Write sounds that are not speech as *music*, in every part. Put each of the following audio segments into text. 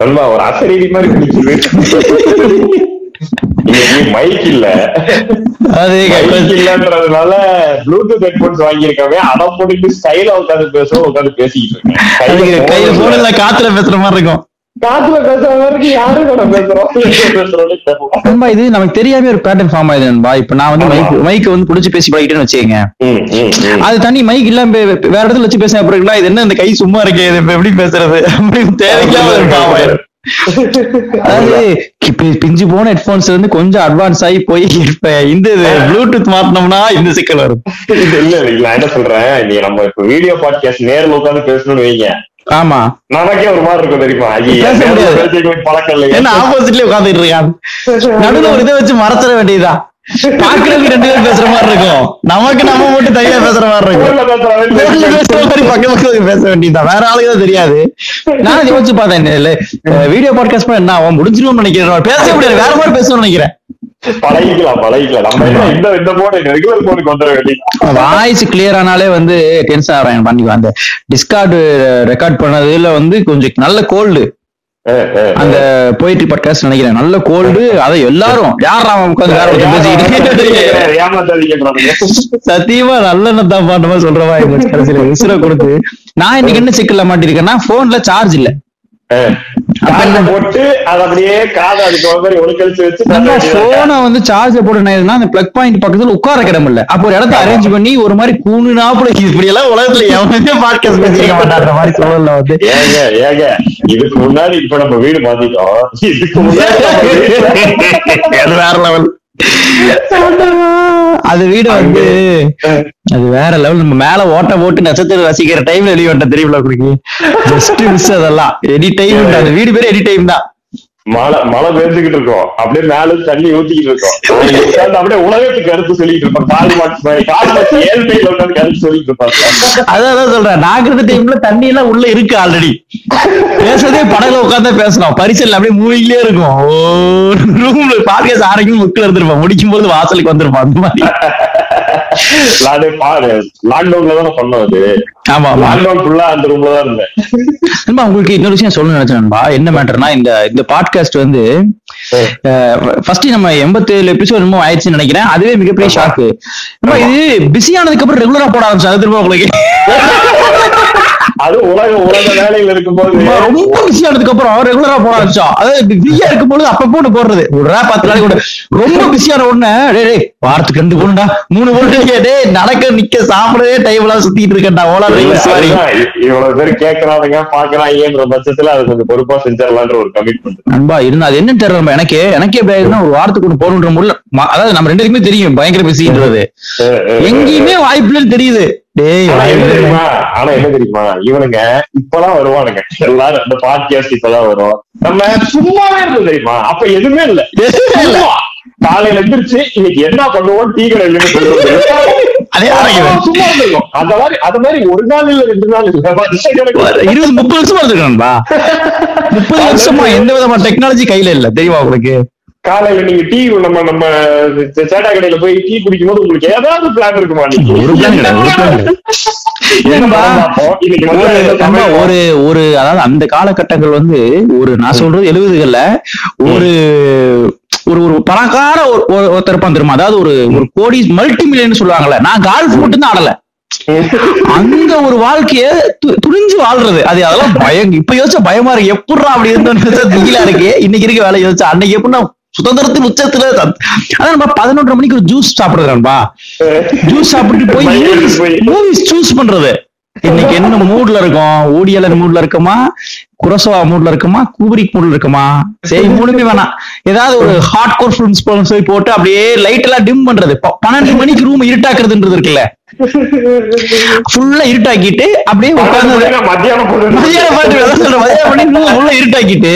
நண்பா ஒரு அசரீதி மாதிரி மைக் இல்ல. அது மைக் இல்லன்றதுனால ப்ளூடூத் ஹெட்போன்ஸ் வாங்கியிருக்கவே அதை போட்டுட்டு ஸ்டைல உட்காந்து பேசுவோம் உட்காந்து பேசிக்கிட்டு இருக்கேன். கையில போன் காத்துல பேசுற மாதிரி இருக்கும். காத்துல கூட பேசுறோம். நண்பா இது நமக்கு தெரியாம ஒரு பேட்டர்ன் ஃபார்ம் ஆயிடுது நண்பா. இப்ப நான் வந்து மைக் மைக் வந்து புடிச்சு பேசி பழகிட்டேன்னு வச்சுக்கங்க. அது தனி மைக் இல்லாம வேற இடத்துல வச்சு பேசின அப்புறம் இது என்ன இந்த கை சும்மா இருக்கே இது எப்படி பேசுறது? அப்படின்னு தேவையில்லாம ஒரு ஆயிடும். அதாவது பிஞ்சு போன ஹெட்போன்ஸ்ல இருந்து கொஞ்சம் அட்வான்ஸ் ஆகி போய் இப்ப இந்த ப்ளூடூத் மாட்டினோம்னா இந்த சிக்கல் வரும். இல்ல, நான் என்ன சொல்றேன்? நீ நம்ம இப்ப வீடியோ பாட்காஸ்ட் நேர்ல உட்காந்து பேசணும்னு வைங்க. ஆமா. நமக்கே ஒரு மாதிரி இருக்கும் தெரியுமா? ஐயே, பேச நேர்ல முடியாது. பேசிக்க பழக்கம் இல்லையா. என்ன ஆப்போசிட்லயே உட்காந்துட்டு இருக்கான். நடுவுல ஒரு இதை வச்சு மறைச்சிட வேண்டியதுதான். பாக்குறதுக்கு ரெண்டு பேரும் பேசுற மாதிரி இருக்கும். நமக்கு நம்ம மட்டும் தனியா பேசுற மாதிரி இருக்கும். பேசுற மாதிரி பக்கம் பக்கத்துக்கு பேச வேண்டியதுதான். வேற ஆளுக்கு தான் தெரியாது. நான் யோசிச்சு பார்த்தேன் இல்ல வீடியோ பாட்காஸ்ட் பண்ண என்ன அவன் முடிஞ்சிரும்னு நினைக்கிறேன். பேச முடியாது. வேற மாதிரி பேசணும்னு நினைக்கிறேன். பழகிக்கலாம் பழகிக்கலாம். நம்ம இந்த இந்த போன் ரெகுலர் போனுக்கு வந்துட வேண்டியது. வாய்ஸ் கிளியர் ஆனாலே வந்து டென்ஷன் ஆகிறேன் பண்ணிக்குவேன் அந்த டிஸ்கார்டு ரெக்கார்ட் பண்ணதுல வந்து கொஞ்சம் நல்ல கோல்டு அந்த போயிட்ரி பாட்காஸ்ட் நினைக்கிறேன். நல்ல கோல்டு அதை எல்லாரும் யார் அவன் உட்காந்து வேற பேசிக்கிட்டு சத்தியமா நல்லெண்ணம் தான் பாட்டு மாதிரி. சொல்றவா கடைசியில உசுர கொடுத்து. நான் இன்னைக்கு என்ன சிக்கல்ல மாட்டிருக்கேன்னா போன்ல சார்ஜ் இல்ல. போட்டு அதை அப்படியே காதை அதுக்கு. போனை வந்து சார்ஜ் போட்டு நான் அந்த பிளக் பாயிண்ட் பக்கத்துல உட்கார கிடம் இல்ல. அப்போ ஒரு இடத்த அரேஞ்ச் பண்ணி ஒரு மாதிரி கூணு நாப்புல இப்படி எல்லாம் உலகத்துல எவனே பாட்காஸ்ட் பேசிக்க மாட்டான்ற மாதிரி சொல்லல வந்து. ஏங்க ஏங்க இதுக்கு முன்னாடி இப்ப நம்ம வீடு மாத்திட்டோம். இதுக்கு முன்னாடி *laughs* வேற லெவல் அது வீடு வந்து அது வேற லெவல் நம்ம மேல ஓட்ட போட்டு நட்சத்திரம் ரசிக்கிற டைம்ல வெளியே வந்த தெரியுமில உங்களுக்கு? ஜஸ்ட் மிஸ் அதெல்லாம். எனி டைம் அந்த வீடு பேரு எனி டைம் தான். மழை மழை பெஞ்சுக்கிட்டு இருக்கோம். அப்படியே மேல தண்ணி ஊத்திக்கிட்டு இருக்கோம். அப்படியே உலகத்துக்கு கருத்து சொல்லிட்டு இருப்பான் கால் மாட்டு ஏழ்மையில கருத்து சொல்லிட்டு இருப்பாங்க அதான் சொல்றேன். நாங்க இருந்த டைம்ல தண்ணி எல்லாம் உள்ள இருக்கு ஆல்ரெடி பேசுறதே படகுல உட்காந்து பேசணும் பரிசல் அப்படியே மூவிங்லயே இருக்கும். ரூம்ல பாக்க ஆரோக்கியம் முக்கில் இருந்திருப்பான் முடிக்கும் போது வாசலுக்கு வந்திருப்பான் அந்த மாதிரி. *laughs* லாக்டவுன்ல தானே பண்ணோம் அது ஆமா. லாக்டவுன் ஃபுல்லா அந்த ரூம்ல தான் இருந்தேன். நண்பா உங்களுக்கு இன்னொரு விஷயம் சொல்லணும்னு நினைச்சேன் நண்பா. என்ன மேட்டர்னா இந்த இந்த பாட்காஸ்ட் வந்து ஃபர்ஸ்ட் நம்ம எண்பத்தி ஏழு எபிசோட் என்னமோ ஆயிடுச்சுன்னு நினைக்கிறேன். அதுவே மிகப்பெரிய ஷாக்கு இது பிஸி ஆனதுக்கு அப்புறம் ரெகுலரா போட ஆரம்பிச்சு அது திரும்ப உங்களுக்கு. *laughs* அது உலக உலக *laughs* வேலையில இருக்கும்போது ரொம்ப பிஸி ஆனதுக்கு அப்புறம் ரெகுலரா போட ஆரம்பிச்சோம் அதாவது பிஸியா இருக்கும்போது அப்ப போட்டு போடுறது. ஒரு பத்து நாளைக்கு கூட ரொம்ப பிஸியான உடனே டேய் டேய் வாரத்துக்கு ரெண்டு போடுடா மூணு போட்டு டேய் நடக்க நிக்க சாப்பிடவே டைம் எல்லாம் சுத்திட்டு இருக்கேன்டா ஓலா சாரி இவ்வளவு பேர் கேக்குறானுங்க பாக்குறாங்கன்ற பட்சத்துல அது கொஞ்சம் பொறுப்பா செஞ்சிடலான்ற ஒரு கமிட்மெண்ட் நண்பா இருந்தா அது என்னன்னு தெரியல. எனக்கே எனக்கே ஒரு வாரத்துக்கு ஒன்று போகணுன்ற முள்ள ம- அதாவது நம்ம ரெண்டு பேருக்குமே தெரியும் பயங்கர பிஸின்றது எங்கேயுமே வாய்ப்புலன்னு தெரியுது. டேய் ஆனா என்ன தெரியுமா? இவனுங்க இப்பதான் வருவானுங்க. எல்லாரும் இந்த பாட்காஸ்ட் இப்பதான் வரும். நம்ம சும்மாவே இருந்தது தெரியுமா? அப்ப எதுவுமே இல்ல. காலையில எந்திரிச்சு இன்னைக்கு என்ன பண்ணுவோம் டீ இருந்திருக்கும். அந்த மாதிரி அது மாதிரி ஒரு நாள் இல்ல ரெண்டு நாள் இருபது முப்பது வருஷமா இருந்திருக்கா முப்பது வருஷமா எந்த விதமான டெக்னாலஜி கையில இல்ல. தெரியுமா உங்களுக்கு? காலையில நீங்க டீ நம்ம நம்ம சேட்டா கடையில போய் டீ குடிக்கும் போது உங்களுக்கு ஏதாவது பிளான் இருக்குமா? ஒரு ஒரு அதாவது அந்த காலகட்டங்கள் வந்து ஒரு நான் சொல்றது எழுபதுகள்ல ஒரு ஒரு ஒரு பணக்கார ஒரு- ஒரு- ஒருத்தர் இருப்பான் தெரியுமா? அதாவது ஒரு ஒரு கோடி மல்டி மில்லியன் சொல்லுவாங்கல்ல. நான் கால்ஃப் மட்டும் தான் ஆடல. அந்த ஒரு வாழ்க்கைய து- துணிஞ்சு வாழ்றது. அது அதெல்லாம் பயம். இப்ப யோசிச்சா பயமா இருக்கு. எப்படிடா அப்படி இருந்தோம் திகிலா இருக்கு. இன்னைக்கு இருக்க வேலை யோசிச்சா அன்னைக்கு எப்படின்னா சுதந்திரத்தின் உச்சத்துல சத்- அதான் நம்ம பதினொன்றரை மணிக்கு ஒரு ஜூஸ் சாப்பிடுறது நண்பா. ஜூஸ் சாப்பிட்டு போய். *laughs* மூவிஸ் சூஸ் பண்றது. இன்னைக்கு என்ன மூட்ல இருக்கோம்? ஓடியலன் மூட்ல இருக்குமா? குரசோவா மூட்ல இருக்குமா? கூபரிக் மூட்ல இருக்குமா? சரி *laughs* மூணுமே வேணாம். ஏதாவது ஒரு ஹார்ட் கோர் ஃபிலிம்ஸ் போலும் சொல்லி போட்டு அப்படியே லைட் எல்லாம் டிம் பண்றது. பன்னெண்டு மணிக்கு ரூம் இருட்டாக்குறதுன்றது இருக்குல்ல? ஃபுல்லா இருட்டாக்கிட்டு அப்படியே உட்கார்ந்து மத்தியானம் போட்டு அதான் சொல்றேன், மதியானம் பண்ணி ஆ இருட்டாக்கிட்டு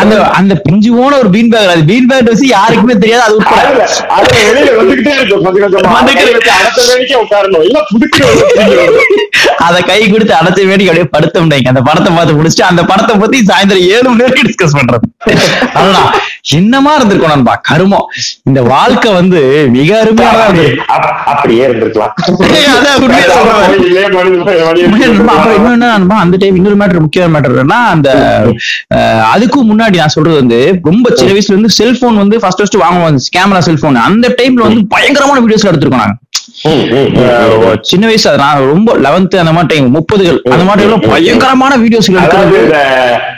அந்த அந்த பிஞ்சு போன ஒரு பீன் பேக் அது பீன் பேக் வச்சு யாருக்குமே தெரியாது. அது உட்பட. அதுல அதுல வெளியில வந்துகிட்டே இருக்கும் கொஞ்சம் கொஞ்சமா. வந்துகிட்டே கை வச்சு அடுத்த வேலைக்கே உட்காரணும். இல்ல புதுக்கிற *laughs* அத கை கொடுத்து அடைச்ச வேடிக்கை அப்படியே படுத்தோம்னாங்க அந்த படத்தை பார்த்து முடிச்சுட்டு அந்த படத்தை பத்தி சாயந்தரம் ஏழு மணி வரைக்கும் டிஸ்கஸ் பண்றது. அவ்வளவுதான் என்னமா இருந்திருக்கும் நண்பா கருமம். இந்த வாழ்க்கை வந்து மிக அப்- அப்படியே இருந்திருக்கலாம். இன்னும் என்ன நண்பா, அந்த டைம் இன்னொரு மேட்டர் முக்கியமான மேட்டர் என்னன்னா அந்த அதுக்கும் முன்னாடி நான் சொல்றது வந்து ரொம்ப சின்ன வயசுல இருந்து செல்போன் வந்து ஃபர்ஸ்ட் ஃபர்ஸ்ட் வாங்குவோம் கேமரா செல்போன் அந்த டைம்ல வந்து பயங்கரமான வீடியோஸ் எடுத்திருக்கோம் நாங்க. சின்ன வயசு அது நான் ரொம்ப லெவன்த் அந்த மாதிரி டைம் முப்பதுகள் அந்த மாதிரி பயங்கரமான வீடியோஸ்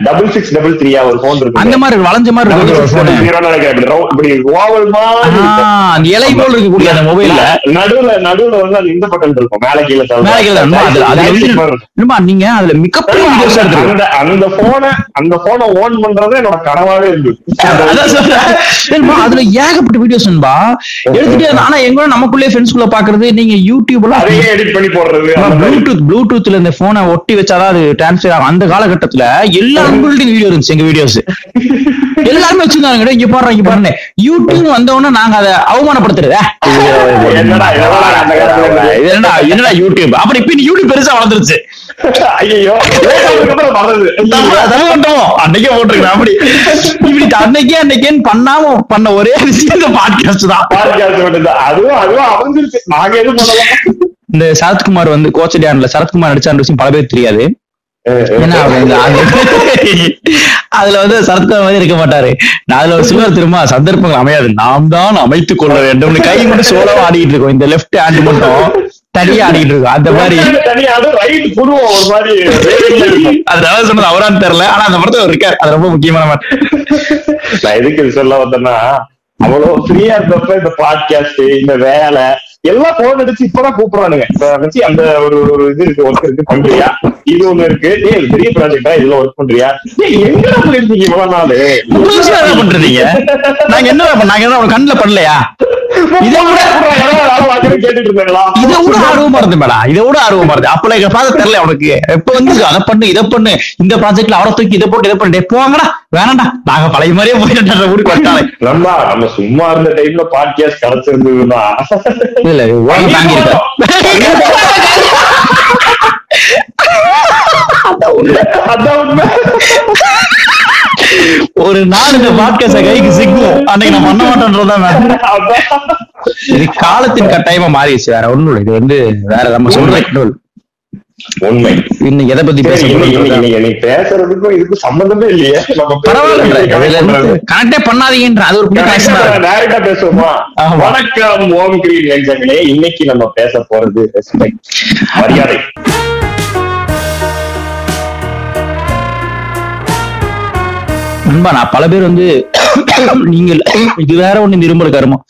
டபுள் சிக்ஸ் டபுள் த்ரீயா ஒரு போன் அந்த மாதிரி வளைஞ்ச மாதிரி அந்த இலை போல் இருக்கக்கூடிய அந்த மொபைல்ல நடுவுல நடுவுல வந்து அது இந்த பட்டன் இருக்கும் மேல கீழே. மேல கீழே நீங்க அதுல மிகப்பெரிய வீடியோஸ் எடுத்துருக்கோம் அந்த போனை அந்த போனை ஓன் பண்றது என்னோட கனவாவே. நண்பா, அதுல ஏகப்பட்ட வீடியோஸ் எடுத்துட்டே. ஆனா எங்க நமக்குள்ளே ஃப்ரெண்ட்ஸ்குள்ள பாக்குறது நீங்க யூடியூப்ல எடிட் பண்ணி போடுறது. ப்ளூடூத் ப்ளூடூத்ல இந்த போனை ஒட்டி வச்சாதான் அது டிரான்ஸ்ஃபர் ஆகும் அந்த காலகட்டத்துல எல்லா அன்புள்ளின் வீடியோ இருந்துச்சு எங்க வீடியோஸ் எல்லாருமே வச்சிருந்தாங்க இங்க பாடுறேன் இங்க பாருங்க யூடியூப் வந்தவொடனே நாங்க அதை அவமானப்படுத்துறது "ஏ, என்னடா என்னடா யூடியூப் அப்புறம் இப்ப யூடியூப் பெருசா வளர்ந்துருச்சு. அன்னைக்கே போட்டிருக்கேன் அப்படி. இப்படி அன்னைக்கே அன்னைக்கேன்னு பண்ணாம பண்ண ஒரே விஷயம் பாட்காஸ்ட் தான். பாட்காஸ்ட் அதுவும் அதுவும் அமைஞ்சிருச்சு. இந்த சரத்குமார் வந்து கோச்சடியான்ல சரத்குமார் நடிச்ச அந்த விஷயம் பல பேர் தெரியாது. அதுல வந்து சரத்குமார் மாதிரி இருக்க மாட்டாரு. நான் அதுல ஒரு சிலர் திரும்ப சந்தர்ப்பங்கள் அமையாது. நாம் தான் அமைத்துக் கொள்ள வேண்டும். கை மட்டும் சோலவா ஆடிட்டு இருக்கோம். இந்த லெஃப்ட் ஹேண்ட் மட்டும் தனியா ஆடிட்டு இருக்கோம். அந்த மாதிரி. அதனால சொன்னது அவரான்னு தெரியல. ஆனா அந்த படத்துல இருக்காரு. அது ரொம்ப முக்கியமான நான் எதுக்கு சொல்ல வந்தேன்னா அவ்வளவு ஃப்ரீயா இருந்தப்ப இந்த பாட்காஸ்ட் இந்த வேலை எல்லாம் போன் அடிச்சு இப்பதான் கூப்பிடுறானுங்க. அந்த ஒரு ஒரு இது இருக்கு ஒர்க் இருக்கு பண்றியா? இது ஒண்ணு இருக்கு. ஏ பெரிய ப்ராஜெக்டா இதுல ஒர்க் பண்றியா? எங்க இருந்தீங்க இவ்வளவு நாள்? என்ன பண்றீங்க? நாங்க என்ன நாங்க என்ன கண்ணுல பண்ணலையா இதை விட இதை விட ஆர்வமா இருந்தேன் மேடம் இதை விட ஆர்வமா இருந்தேன். அப்ப எங்க பார்த்து தெரியல உனக்கு. எப்ப வந்து அதை பண்ணு இதை பண்ணு. இந்த ப்ராஜெக்ட்ல அவரை தூக்கி இதை போட்டு இதை பண்ணு. டேய், போங்கடா. வேணாம்டா. நாங்க பழைய மாதிரியே போயிட்டு ஊருக்கு வந்தாலே. நம்ம நம்ம சும்மா இருந்த டைம்ல பாட்காஸ்ட் கிடைச்சிருந்ததுன்னா. இல்ல உலகம் தாங்கி அதான் உண்மை. ஒரு நாள் இந்த பாட்காஸ்ட கைக்கு சிக்கும் அன்னைக்கு நான் பண்ண இது காலத்தின் கட்டாயமா மாறிடுச்சு வேற ஒண்ணும் இது வந்து வேற நம்ம சொல்ற உண்மை. இன்னைக்கு எதை பத்தி பேச பேசுறதுக்கும் இதுக்கும் சம்பந்தமே இல்லையே. கனெக்டே பண்ணாதீங்கன்ற. அது ஒரு டைரக்டா பேசுவோமா. வணக்கம் ஓம் கிரீன் இன்னைக்கு நம்ம பேச போறது ரெஸ்பெக்ட் மரியாதை. நண்பா நான் பல பேர் வந்து நீங்கள் இது வேற ஒண்ணு இந்த இரும்பல் கருமம்.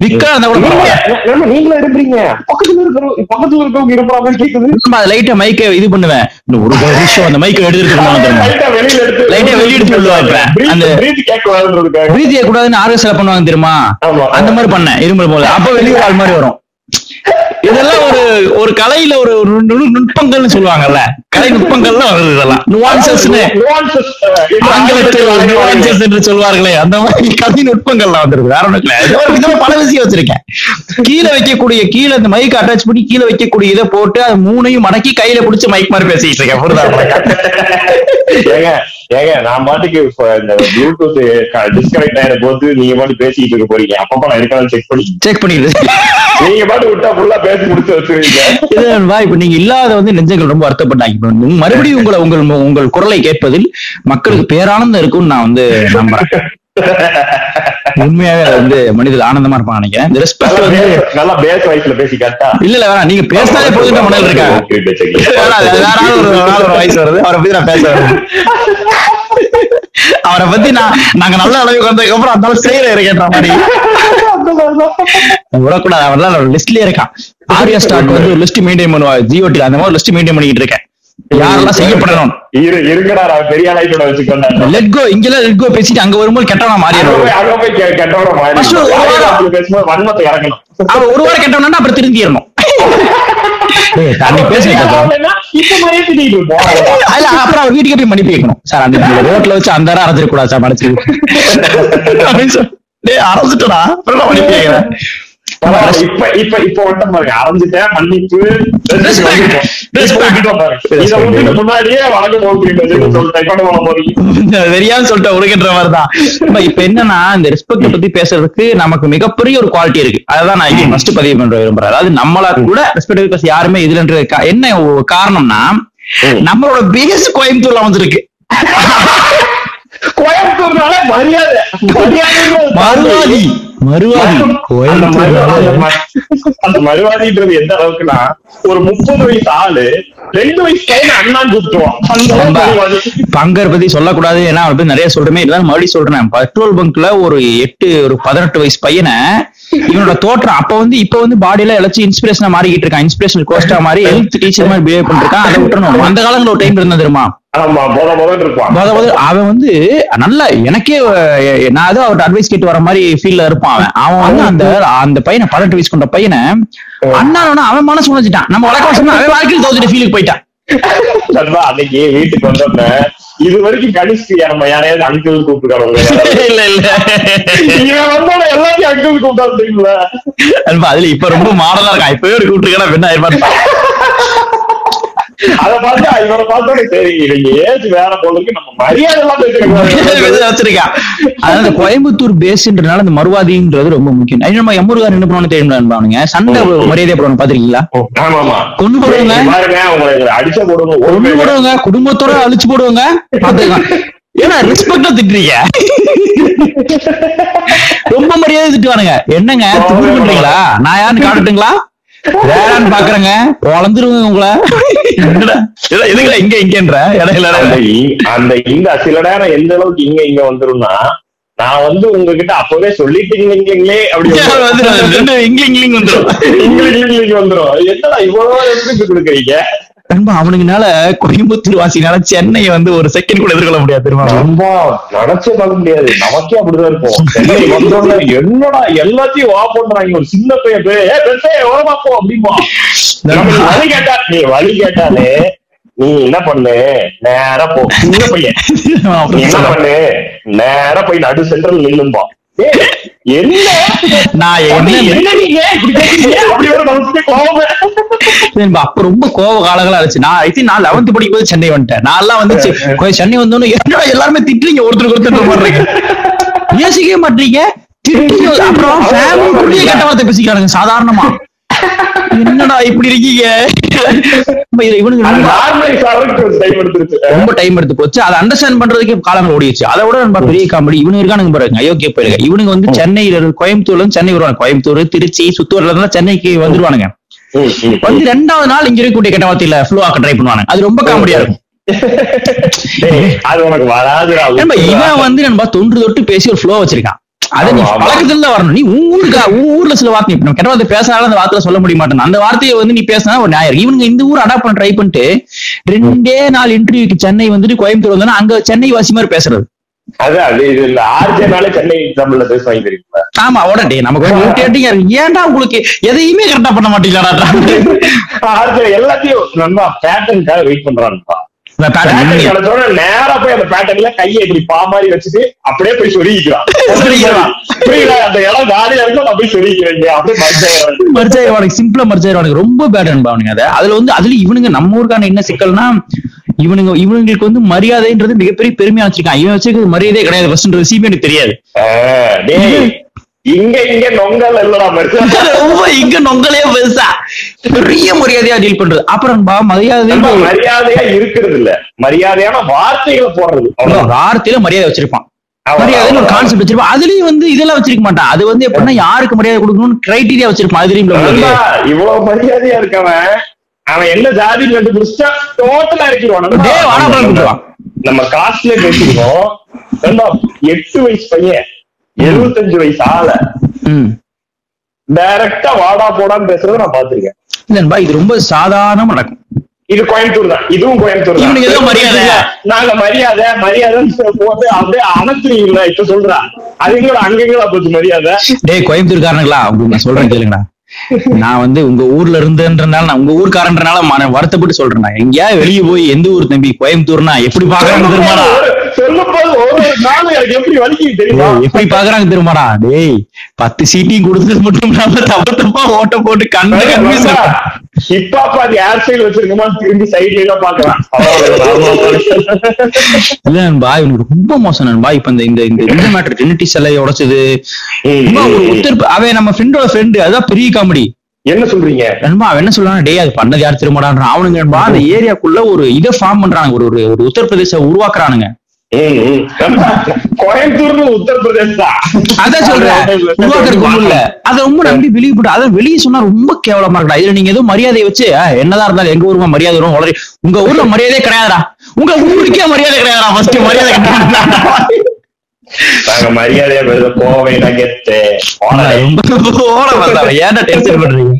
விக்கா இருந்தா கூட பரவாயில்ல. நம்ம நீங்களும் இருப்பீங்க பக்கத்துல இருக்கிற பக்கத்துல இருக்கவங்க இருப்பாங்க கேக்குது. நண்பா லைட்டா மைக்க இது பண்ணுவேன். இன்னும் ஒரு நிமிஷம் அந்த மைக்க எடுத்துட்டு லைட்டா வெளியில எடுத்து லைட்டா வெளிய எடுத்து. அந்த- பிரீத் கேட்க கூடாதுன்னு ஆர்எஸ்ல பண்ணுவாங்க தெரியுமா. அந்த மாதிரி பண்ணேன் இருமல் போல. அப்ப வெளியே ஆள் மாதிரி வரும். இதெல்லாம் ஒரு ஒரு கலையில ஒரு நுட்பங்கள்னு சொல்லுவாங்கல்ல. கலை நுட்பங்கள்லாம் வருது இதெல்லாம். ஆங்கிலத்தில் என்று சொல்வார்களே அந்த மாதிரி கலை நுட்பங்கள்லாம் வந்துருக்கு. வேற விதமா பல விஷயம் வச்சிருக்கேன். கீழே வைக்கக்கூடிய கீழே இந்த மைக் அட்டாச் பண்ணி கீழே வைக்கக்கூடிய இதை போட்டு அது மூணையும் மடக்கி கையில பிடிச்ச மைக் மாதிரி பேசிட்டு இருக்கேன்? ஏங்க ஏங்க நான் பாட்டுக்கு இப்ப இந்த ப்ளூடூத் டிஸ்கனெக்ட் ஆயிர போது நீங்க பாட்டு பேசிட்டு இருக்க போறீங்க. அப்பப்ப நான் இருக்கலாம் செக் பண்ணி செக் பண்ணிடுது நீங்க பாட்டு விட்டா ஃபுல்லா பேசி முடிச்சு நண்பா, இப்ப நீங்க இல்லாத வந்து நெஞ்சங்கள் ரொம்ப வருத்தப்பட்டாங்க. மறுபடியும் உங்களை உங்கள் உங்கள் குரலை கேட்பதில் மக்களுக்கு பேரானந்தம் இருக்கும்னு நான் வந்து நம்புறேன். உண்மையாவே வந்து மனிதர் ஆனந்தமா இருப்பான் நினைக்கிறேன். நல்லா பேஸ் வாய்ஸ்ல பேசி கரெக்டா? இல்ல இல்ல வேணாம். நீங்க பேசினாலே போதும் மனதில் இருக்காங்க வேற வயசு வருது அவரை பத்தி நான் பேச. அவரை பத்தி நான் நாங்க நல்ல அளவுக்கு வந்ததுக்கு அப்புறம் அந்த ஸ்டேல இருக்கேன்ற மாதிரி. விடக்கூடாது அவன் லிஸ்ட்லயே இருக்கான். ஆர்யா ஸ்டார்ட் வந்து லிஸ்ட் மெயின்டைன் பண்ணுவா. ஜியோடி அந்த மாதிரி லிஸ்ட் மெயின்டைன் பண்ணிட்டு இருக்கேன். யாரெல்லாம் செய்யப்படணும்? இரு இருங்கடா நான் பெரிய ஆளாயிட்டோட வச்சுக்கோண்டா லெட் கோ இங்கெல்லாம் லெட் கோ பேசிட்டு அங்க வரும்போது கெட்டவனா மாறிடுவோம். அங்க போய் கெட்டவன மாறி First ஒரு வாரம் அப்படி பேசும்போது வன்மத்தை இறக்கணும். அவன் ஒரு வாரம் கெட்டவனா அப்புறம் திருந்திடணும் அப்புறம் அவர் வீட்டுக்கு போய் மன்னிப்பு கேட்கணும். சார் அந்த ரோட்ல வச்சு அந்த நேரம் அரைஞ்சிட கூடாது சார் *laughs* டேய் அரைஞ்சிட்டடா அப்புறம் மன்னிப்பு கேட்கிறேன். இப்ப இப்ப இப்ப வந்துட்டு பாருங்க. அரைஞ்சிட்டேன். மன்னிப்பு. *laughs* இப்ப முன்னாடியே தெரியாம சொல்லிட்டு மாதிரிதான். என்னன்னா இந்த ரெஸ்பெக்ட் பத்தி பேசுறதுக்கு நமக்கு மிகப்பெரிய ஒரு குவாலிட்டி இருக்கு. அதான் நான் ஃபர்ஸ்ட் பதிவு பண்ற விரும்புறேன். அதாவது நம்மளா கூட ரெஸ்பெக்ட் பேச யாருமே இதுலன்ற கா- என்ன காரணம்னா. நம்மளோட பேஸ் கோயம்புத்தூர்ல வந்திருக்கு. *laughs* கோயம்புத்தூர்னால மரியாதை. மறுவாதி. மறுவாதி. அந்த மறுவாதின்றது எந்த அளவுக்குன்னா ஒரு முப்பது வயசு ஆளு ரெண்டு வயசு பையன் அண்ணான்னு கூப்பிட்டுருவான். பங்கர் பத்தி சொல்லக்கூடாது. ஏன்னா பத்தி நிறைய சொல்றமே இருந்தாலும் மறுபடியும் சொல்றேன். பெட்ரோல் பங்க்ல ஒரு எட்டு ஒரு பதினெட்டு வயசு பையனை இவனோட தோற்றம் அப்ப வந்து இப்ப வந்து பாடியில இழைச்சி இன்ஸ்பிரேஷனா மாறிக்கிட்டு இருக்கான். இன்ஸ்பிரேஷனல் கோஸ்டா மாதிரி ஹெல்த் டீச்சர் மாதிரி பிஹேவ் பண்ணிருக்கான். அதை விட்டுறணும். அந்த காலத்துல ஒரு டைம் இருந்தது தெரியுமா? அவன் வந்து நல்ல எனக்கே நான் ஏதோ அவர்கிட்ட அட்வைஸ் கேட்டு வர மாதிரி ஃபீல்ல இருப்பான் அவன். அவன் வந்து அந்த அந்த பையனை பதினெட்டு வயசு கொண்ட பையனை அண்ணா அவன் மனசு உணர்ச்சிட்டான். நம்ம வழக்கம் சொன்னா அவன் வாழ்க்கையில் தோத்துட்டு ஃபீலுக்கு போயிட்டான். அன்னைக்கு வீட்டுக்கு வந்தோடனே இது வரைக்கும் கணிச்சு நம்ம யாரையாவது அங்கிள் கூப்பிட்டுக்காரங்க இல்ல இல்ல. இவன் வந்தோட எல்லாத்தையும் அங்கிள் கூப்பிட்டாருங்களா அன்பா, அதுல இப்ப ரொம்ப மாடலா இருக்கான் இப்பவே ஒரு கூப்பிட்டு என்ன ஆயிருப்பான் அத பார்த்தா இவரை பார்த்தோட சரி இவங்க ஏஜ் வேற போலுக்கு நம்ம மரியாதை எல்லாம் அதனால இந்த கோயம்புத்தூர் பேஸ்ன்றனால இந்த மறுவாதின்றது ரொம்ப முக்கியம். அது நம்ம எம்மூர்கார் என்ன பண்ணுவானு தெரியும் சண்டை மரியாதை போடுவாங்க பாத்திருக்கீங்களா கொண்டு போடுவாங்க அடிச்ச ஒரு ஒண்ணு போடுவாங்க குடும்பத்தோட அழிச்சு போடுவாங்க பாத்துக்கலாம் ஏன்னா ரெஸ்பெக்டா திட்டுறீங்க. ரொம்ப மரியாதை திட்டுவானுங்க. என்னங்க பண்றீங்களா? நான் யாருன்னு காட்டட்டுங்களா? வேறான்னு பாக்குறேங்க. வளர்ந்துருவேங்க உங்களை. எதுக்குடா இங்க இங்கன்ற? இடையில அந்த இ- அந்த இந்த சில நேரம் எந்த அளவுக்கு இங்க இங்க வந்துரும்னா நான் வந்து உங்ககிட்ட அப்பவே சொல்லிட்டீங்களே அப்படி வந்துரும். இங்கிலீஷ் இங்கிலீஷ் வந்துடும் இங்கிலீஷ் வந்துரும். என்னடா இவ்வளவு எடுத்துட்டு கொடுக்குறீங்க? நண்பா அவனுங்கனால கோயம்புத்தூர் வாசினால சென்னையை வந்து ஒரு செகண்ட் கூட எதிர்கொள்ள முடியாது தெரியுமா? ரொம்ப நினைச்சே பார்க்க முடியாது. நமக்கே அப்படிதான் இருக்கும். சென்னை வந்தோடனே என்னடா எல்லாத்தையும் வா பண்றாங்க. ஒரு சின்ன பையன் போய் ஏ பெருசே ஓரமா போ அப்படிமா வழி கேட்டா நீ வழி கேட்டாலே நீ என்ன பண்ணு? நேரா போ. சின்ன பையன். *laughs* என்ன. பண்ணு? நேரா போய் நடு சென்டர்ல நில்லும்பா. அப்ப ரொம்ப கோவ காலங்களா இருந்துச்சு. நான் ஐ நான் லெவன்த் படிக்கும் போது சென்னை வந்துட்டேன். நான் எல்லாம் வந்து சி- கொ- சென்னை வந்தோன்னு என்னடா எல்லாருமே திட்டுறீங்க? ஒருத்தருக்கு ஒருத்தர் பண்றீங்க யோசிக்கவே *laughs* மாட்டீங்க. திட்டுறீங்க அப்புறம் ஃபேமிலி கெட்ட வார்த்தை பேசிக்கிறானுங்க சாதாரணமா. என்னடா இப்படி இருக்கீங்க? ரொம்ப- டைம் எடுத்து போச்சு. அதை அண்டர்ஸ்டாண்ட் பண்றதுக்கு காலங்கள் ஓடிடுச்சு. அதை விட நம்ம பெரிய காமெடி இவனுங்க இருக்கானுங்க பாருங்க அயோக்கிய போயிருங்க. இவனுங்க வந்து சென்னையில இருந்து கோயம்புத்தூர்ல சென்னை வருவாங்க. கோயம்புத்தூர் திருச்சி சுத்தூர்ல இருந்து சென்னைக்கு வந்துருவானுங்க. வந்து ரெண்டாவது நாள் இங்க இருக்கக்கூடிய கெட்ட வார்த்தையில ஃப்ளோ ஆக்க ட்ரை பண்ணுவாங்க அது ரொம்ப காமெடியா இருக்கும். *laughs* இவன் வந்து நம்ம தொன்று தொட்டு பேசி ஒரு ஃப்ளோ வச்சிருக்கான். அதை நீ. பழக்கத்துல வரணும். நீ ஊருக்கா உன் ஊர்ல சில வார்த்தை நம்ம கெட்ட வார்த்தை பேசினாலும் அந்த வார்த்தை சொல்ல முடிய மாட்டேன் அந்த வார்த்தையை வந்து நீ பேசினா ஒரு நியாயம். இருக்கு. இவனுங்க இந்த ஊர் அடாப்ட் பண்ண ட்ரை பண்ணிட்டு ரெண்டே நாள் இன்டர்வியூக்கு சென்னை வந்துட்டு கோயம்புத்தூர் வந்தோன்னா அங்க சென்னை வாசி மாதிரி பேசுறது. ஆமா உடனே நமக்கு இருக்கு ஏன்டா உங்களுக்கு எதையுமே கரெக்டா பண்ண மாட்டீங்களாடா? ஆர்ஜே எல்லாத்தையும் பேட்டர்னுக்காக வெயிட் பண்றான்ப்பா நேரா போய் அந்த பேட்டர்ன்ல கையை இப்படி பா மாதிரி வச்சுட்டு அப்படியே போய் சொருகிக்கிறான். புரியல அந்த இடம் காலியா இருக்கும் நான் போய் சொருகிக்கிறேன் அப்படியே மர்ஜாயிரவானுக்கு சிம்பிளா மர்ஜாயிரவானுக்கு ரொம்ப பேட் அனுபவனுங்க அதை அதுல வந்து அதுல இவனுங்க நம்ம ஊருக்கான என்ன சிக்கல்னா இவனுங்க இவனுங்களுக்கு வந்து மரியாதைன்றது மிகப்பெரிய பெருமையா வச்சிருக்கான். இவன் வச்சிருக்கிறது மரியாதையே கிடையாது. ஃபர்ஸ்ட் விஷயமே எனக்கு தெரியாது. டேய். இங்க இங்க நொங்கல் இல்லடா *laughs* இங்க நொங்கலே பெருசா. பெரிய மரியாதையா டீல் பண்றது. அப்புறம் பா மரியாதை மரியாதையா இருக்கிறது இல்ல. மரியாதையான வார்த்தைகளை போடுறது. வார்த்தையில மரியாதை வச்சிருப்பான். மரியாதைன்னு ஒரு கான்செப்ட் வச்சிருப்பான். அதுலயும் வந்து இதெல்லாம் வச்சிருக்க மாட்டான். அது வந்து எப்படின்னா யாருக்கு மரியாதை கொடுக்கணும்னு கிரைட்டீரியா வச்சிருப்பான். அதுலயும் இவ்வளவு மரியாதையா இருக்கவன் அவன் என்ன ஜாதி கண்டுபிடிச்சா டோட்டலா கூப்பிடுவான். நம்ம காஸ்ட்ல பேசிக்கிறோம் எட்டு வயசு பையன். எழுபத்தஞ்சு வயசு ஆள. டைரக்டா வாடா போடான்னு பேசுறத நான் பாத்திருக்கேன் இல்லன்பா இது ரொம்ப சாதாரணமா நடக்கும். இது கோயம்புத்தூர் தான். இதுவும் கோயம்புத்தூர் தான். மரியாதை. நாங்க மரியாதை மரியாதைன்னு போட்டு அப்படியே அணைச்சுறீங்களா இப்ப சொல்றா. அதுங்களா அங்கங்களா போச்சு மரியாதை. டேய் கோயம்புத்தூர்காரனுங்களா? உங்களுக்கு நான் சொல்றேன் கேளுங்கடா நான் வந்து உங்க ஊர்ல இருந்துன்றனால நான் உங்க ஊர்க்காரன்றனால வருத்தப்பட்டு சொல்றேன் எங்கேயாவது வெளியே போய் எந்த ஊர் தம்பி கோயம்புத்தூர்னா எப்படி பாக்குறாங்க சொல்லும் போது ஒரு நானும் எனக்கு எப்படி வலிக்குது தெரியுமா? எப்படி பாக்குறாங்க தெரியுமாடா? டேய் பத்து சீட்டையும் கொடுத்தது மட்டும் இல்லாம தப்பு தப்பா ஓட்ட போட்டு கண்ணு கன்ஃபியூஸ் அப்ப அது ஏர் ஸ்டைல் வச்சிருக்கோமா திரும்பி சைட்ல பாக்கலாம் இல்ல நண்பா இவனுக்கு ரொம்ப மோசம் நண்பா. இப்ப இந்த இந்த இந்த மேட்டர் ட்ரினிட்டி சிலையை உடைச்சது. அவன் நம்ம ஃப்ரெண்டோட ஃப்ரெண்டு அதான் பெரிய காமெடி என்ன சொல்றீங்க? நண்பா அவன் என்ன சொல்றான் டேய் அது பண்ணது யார் திரும்படான்றான் அவனுங்க நண்பா அந்த ஏரியாக்குள்ள ஒரு இதை ஃபார்ம் பண்றாங்க ஒரு ஒரு- உத்தரப்பிரதேச உருவாக்குறானுங்க. கோயம்புத்தூர்னு உத்தரப்பிரதேஷ் தான் அதான் சொல்றேன். அதை ரொம்ப நம்பி பிலீவ் பண்ண அதை வெளியே சொன்னா ரொம்ப கேவலமா இருக்கா இதுல நீங்க ஏதோ மரியாதையை வச்சு "ஆ, என்னதான் இருந்தாலும் எங்க ஊருமா மரியாதை வரும். உங்க ஊர்ல மரியாதையே கிடையாதுடா. உங்க ஊருக்கே மரியாதை கிடையாதுடா. ஃபர்ஸ்ட் மரியாதை நாங்க மரியாதையா பேசுற கோவை நகெத்து ரொம்ப ஓட பார்த்தாங்க ஏன்டா டென்ஷன் பண்றீங்க?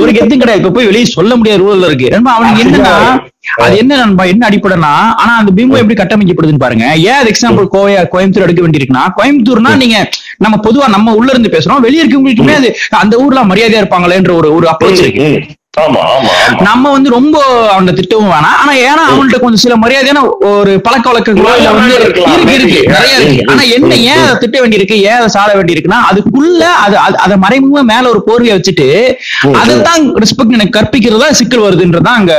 ஒரு கெத்தும் கிடையாது. இப்ப போய் வெளியே சொல்ல முடியாத ரூல்ல இருக்கு. அவனுக்கு என்னன்னா அது என்ன நண்பா என்ன அடிப்படைனா ஆனா அந்த பிம்பம் எப்படி கட்டமைக்கப்படுதுன்னு பாருங்க. ஏன் அது எக்ஸாம்பிள் கோவையா கோயம்புத்தூர் எடுக்க வேண்டியிருக்குன்னா கோயம்புத்தூர்னா நீங்க நம்ம பொதுவா நம்ம உள்ள இருந்து பேசுறோம். வெளியே இருக்கவங்களுக்குமே அது அந்த ஊர்ல மரியாதையா இருப்பாங்களேன்ற ஒரு ஒரு அப்ரோச் இருக்கு. நம்ம வந்து ரொம்ப அவனை திட்டவும் வேணாம். ஆனா ஏன்னா அவன்கிட்ட கொஞ்சம் சில மரியாதையான ஒரு பழக்க வழக்கங்களோ இல்ல வந்து. இருக்கு இருக்கு. நிறைய இருக்கு. ஆனா என்ன ஏன் அதை திட்ட வேண்டியிருக்கு? ஏன் அதை சாட வேண்டியிருக்குன்னா அதுக்குள்ள அது அது- மறைமுகமா மேல ஒரு போர்வையை வச்சுட்டு அதைத்தான் ரெஸ்பெக்ட் எனக்கு கற்பிக்கிறதா சிக்கல் வருதுன்றதுதான் அங்க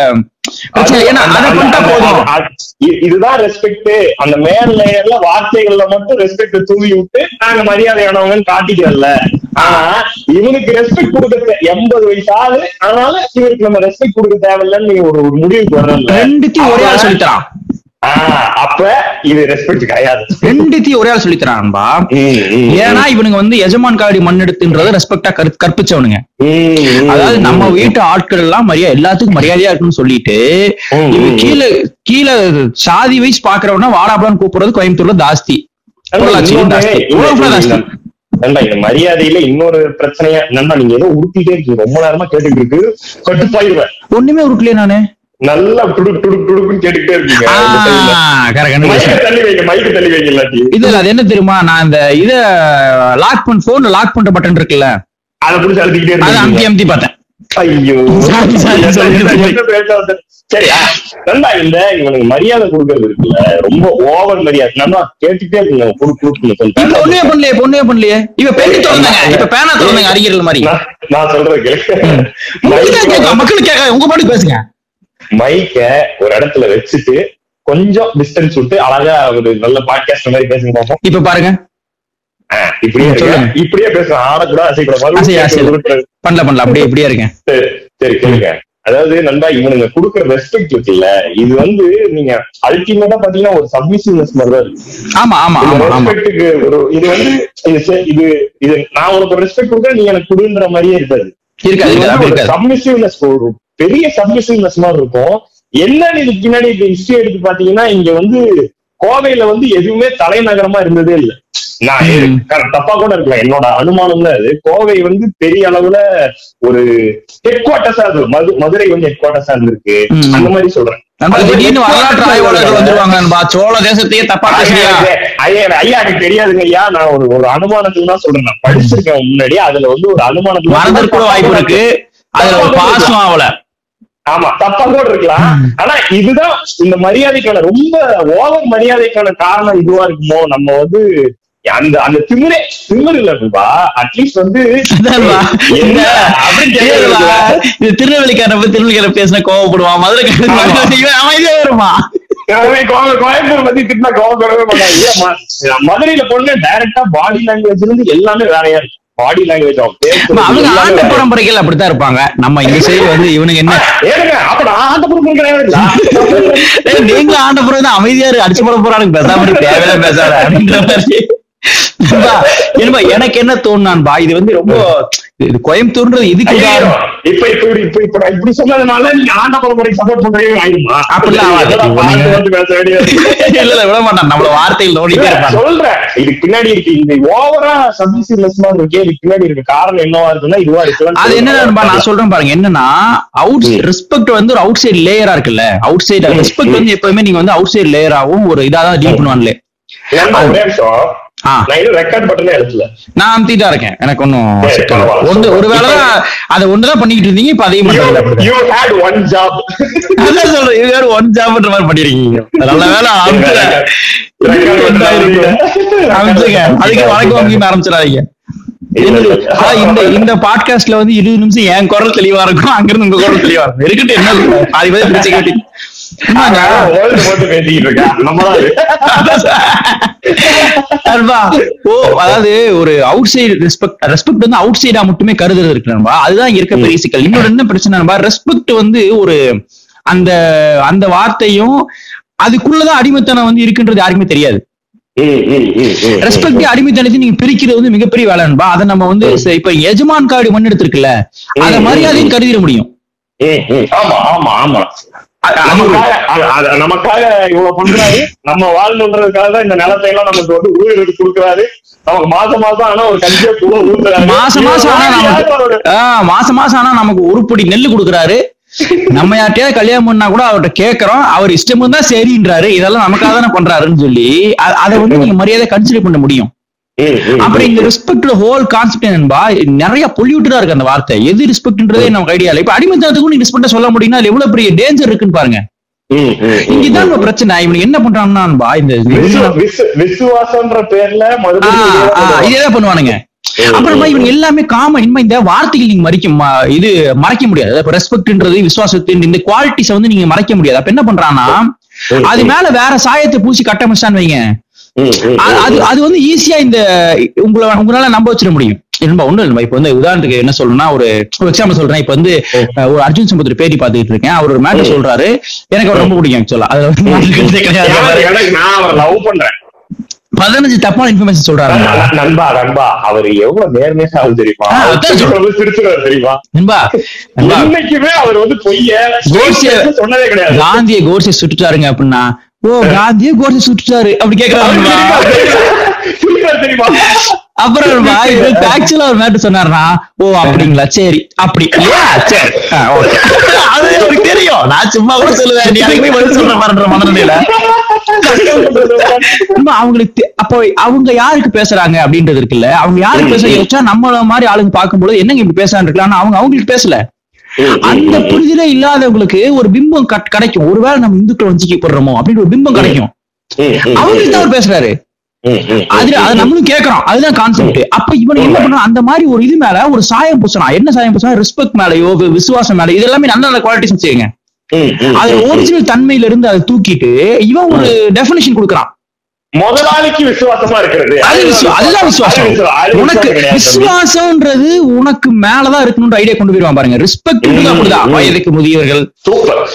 இதுதான் ரெஸ்பெக்ட் அந்த மேல் லேயர்ல வார்த்தைகள்ல மட்டும் ரெஸ்பெக்ட் தூவி விட்டு நாங்க மரியாதையானவங்கன்னு காட்டிக்கிறல்ல ஆனா இவனுக்கு ரெஸ்பெக்ட் கொடுக்க எண்பது வயசு ஆளு அதனால இவருக்கு நம்ம ரெஸ்பெக்ட் கொடுக்க தேவையில்லைன்னு நீங்க ஒரு ஒரு முடிவுக்கு வரல. ரெண்டுத்தையும் ஒரே ஆள் சொல்லித்தரான் அப்ப இது ரெஸ்பெக்ட் கிடையாது. ரெண்டுத்தையும் ஒரே ஆள் சொல்லித்தரான் நண்பா ம், ம், ஏன்னா இவனுங்க வந்து எஜமான் காடி மண்ணெடுத்துன்றத ரெஸ்பெக்டா கற்பிச்சவனுங்க. அதாவது நம்ம. வீட்டு ஆட்கள் எல்லாம் மரியாதை எல்லாத்துக்கும் மரியாதையா இருக்குன்னு சொல்லிட்டு. கீழே கீழே சாதி வைஸ் பாக்குறவனா வாடாப்படான்னு கூப்பிடுறது கோயம்புத்தூர்ல ஜாஸ்தி நண்பா, இந்த மரியாதையில இன்னொரு பிரச்சனையா நண்பா நீங்க ஏதோ உருட்டிட்டே இருக்கீங்க. ரொம்ப நேரமா கேட்டுட்டு இருக்கு. கட்டுப்பாயிருவேன் ஒண்ணுமே உருக்கலையே நானு? நல்லா துடுக் துடுக் துடுக்குன்னு கேட்டுக்கிட்டே இருக்கீங்க. மைக்க தள்ளி வைங்க மைக்க தள்ளி வைங்க இல்லாட்டி இல்ல அது என்ன தெரியுமா? நான் இந்த இத லாக் பண்ண போன் லாக் பண்ற பட்டன் இருக்குல்ல? அதை புடிச்சு அழுத்திக்கிட்டே அமுத்தி அமுத்தி பார்த்தேன். ஐயோ? சரியா நண்பா இந்த இவனுக்கு மரியாதை கொடுக்கறது இருக்குல்ல. ரொம்ப ஓவர் மரியாதை. நண்பா கேட்டுட்டே இருக்குங்க குடு குடுக்கணும் கொஞ்சம் பண்ணலையே பொண்ணுமே பண்ணலையே இப்ப பெண்ணு திறந்தாங்க. இப்ப பேனா திறந்தாங்க அறிஞர்கள் மாதிரி. நான் கேட்க மக்களுக்கு கேட்க உங்க பாட்டு பேசுங்க. மைக்க ஒரு இடத்துல வச்சுட்டு கொஞ்சம் டிஸ்டன்ஸ் விட்டு அழகா ஒரு நல்ல பாட்காஸ்ட் மாதிரி பேசுங்க இப்ப பாருங்க. இப்படியே. சொல்லுங்க. இப்படியே பேசுறேன் ஆடக்கூட அசைக்கூட அசை, அசை. மறுபடியும் பண்ணல பண்ணல அப்படியே இப்படியே இருக்கேன் சரி கேளுங்க. அதாவது நண்பா இவனுங்க கொடுக்குற ரெஸ்பெக்ட் இருக்குல்ல இது வந்து நீங்க அல்டிமேட்டா பாத்தீங்கன்னா ஒரு சப்மிசிவ்னஸ் மாதிரி தான் இருக்கு. ஆமா ஆமா இந்த ஆமா ஆமா. ரெஸ்பெக்ட்டுக்கு ஒரு இது வந்து இது இது நான் உனக்கு ரெஸ்பெக்ட் கொடுக்குறேன் நீ எனக்கு கொடுன்ற மாதிரியே இருக்காது. இருக்காது சப்மிசிவ்னஸ் ஒரு பெரிய சப்மிசிவ்னஸ் மாதிரி இருக்கும். என்னன்னு இதுக்கு பின்னாடி ஹிஸ்டரி எடுத்து பாத்தீங்கன்னா இங்க வந்து கோவையில வந்து எதுவுமே தலைநகரமா இருந்ததே இல்ல. நான் தப்பா கூட இருக்கலாம். என்னோட அனுமானம் தான் அது கோவை வந்து பெரிய அளவுல ஒரு ஹெட் குவார்டர்ஸா இருக்கு மது மதுரை வந்து ஹெட் குவார்டர்ஸா இருந்திருக்கு. அந்த மாதிரி சொல்றேன். திடீர்னு வரலாற்று ஆய்வாளர்கள் வந்துருவாங்க சோழ தேசத்தையே தப்பா ஐயா, ஐயா, எனக்கு தெரியாதுங்க ஐயா. நான் ஒரு ஒரு அனுமானத்துல தான் சொல்றேன். நான் படிச்சிருக்கேன் முன்னாடி. அதுல வந்து ஒரு மறந்துட்டு கூட வாய்ப்பு இருக்கு. அதுல ஒரு பாசம் ஆகல. ஆமா. தப்பா கூட இருக்கலாம் ஆனா இதுதான் இந்த மரியாதைக்கான ரொம்ப ஓவர் மரியாதைக்கான காரணம் இதுவா இருக்குமோ? நம்ம வந்து அந்த அந்த திமிரே திமிர் இல்லப்பா அட்லீஸ்ட் வந்து திருநெல்வேலிக்காரன் போய் திருநெல்வேலிக்காரன் பேசின கோவப்படுவான். மதுரை அமைதியா வருமா கோயம்புத்தூர் பத்தி திட்டினா கோவப்படவே மாட்டாங்க மதுரையில பொண்ணு டைரக்டா பாடி லாங்குவேஜ் இருந்து எல்லாமே வேறையா இருக்கு. பாடி லாங்குவேஜ் அவங்க ஆண்ட பரம்பரைகள் அப்படித்தான் இருப்பாங்க. நம்ம இந்த சைடு வந்து இவனுக்கு என்ன? நான் ஆண்ட தான் அமைதியா அடிச்சு போட போறானுங்க பேசாம தேவையில்ல பேசாத அப்படின்ற மாதிரி. என்னப்பா, எனக்கு என்ன தோணுனான்பா இது வந்து ரொம்ப இது கோயம்புத்தூர்ன்றது இதுக்கு இப்ப இப்ப இப்ப இப்ப நான் இப்படி சொன்னதுனால நீங்க ஆண்ட பரம்பரைக்கு சப்போர்ட் பண்றீங்க ஆயிடுமா? *laughs* இல்ல இல்ல விட மாட்டான். நம்மள வார்த்தைகள் நோண்டிட்டே சொல்றேன். இதுக்கு பின்னாடி இருக்கு. இந்த ஓவரா சப்மிசிவ்னஸ் இருக்கு இதுக்கு பின்னாடி இருக்கு. காரணம் என்னவா இருக்குன்னா இதுவா இருக்கலாம் அது என்ன நண்பா நான் சொல்றேன் பாருங்க. என்னன்னா அவுட் ரெஸ்பெக்ட் வந்து ஒரு அவுட் சைடு லேயரா இருக்குல்ல? அவுட் சைடு ரெஸ்பெக்ட் வந்து எப்பவுமே நீங்க வந்து அவுட் சைடு லேயராவும் ஒரு இதா தான் டீல் பண்ணுவாங்களே நான் அமுத்திட்டா இருக்கேன். எனக்கு ஒன்னும் சிக்கல். ஒன்று ஒருவேளை அதை ஒண்ணுதான் பண்ணிக்கிட்டு இருந்தீங்க இப்ப அதையும் பண்றீங்க அப்படிதான். யூ ஹேட் ஒன் ஜாப் அதான் சொல்றேன் இது வேற ஒன் ஜாப்ன்ற மாதிரி பண்ணிருக்கீங்க. நல்ல வேலை அமைச்சுங்க அதுக்கு வணக்கம் வாங்கின்னு ஆரம்பிச்சிடாதீங்க இந்த இந்த பாட்காஸ்ட்ல வந்து இருபது நிமிஷம் என் குரல் தெளிவா இருக்கும் அங்கிருந்து உங்க குரல் தெளிவா இருக்கும். இருக்கட்டும் என்ன? பாதி பேர் பிரிச்சு அதாவது ஒரு அவுட் சைடு ரெஸ்பெக்ட் ரெஸ்பெக்ட் வந்து அவுட் சைடா மட்டுமே கருதுறது இருக்கு நண்பா அதுதான் இருக்க பெரிய சிக்கல். இன்னொரு என்ன பிரச்சனை நண்பா ரெஸ்பெக்ட் வந்து ஒரு அந்த அந்த வார்த்தையும் அதுக்குள்ளதான் அடிமைத்தனம் வந்து இருக்குன்றது யாருக்குமே தெரியாது. ரெஸ்பெக்ட் அடிமைத்தனத்தை நீங்க பிரிக்கிறது வந்து மிகப்பெரிய வேலை நண்பா அதை நம்ம வந்து இப்ப எஜமான் காடு மண் எடுத்திருக்குல்ல அத மரியாதையும் கருதிட முடியும். நமக்காக இவ்வளவு பண்றாரு. நம்ம வாழ்ந்துன்றதுக்காக தான் இந்த நிலத்தை எல்லாம் நமக்கு வந்து உயிர் எடுத்து கொடுக்குறாரு. நமக்கு மாசம் மாசம் ஆனா ஒரு கஞ்சியை கூட ஊத்துறாரு மாசம் மாசம் ஆனா நமக்கு மாசம் மாசம் ஆனா நமக்கு ஒரு பொடி நெல்லு கொடுக்குறாரு. நம்ம யார்ட்டையாவது கல்யாணம் பண்ணா கூட அவர்ட்ட கேக்குறோம் அவர் இஷ்டம் தான் சரின்றாரு. இதெல்லாம் நமக்காக தானே பண்றாருன்னு சொல்லி. அதை வந்து நீங்க மரியாதை கன்சிடர் பண்ண முடியும். அப்புறம் இந்த ரெஸ்பெக்ட் ஹோல் கான்செப்ட் என்னன்பா நிறைய பொல்யூட்டடா இருக்கு அந்த வார்த்தை. எது ரெஸ்பெக்ட்ன்றதே நமக்கு ஐடியா இல்ல. இப்ப அடிமைத்தனத்துக்கும் நீங்க ரெஸ்பெக்டா சொல்ல முடியும்னா எவ்வளவு பெரிய டேஞ்சர் இருக்குன்னு பாருங்க. இங்கதான் பிரச்சனை. இவனுக்கு என்ன பண்றாங்கன்னா இந்த விசு- விசு- விசுவாசம்ன்ற பேர்ல இதேதான் பண்ணுவானுங்க. அப்புறமா இவங்க எல்லாமே காம இனிமே இந்த வார்த்தைகள் நீங்க மறைக்க இது மறைக்க முடியாது. இப்ப ரெஸ்பெக்ட்ன்றது விசுவாசத்தின் இந்த குவாலிட்டிஸ் வந்து நீங்க மறைக்க முடியாது. அப்ப என்ன பண்றான்னா அது மேல வேற சாயத்தை பூசி கட்டமைச்சான்னு வைங்க. அது- அது அது வந்து ஈஸியா இந்த உங்களை உங்களால நம்ப வச்சிட முடியும் இல்லைன்பா ஒண்ணும் இல்லைப்பா இப்ப வந்து உதாரணத்துக்கு என்ன சொல்லணும்னா ஒரு ஒரு எக்ஸாம்பிள் சொல்றேன். இப்ப வந்து ஒரு அர்ஜுன் சம்பத் பேட்டி பார்த்துட்டு இருக்கேன். அவர் ஒரு மேட்டர் சொல்றாரு. எனக்கு அவர் ரொம்ப பிடிக்கும் ஆக்சுவலா அதுல வந்து லவ் பண்றேன். பதினஞ்சு தப்பான இன்ஃபர்மேஷன் சொல்றாரு. நண்பா நண்பா அவர் எவ்வளவு நேர்மையா ஆள் தெரியுமா? சிரிச்சுறாரு தெரியுமா? நண்பா நண்பா. என்னைக்குமே அவர் வந்து பொய்ய கோட்சே- சொன்னதே கிடையாது. காந்திய கோட்ஸை சுட்டுட்டாருங்க அப்படின்னா ஓ காந்திய கோட்ஸை சுட்டுட்டாரு. அப்படி தெரியுமா? அப்புறம் ஆக்சுவலா *laughs* ஒரு மேட்டர் சொன்னாருன்னா ஓ அப்படிங்களா? சரி அப்படி. அது எனக்கு தெரியும். நான் சும்மா கூட சொல்லுவேன். பதில் சொல்ற மாதிரின்ற மனநிலையில. அவங்களுக்கு அப்போ அவங்க யாருக்கு பேசுறாங்க அப்படின்றது இருக்குல்ல. அவங்க யாருக்கு பேசுறாங்க நம்மள மாதிரி ஆளுங்க பார்க்கும்போது என்னங்க இப்படி பேசுறான்னு இருக்கலாம் அவங்க அவங்களுக்கு பேசல. அந்த புரிதலே இல்லாதவங்களுக்கு ஒரு பிம்பம் கட்- கிடைக்கும். ஒருவேளை நம்ம இந்துக்கள் வஞ்சிக்கப்படுறோமோ அப்படின்னு ஒரு பிம்பம் கிடைக்கும். அவங்களுக்கு தான் அவர் பேசுறாரு. அது அது நம்மளும் கேக்குறோம். அதுதான் கான்செப்ட் அப்ப இவன் என்ன பண்றான் அந்த மாதிரி ஒரு இது மேல ஒரு சாயம் பூசணும் என்ன சாயம் பூசணும் ரெஸ்பெக்ட் மேலயோ விசுவாசம் மேல இது எல்லாமே நல்ல நல்ல குவாலிட்டிஸ் வச்சுக்கோங்க. அது ஒரிஜினல் தன்மையில இருந்து அதை தூக்கிட்டு இவன் ஒரு டெபினேஷன் கொடுக்குறான். முதலாளிக்கு விசுவாசமா இருக்கிறது. அது அதுதான் விசுவாசம். உனக்கு. விசுவாசம்ன்றது உனக்கு மேலதான் இருக்கணும்ன்ற ஐடியா கொண்டு போயிருவான் பாருங்க. ரெஸ்பெக்ட் அப்படிதான். வயதுக்கு முதியவர்கள் சூப்பர்.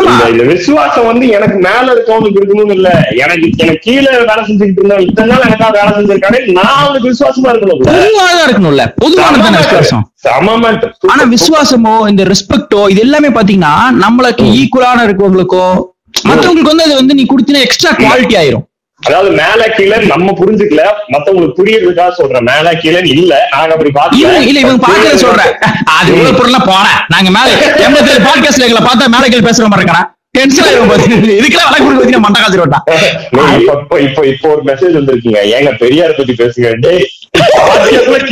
ஆமா. இந்த- விசுவாசம் வந்து எனக்கு மேல இருக்கவனுக்கு இருக்கணும் இல்ல. எனக்கு எனக்கு கீழே வேலை செஞ்சுக்கிட்டு இருந்தேன் இத்தனை நாள் எனக்காக வேலை செஞ்சிருக்கானே. நான் அவனுக்கு விசுவாசமா இருக்கணும். பொதுவானதா இருக்கணும்ல. பொதுவானது விசுவாசம். ஆனா விசுவாசமோ இந்த ரெஸ்பெக்டோ இது எல்லாமே பாத்தீங்கன்னா நம்மளுக்கு ஈக்குவலான இருக்கவங்களுக்கோ மத்தவங்களுக்கு வந்து அது வந்து நீ கொடுத்தீங்கன்னா எக்ஸ்ட்ரா குவாலிட்டி ஆயிரும். அதாவது மேல கீழே நம்ம புரிஞ்சுக்கல மத்தவங்களுக்கு புரியறதுக்காக சொல்றேன். மேல கீழே இல்ல நாங்க அப்படி இவங்க இல்ல இவங்க பாக்கல சொல்றேன். அது இவ்வளவு பொருள்லாம் போனேன் நாங்க மேல எண்பத்தி ஏழு பாட்காஸ்ட்ல எங்களை பார்த்தா மேல கீழ பேசுற மாதிரி இருக்கா ஏங்க பெரியார் பத்தி பேசுங்க.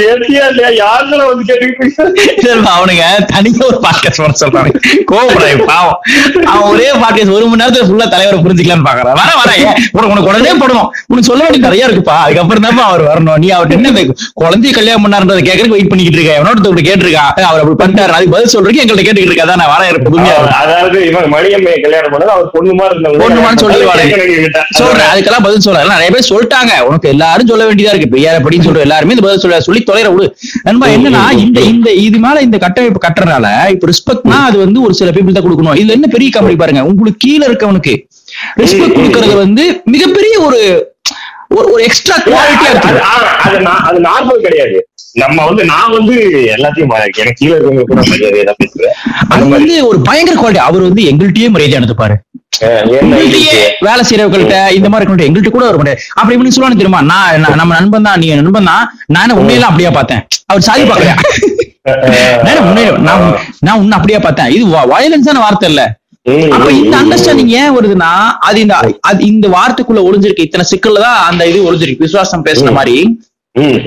கேட்டியா இல்லையா? யாருல வந்து கேட்டுக்கிட்டு அவனுங்க தனியா ஒரு பாட்காஸ்ட் பண்ண சொல்றாங்க. கோவப்படாது பாவம். அவன் ஒரே பாட்காஸ்ட் ஒரு மணி நேரத்துல ஃபுல்லா தலைவரை புரிஞ்சுக்கலாம்னு பாக்குறான். வர வர உனக்கு உனக்கு உடனே போடணும். உனக்கு சொல்ல வேண்டிய நிறைய இருக்குப்பா. அதுக்கப்புறம் தான் அவர் வரணும். நீ அவர்ட்ட என்ன குழந்தைய கல்யாணம் பண்ணாருன்றத கேட்கறதுக்கு வெயிட் பண்ணிக்கிட்டு இருக்க. எவனோட ஒருத்தர் கேட்டிருக்கான் அவர் அப்படி பண்ணிட்டாரு. அதுக்கு பதில் சொல்றதுக்கு எங்கள்ட்ட கேட்டுக்கிட்டு இருக்கா நான் புதுமையா இருக்கு. அதாவது இவன் மணியம்மையை கல்யாணம் பண்ணது அவர் பொண்ணு மாதிரி இருந்தவங்க பொண்ணு மாதிரி சொல்லிடுவாரு. கேட்கணும் என்கிட்ட. சொல்றேன் அதுக்கெல்லாம் பதில் சொல்றேன். நிறைய பேர் சொல்லிட்டாங்க. உனக்கு எல்லாரும் சொல்ல வேண்டியதா இருக்கு. பெரியார் அப்படின்னு சொல்ற எல்லாருமே இந்த பதில் சொல்ல சொல்லி தொலைற விடு. நண்பா என்னன்னா இந்த இந்த இது மேல இந்த கட்டமைப்பு கட்டுறதுனால இப்ப ரெஸ்பெக்ட்னா அது வந்து ஒரு சில பீப்புள் தான் கொடுக்கணும். இதுல என்ன பெரிய கம்பெனி பாருங்க. உங்களுக்கு கீழ இருக்கவனுக்கு ரெஸ்பெக்ட் கொடுக்கறது வந்து மிகப்பெரிய ஒரு ஒரு எக்ஸ்ட்ரா குவாலிட்டியா இருக்கு அது நார்மல் கிடையாது. நம்ம வந்து நான் வந்து எல்லாத்தையும் எனக்கு கீழே இருக்கவங்க பேசுவேன். அது வந்து ஒரு பயங்கர குவாலிட்டி அவர் வந்து எங்கள்கிட்டயே மரியாதை இது? வேலை செய்யறவங்கள்ட்ட இந்த மாதிரி இருக்கணும் எங்கள்கிட்ட கூட முடியாது அப்படி இப்படி சொல்லுவானு தெரியுமா? நான் நம்ம நண்பன் தான் நீ நண்பன் தான். நான் உண்மையெல்லாம் அப்படியே பார்த்தேன். அவர் சாதி பார்க்கலையா? நான் நான் உன்- நான் உன்னை அப்படியே பார்த்தேன். இது வயலன்ஸான வார்த்தை இல்ல. அப்ப இந்த அண்டர்ஸ்டாண்டிங் ஏன் வருதுன்னா அது இந்த அது இந்த வார்த்தைக்குள்ள ஒளிஞ்சிருக்கு இத்தனை சிக்கல்ல தான் அந்த இது ஒளிஞ்சிருக்கு. விசுவாசம் பேசுன மாதிரி.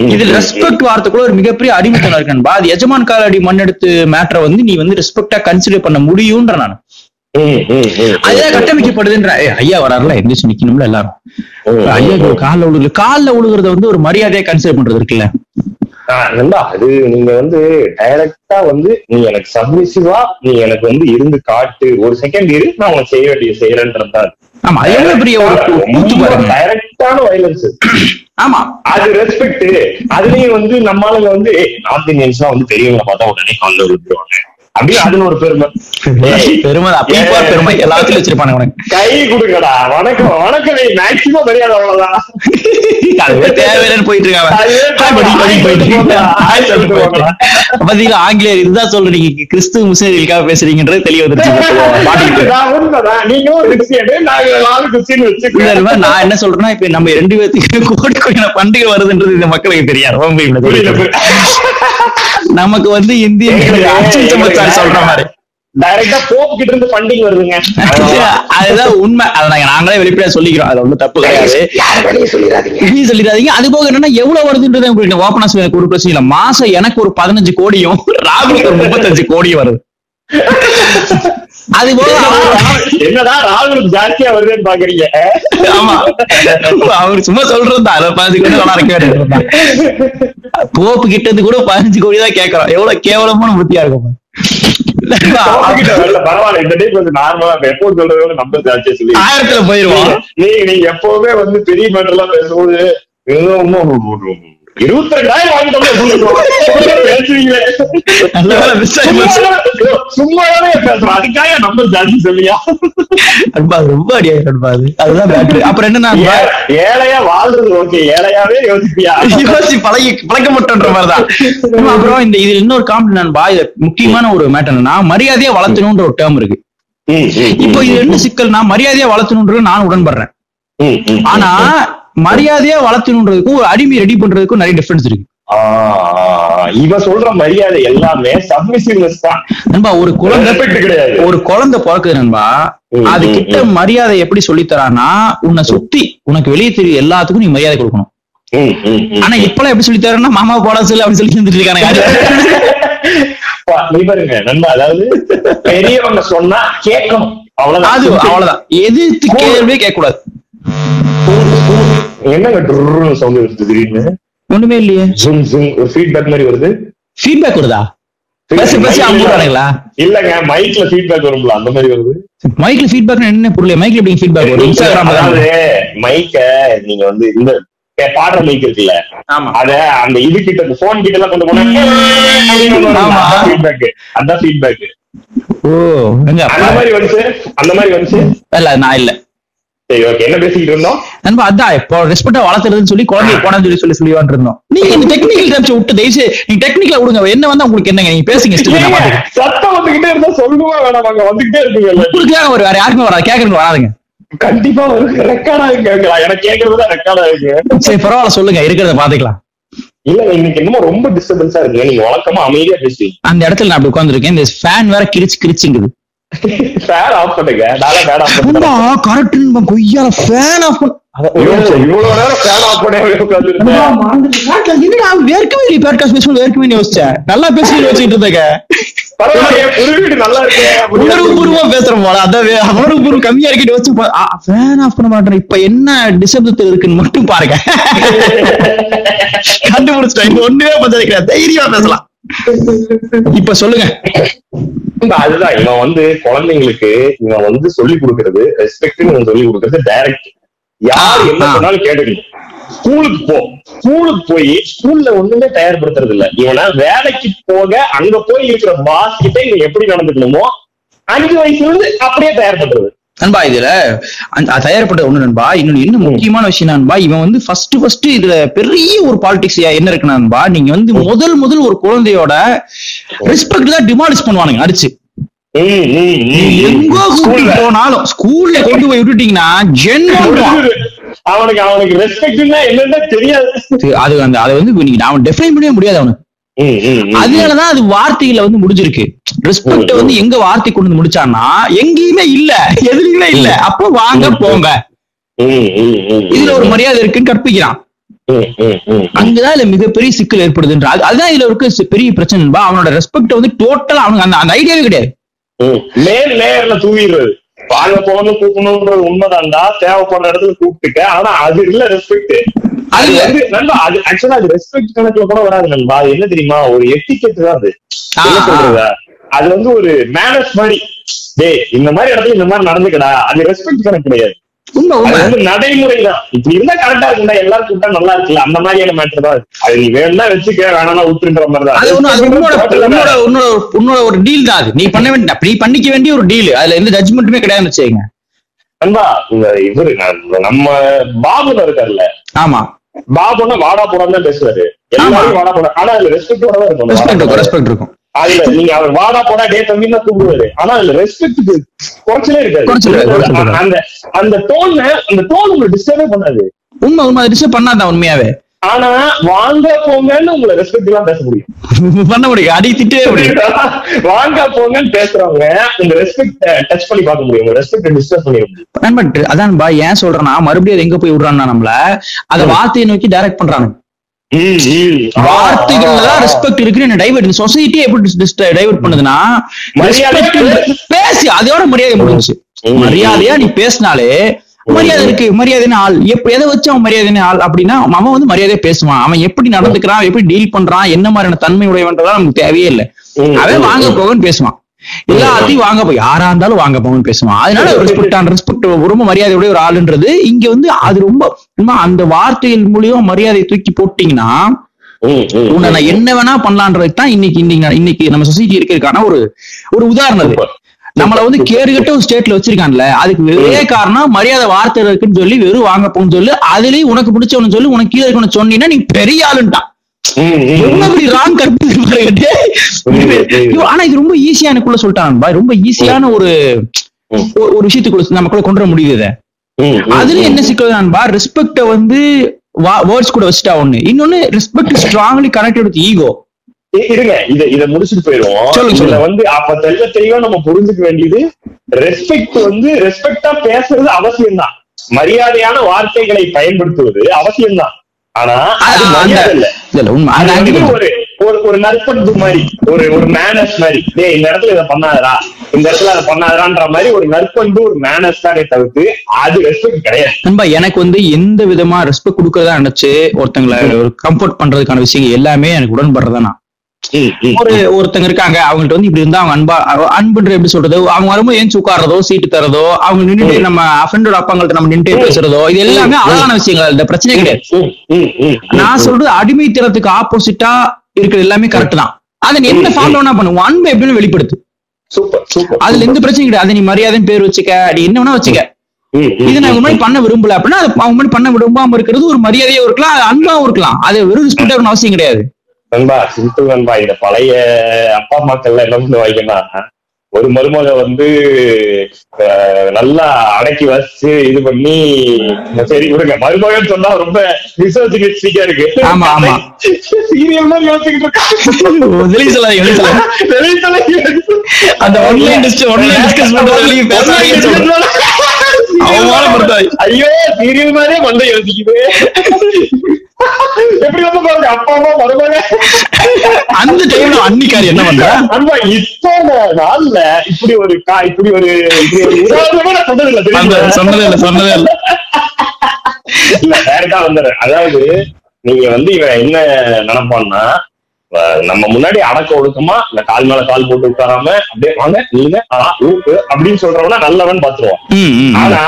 இதுல ரெஸ்பெக்ட் வார்த்தைக்குள்ள ஒரு மிகப்பெரிய அடிமைத்தனம் இருக்கு நண்பா அது எஜமான் காலடி மண்ணெடுத்து மேட்டரை வந்து நீ வந்து ரெஸ்பெக்டா கன்சிடர் பண்ண முடியும்ன்ற நான். அதுதான் கட்டமைக்கப்படுதுன்ற. ஐயா வராருல எந்திரிச்சு நிக்கணும்ல எல்லாரும். ஐயா காலில் விழுகுது காலில் விழுகுறத வந்து ஒரு மரியாதையா கன்சிடர் பண்றது இருக்குல்ல. நண்பா அது நீங்க வந்து டைரக்டா வந்து நீ எனக்கு சப்மிசிவா நீ எனக்கு வந்து இருந்து காட்டு ஒரு செகண்ட் இரு நான் உனக்கு செய்ய வேண்டிய செய்யறேன்றது ஆமா அது எவ்வளவு பெரிய ஒரு கூ- கூத்து பாருங்க டைரக்டான வயலன்ஸ் ஆமா. அது ரெஸ்பெக்ட் அதுலயும் வந்து நம்ம ஆளுங்க வந்து நார்த் இந்தியன்ஸ் வந்து பெரியவங்களை பார்த்தா உடனே காலில் விழுந்துருவாங்க. அப்படியே அதுல ஒரு பெருமை பெருமை பெருமை எல்லாத்துலயும் வச்சிருப்பானுங்க உனக்கு கை கொடுங்கடா வணக்கம் வணக்கம் மேக்சிமம் தெரியாது அவ்வளவுதான் தேவையில்லைன்னு போயிட்டு இருக்காங்க ஆங்கிலேயர் இதுதான் சொல்றீங்க கிறிஸ்துவ முஸ்லீம்களுக்காக பேசுறீங்கன்றது தெளிவு மாட்டிக்கிட்டு நான் என்ன சொல்றேன்னா இப்ப நம்ம ரெண்டு பேர்த்துக்கு கோடி கோடியான பண்டிகை வருதுன்றது இந்த மக்களுக்கு தெரியாது. புரியல. நமக்கு வந்து சமாச்சாரம் சொல்ற மாதிரி. டைரக்டா போப் கிட்ட இருந்து ஃபண்டிங் வருதுங்க. அதுதான் உண்மை. அதை நாங்க நாங்களே வெளிப்படையா சொல்லிக்கிறோம். அது ஒண்ணும் தப்பு கிடையாது. சொல்லிடாதீங்க சொல்லிடாதீங்க. அது போக என்னன்னா எவ்வளவு வருதுன்றது உங்களுக்கு எனக்கு ஒரு பிரச்சனை இல்ல. மாசம் எனக்கு ஒரு பதினஞ்சு கோடியும் ராகுலுக்கு ஒரு முப்பத்தஞ்சு கோடியும் வருது. அது போக என்னடா ராகுல் ஜாஸ்தியா வருதுன்னு பாக்குறீங்க? ஆமா. அவர் சும்மா சொல்றது தான். அதை பதினஞ்சு கோடி நல்லா இருக்க போப்பு கிட்ட இருந்து கூட பதினஞ்சு கோடி தான் கேட்கறோம் எவ்வளவு கேவலமான புத்தியா இருக்கும் ஆயிரத்துல போயிருவோம் நீ நீங்க எப்பவுமே வந்து பெரிய மேட்டர் எல்லாம் பேசும்போது ஏதோ இன்னும் இருபத்தி ரெண்டாயிரம் வாங்கிட்டோம் பேசுவீங்களே நல்ல வேலை miss ஆகி போச்சு. சும்மாவே பேசுறோம் அதுக்காக நம்ம ஜாஸ்தி சொல்லியா? அன்பா, அது ரொம்ப அடியாயிரும் அன்பா அது. அதுதான் மேட்ரு அப்புறம் என்னன்னா ஏழையா வாழ்றது ஓகே ஏழையாவே யோசிப்பியா? யோசி பழகி பழக்கப்பட்டன்ற மாதிரிதான். அப்புறம் இந்த இதுல இன்னொரு காமெடி நண்பா இது முக்கியமான ஒரு மேட்டர் என்னன்னா மரியாதையா வளர்த்தணும்ன்ற ஒரு டேர்ம் இருக்கு. இப்போ இது என்ன சிக்கல்னா மரியாதையா வளர்த்தணுன்றது நான் உடன்படுறேன். ஆனா மரியாதையா வளர்த்தணுன்றதுக்கும் ஒரு அடிமை ரெடி பண்றதுக்கும் நிறைய டிஃபரன்ஸ் இருக்கு. ஆ, இவன் சொல்ற மரியாதை எல்லாமே சப்மிசிவ்னஸ் தான். நண்பா ஒரு குழந்தை கிடையாது. ஒரு குழந்தை பிறக்குது நண்பா அது கிட்ட மரியாதை எப்படி சொல்லித் தரான்னா உன்னை சுத்தி உனக்கு வெளியே தெரியும் எல்லாத்துக்கும் நீ மரியாதை கொடுக்கணும். ஆனா இப்பெல்லாம் எப்படி சொல்லி தரேன்னா மாமா போட சொல்லு அப்படின்னு சொல்லி நீ பாருங்க நண்பா அதாவது பெரியவங்க சொன்னா கேட்கணும். அவ்வளவுதான். அது அவ்வளவுதான். எதிர்த்து கேள்வியே கேட்க கூடாது என்னங்க சவுண்ட் வருது திடீர்னு? ஒண்ணுமே இல்லையே. ஜூம் ஜூம் ஒரு ஃபீட்பேக் மாதிரி வருது. ஃபீட்பேக் வருதா? பேசி பேசி இல்லங்க மைக்ல ஃபீட்பேக் வரும்ல அந்த மாதிரி வருது. மைக்ல ஃபீட்பேக் என்ன புரியல மைக்ல எப்படி ஃபீட்பேக் வரும்? அதாவது மைக்க நீங்க வந்து இந்த பாடுற மைக் இருக்குல்ல? ஆமா. அத அந்த இது கிட்ட போன் கிட்ட எல்லாம் கொண்டு போனா ஆமா. ஃபீட்பேக் அதான் ஃபீட்பேக் ஓ அந்த மாதிரி வந்துச்சு. அந்த மாதிரி வந்துச்சு. இல்ல நான் இல்ல. நண்பா அதான். இப்போ ரெஸ்பெக்டா வளர்த்துறதுன்னு சொல்லி குழந்தைய போனான்னு சொல்லி சொல்லி சொல்லி இருந்தோம். நீங்க இந்த டெக்னிக்கல் டேப்ஸ் விட்டு தயவுசு நீங்க டெக்னிக்கலா விடுங்க. என்ன வந்தா உங்களுக்கு என்னங்க? நீங்க பேசுங்க. சத்தம் வந்துகிட்டே இருந்தா சொல்லுவா வேணாம். அங்க வந்துகிட்டே இருக்குங்கல்ல உங்களுக்கு தான் ஒரு வேற யாருக்குமே வராது. கேக்குறவங்க வராதுங்க. கண்டிப்பா ரெக்கார்ட் ஆகுங்க எனக்கு கேட்கறதுதான் ரெக்கார்ட் ஆகுங்க சரி பரவாயில்ல சொல்லுங்க. இருக்கிறத பாத்துக்கலாம் இல்ல இன்னைக்கு என்னமோ ரொம்ப டிஸ்டர்பன்ஸா இருக்கு. நீங்க வழக்கமா அமைதியா பேசுவீங்க. அந்த இடத்துல நான் அப்படி உட்காந்துருக்கேன் இந்த ஃபேன் வேற கிரிச்சு கிரிச்சுங்குது. *laughs* ஃபேன் ஆஃப் பண்ணுங்க. நாளை ஃபேன் ஆஃப் பண்ணுறேன் கரெக்ட் கொய்யா ஃபேன் ஆஃப் இவ்வளவு இவ்வளவு நேரம் ஃபேன் ஆஃப் பண்ணி உட்காந்துருந்தேன் என்னடா வேர்க்கவே இல்லை பேட்காஸ்ட் பேசும்போது வேர்க்கவே யோசிச்சேன். நல்லா பேசி யோசிச்சுட்டு இருந்தேங்க. பரவாயில்லையே புது வீடு நல்லா இருக்கு. உணர்வு பூர்வமா பேசுறோம் போல அதான் வே- உணர்வு பூர்வம் கம்மியா இருக்கு யோசிச்சு ஃபேன் ஆஃப் பண்ண மாட்டேன். இப்ப என்ன டிசப்தத்தில் இருக்குன்னு மட்டும் பாருங்க. *laughs* கண்டுபிடிச்சிட்டேன். ஒண்ணுமே கிடையாது தைரியமா பேசலாம். *laughs* இப்ப சொல்லுங்க. அதுதான் இவன் வந்து குழந்தைங்களுக்கு இவன் வந்து சொல்லி கொடுக்கறது ரெஸ்பெக்ட் சொல்லி கொடுக்கறது டைரக்ட் யார் என்ன. சொன்னாலும் கேட்டுக்கணும். ஸ்கூலுக்கு போ. ஸ்கூலுக்கு போய் ஸ்கூல்ல ஒண்ணுமே தயார்படுத்துறது இல்ல. இவனா வேலைக்கு போக அங்க போய் இருக்கிற பாஸ் கிட்ட இவன் எப்படி நடந்துக்கணுமோ அஞ்சு வயசுல இருந்து அப்படியே தயார் பண்றது நண்பா இதுல தயார்பட்ட ஒண்ணு நண்பா. இன்னொன்னு இன்னும் முக்கியமான விஷயம் நண்பா இவன் வந்து ஃபர்ஸ்ட் ஃபர்ஸ்ட் இதுல பெரிய ஒரு பாலிடிக்ஸ் என்ன இருக்கு நண்பா நீங்க வந்து முதல் முதல் ஒரு குழந்தையோட ரெஸ்பெக்ட் தான் டிமாலிஷ் பண்ணுவானுங்க அடிச்சு. எங்கோ. கூட்டிட்டு போனாலும் ஸ்கூல்ல கொண்டு போய் விட்டுட்டீங்கன்னா ஜென்மம் அவனுக்கு அவனுக்கு ரெஸ்பெக்ட்னா என்னன்னு தெரியாது. அது அந்த அதை வந்து நீங்க அவன் டெஃபைன் பண்ணவே முடியாது அவனுக்கு. அதனாலதான் அது வார்த்தையில வந்து முடிஞ்சிருக்கு. ரெஸ்பெக்ட் வந்து எங்க வார்த்தை கொண்டு வந்து முடிச்சான்னா எங்கேயுமே இல்ல எதுலையுமே இல்ல. அப்ப வாங்க போங்க. இதுல ஒரு மரியாதை இருக்குன்னு கற்பிக்கிறான். அங்கதான் இதுல மிகப்பெரிய சிக்கல் ஏற்படுதுன்ற அது- அதுதான் இதுல இருக்க பெரிய பிரச்சனை. அவனோட ரெஸ்பெக்ட் வந்து டோட்டலா அவனுக்கு அந்த ஐடியாவே கிடையாது. ம். மேல் லேயர்ல தூவிடுறது வாங்க போகணும் கூப்பிடணும்ன்றது உண்மைதான்டா. தேவைப்படுற இடத்துல கூப்பிட்டுக்க ஆனா அது இல்ல ரெஸ்பெக்ட் அது வந்து நண்பா அது ஆக்சுவலா அது ரெஸ்பெக்ட் கணக்குல கூட வராது நண்பா. என்ன தெரியுமா? ஒரு எட்டிக்கெட் தான் அது. என்ன. சொல்றது? அது வந்து ஒரு மேனஸ் மாதிரி. டேய் இந்த மாதிரி இடத்துல இந்த மாதிரி நடந்துக்கடா. அது ரெஸ்பெக்ட் கணக்கு கிடையாது. உண்மை அது உண்மை வந்து நடைமுறை தான் இப்படி இருந்தா கரெக்டா இருக்கும்டா எல்லாரும் கூப்பிட்டா நல்லா இருக்குல்ல அந்த மாதிரியான மேட்டர் தான்? அது. நீ வேணும்னா வச்சுக்க வேணாம்னா விட்டுன்ற மாதிரி தான். அது ஒண்ணு அது உன்னோட உன்னோட உன்னோட உன்னோட ஒரு டீல் தான் அது. நீ பண்ண வேண்டிய நீ பண்ணிக்க வேண்டிய ஒரு டீல் அதுல எந்த ஜட்ஜ்மெண்ட்டுமே கிடையாதுன்னு வச்சுக்கோங்க. இந்த இவரு நம்ம பாபுல இருக்காருல்ல. ஆமா. பாபுன்னா வாடா போடான்னு தான் பேசுவாரு. எல்லாரும் வாடா போடா ஆனா அதுல ரெஸ்பெக்டோட இருக்கும். ரெஸ்பெக்ட் இருக்கும். அதுல நீங்க அவர் வாடா போடா டே தம்பி தான் கூப்பிடுவாரு. ஆனா அதுல ரெஸ்பெக்ட் குறைச்சலே இருக்காது. அந்த அந்த டோன் அந்த டோன் உங்களுக்கு டிஸ்டர்பே பண்ணாது. உண்மை உண்மை டிஸ்டர்ப் பண்ணாதான் உண்மையாவே? ஆனா வாங்க போங்கன்னு உங்களை ரெஸ்பெக்ட் எல்லாம் பேச முடியும். *laughs* பண்ண முடியும் அடி முடியும் *laughs* வாங்க போங்கன்னு பேசுறவங்க உங்க ரெஸ்பெக்ட் டச் பண்ணி பார்க்க முடியும் உங்க ரெஸ்பெக்ட் டிஸ்டர்ப் பண்ணிட முடியும். அதான் ஏன் சொல்றேன்னா மறுபடியும் எங்க போய் விடுறான்னா நம்மள? அத வார்த்தையை நோக்கி டைரக்ட் பண்றாங்க வார்த்தைகள்ல ரெஸ்பெக்ட் இருக்குன்னு என்ன டைவர்ட் இந்த எப்படி டைவர்ட் பண்ணுதுன்னா பேசு. அதோட மரியாதை முடிஞ்சுச்சு. ம். மரியாதையா நீ பேசினாலே மரியாதை இருக்கு மரியாதைன்னு ஆள். எப்ப எதை வச்சு அவன் மரியாதைன்னு ஆள்? அப்படின்னா அவன் வந்து மரியாதையா பேசுவான். அவன் எப்படி நடந்துக்கிறான் எப்படி டீல் பண்றான் என்ன மாதிரியான தன்மை உடையவன்றதா நமக்கு தேவையே இல்லை. அவன் வாங்க போகன்னு பேசுவான். எல்லாத்தையும் வாங்க போ யாரா இருந்தாலும் வாங்க போங்கன்னு பேசுவான். அதனால ரெஸ்பெக்ட் ஆன் ரெஸ்பெக்ட் ரொம்ப மரியாதையுடைய ஒரு ஆளுன்றது இங்க வந்து அது ரொம்ப அந்த வார்த்தைகள் மூலியமா மரியாதையை தூக்கி போட்டீங்கன்னா. உன்னை நான் என்ன வேணா பண்ணலான்றது தான் இன்னைக்கு இன்னைக்கு இன்னைக்கு நம்ம சொசைட்டி இருக்கிறதுக்கான ஒரு ஒரு உதாரணம். நம்மள வந்து கேடுகட்ட ஒரு ஸ்டேட்ல வச்சிருக்கான்ல அதுக்கு ஒரே காரணம் மரியாதை வார்த்தை இருக்குன்னு சொல்லி வெறும் வாங்க போன்னு சொல்லி அதுலயும் உனக்கு பிடிச்சவனு சொல்லி உனக்கு கீழே இருக்கணும் சொன்னீங்கன்னா நீ பெரிய ஆளுன்ட்டான். ஆனா இது ரொம்ப ஈஸியா எனக்குள்ள சொல்லிட்டான் ரொம்ப ஈஸியான ஒரு. ஒரு- விஷயத்துக்குள்ள நமக்குள்ள கொண்டு வர முடியுது அதுல. என்ன சிக்கல் நண்பா ரெஸ்பெக்ட வந்து வேர்ட்ஸ் கூட வச்சுட்டா ஒண்ணு. இன்னொன்னு respect strongly connected with ego இருங்க. இத இத முடிச்சுட்டு போயிருவோம் இதுல. வந்து அப்ப தெளிவ தெளிவா நம்ம புரிஞ்சுக்க வேண்டியது ரெஸ்பெக்ட் வந்து ரெஸ்பெக்டா பேசுறது அவசியம்தான். மரியாதையான வார்த்தைகளை பயன்படுத்துவது அவசியம்தான். ஆனா ஒரு நற்பண்பு மாதிரி ஒரு ஒரு மேனஸ் மாதிரி இந்த இடத்துல இதை பண்ணாதடா. இந்த இடத்துல அதை பண்ணாதடான்ற மாதிரி ஒரு நற்பண்பு ஒரு மேனஸ் தானே தவிர்த்து அது ரெஸ்பெக்ட் கிடையாது. நண்பா எனக்கு வந்து எந்த விதமா ரெஸ்பெக்ட் கொடுக்கறதா நினைச்சு ஒருத்தங்களை ஒரு கம்ஃபர்ட் பண்றதுக்கான விஷயங்கள் எல்லாமே எனக்கு உடன்படுறதா. ஒரு ஒருத்தங்க இருக்காங்க அவங்கள்ட்ட வந்து இப்படி இருந்தா அவங்க அன்பா அன்புன்ற எப்படி சொல்றது? அவங்க வரும்போது ஏன் உட்கார்றதோ சீட்டு தரதோ அவங்க நின்னுட்டு நம்ம ஃப்ரெண்டோட அப்பாங்கள்ட்ட நம்ம நின்னுட்டு பேசுறதோ இது எல்லாமே அழகான விஷயங்கள். இந்த பிரச்சனை கிடையாது. நான் சொல்றது அடிமைத்தனத்துக்கு ஆப்போசிட்டா இருக்கிறது எல்லாமே கரெக்ட் தான். அதை நீ என்ன ஃபார்ம் வேணா பண்ணு. உன் அன்பை எப்படின்னு வெளிப்படுத்து. அதுல எந்த பிரச்சனையும் கிடையாது. அதை நீ மரியாதைன்னு பேர் வச்சுக்க நீ என்ன வேணா வச்சுக்க. இது நான் ம். உங்க மாதிரி பண்ண விரும்பல அப்படின்னா அவங்க மாதிரி பண்ண விரும்பாம இருக்கிறது ஒரு மரியாதையும் இருக்கலாம் அது அன்பாவும் இருக்கலாம். அது வெறும் அவசியம் கிடையாது. நண்பா சிம்பிள் நண்பா இந்த பழைய அப்பா அம்மாக்கள்லாம் என்ன பண்ணி வைக்கணும்னா ஒரு மருமக வந்து நல்லா அடக்கி வச்சு இது பண்ணி சரி விடுங்க. மருமகன் சொன்னா ரொம்ப மிசோஜினிஸ்டிக்கா இருக்கு. ஆமா, ஆமா. சீரியல் தான் சொல்றேன். அவமானப்படுத்தாதீங்க. ஐயோ சீரியல் மாதிரியே மண்டை யோசிக்குது. எப்படி வந்து பாருங்க அப்பா அம்மா மருமக. அந்த டைம்ல அன்னிக்காரி என்ன பண்றா அன்பா இப்போ நாள்ல இப்படி ஒரு கா- இப்படி ஒரு உதாரணமே நான் சொன்னது இல்ல? சொன்னதே இல்ல சொன்னதே இல்ல. இல்ல டேரக்டா வந்துடுறேன். அதாவது நீங்க வந்து இவன் என்ன நினைப்பான்னா நம்ம முன்னாடி அடக்க ஒடுக்கமா இந்த கால் மேல கால் போட்டு உட்காராம அப்படியே வாங்க ஊக்கு அப்படின்னு சொல்றவனா நல்லவன் பாத்துருவான். ஆனா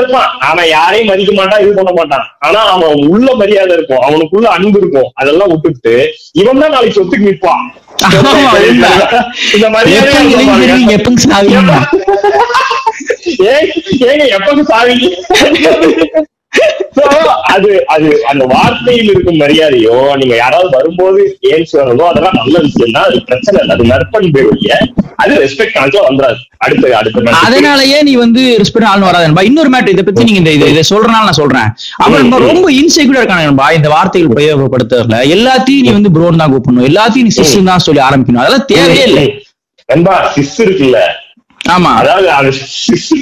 இருப்பான் அவன் யாரையும் மதிக்க மாட்டான் இது பண்ண மாட்டான். ஆனா அவன் உள்ள மரியாதை இருக்கும் அவனுக்குள்ள அன்பு இருக்கும். அதெல்லாம் விட்டுட்டு இவன் தான் நாளைக்கு சொத்துக்கு நிற்பான். இந்த மரியாதை சாவீங்க? ஏங்க எப்பங்க சாவீங்க? அது அது அந்த வார்த்தையில் இருக்கும் மரியாதையோ நீங்க யாராவது வரும்போது ஏன் சொல்லணுமோ அதெல்லாம் நல்ல விஷயம் தான் அது பிரச்சனை இல்லை. அது நற்பண்பே ஒழிய அது ரெஸ்பெக்ட் கணக்கில் வந்துடாது. அடுத்த அடுத்த. அதனாலயே நீ வந்து ரெஸ்பெக்ட் ஆள் வராது. இன்னொரு மேட்டர் இதை பத்தி நீங்க இந்த இதை- சொல்றனால நான் சொல்றேன். அவன் ரொம்ப இன்செக்யூரா இருக்காங்க நண்பா. இந்த வார்த்தைகள் உபயோகப்படுத்துறதுல. எல்லாத்தையும் நீ வந்து ப்ரோன் தான் கூப்பிடணும். எல்லாத்தையும் நீ சிஸ்டம் தான் சொல்லி ஆரம்பிக்கணும். அதெல்லாம் தேவையே இல்லை. நண்பா சிஸ் இருக்குல்ல. ஆமா. அதாவது அது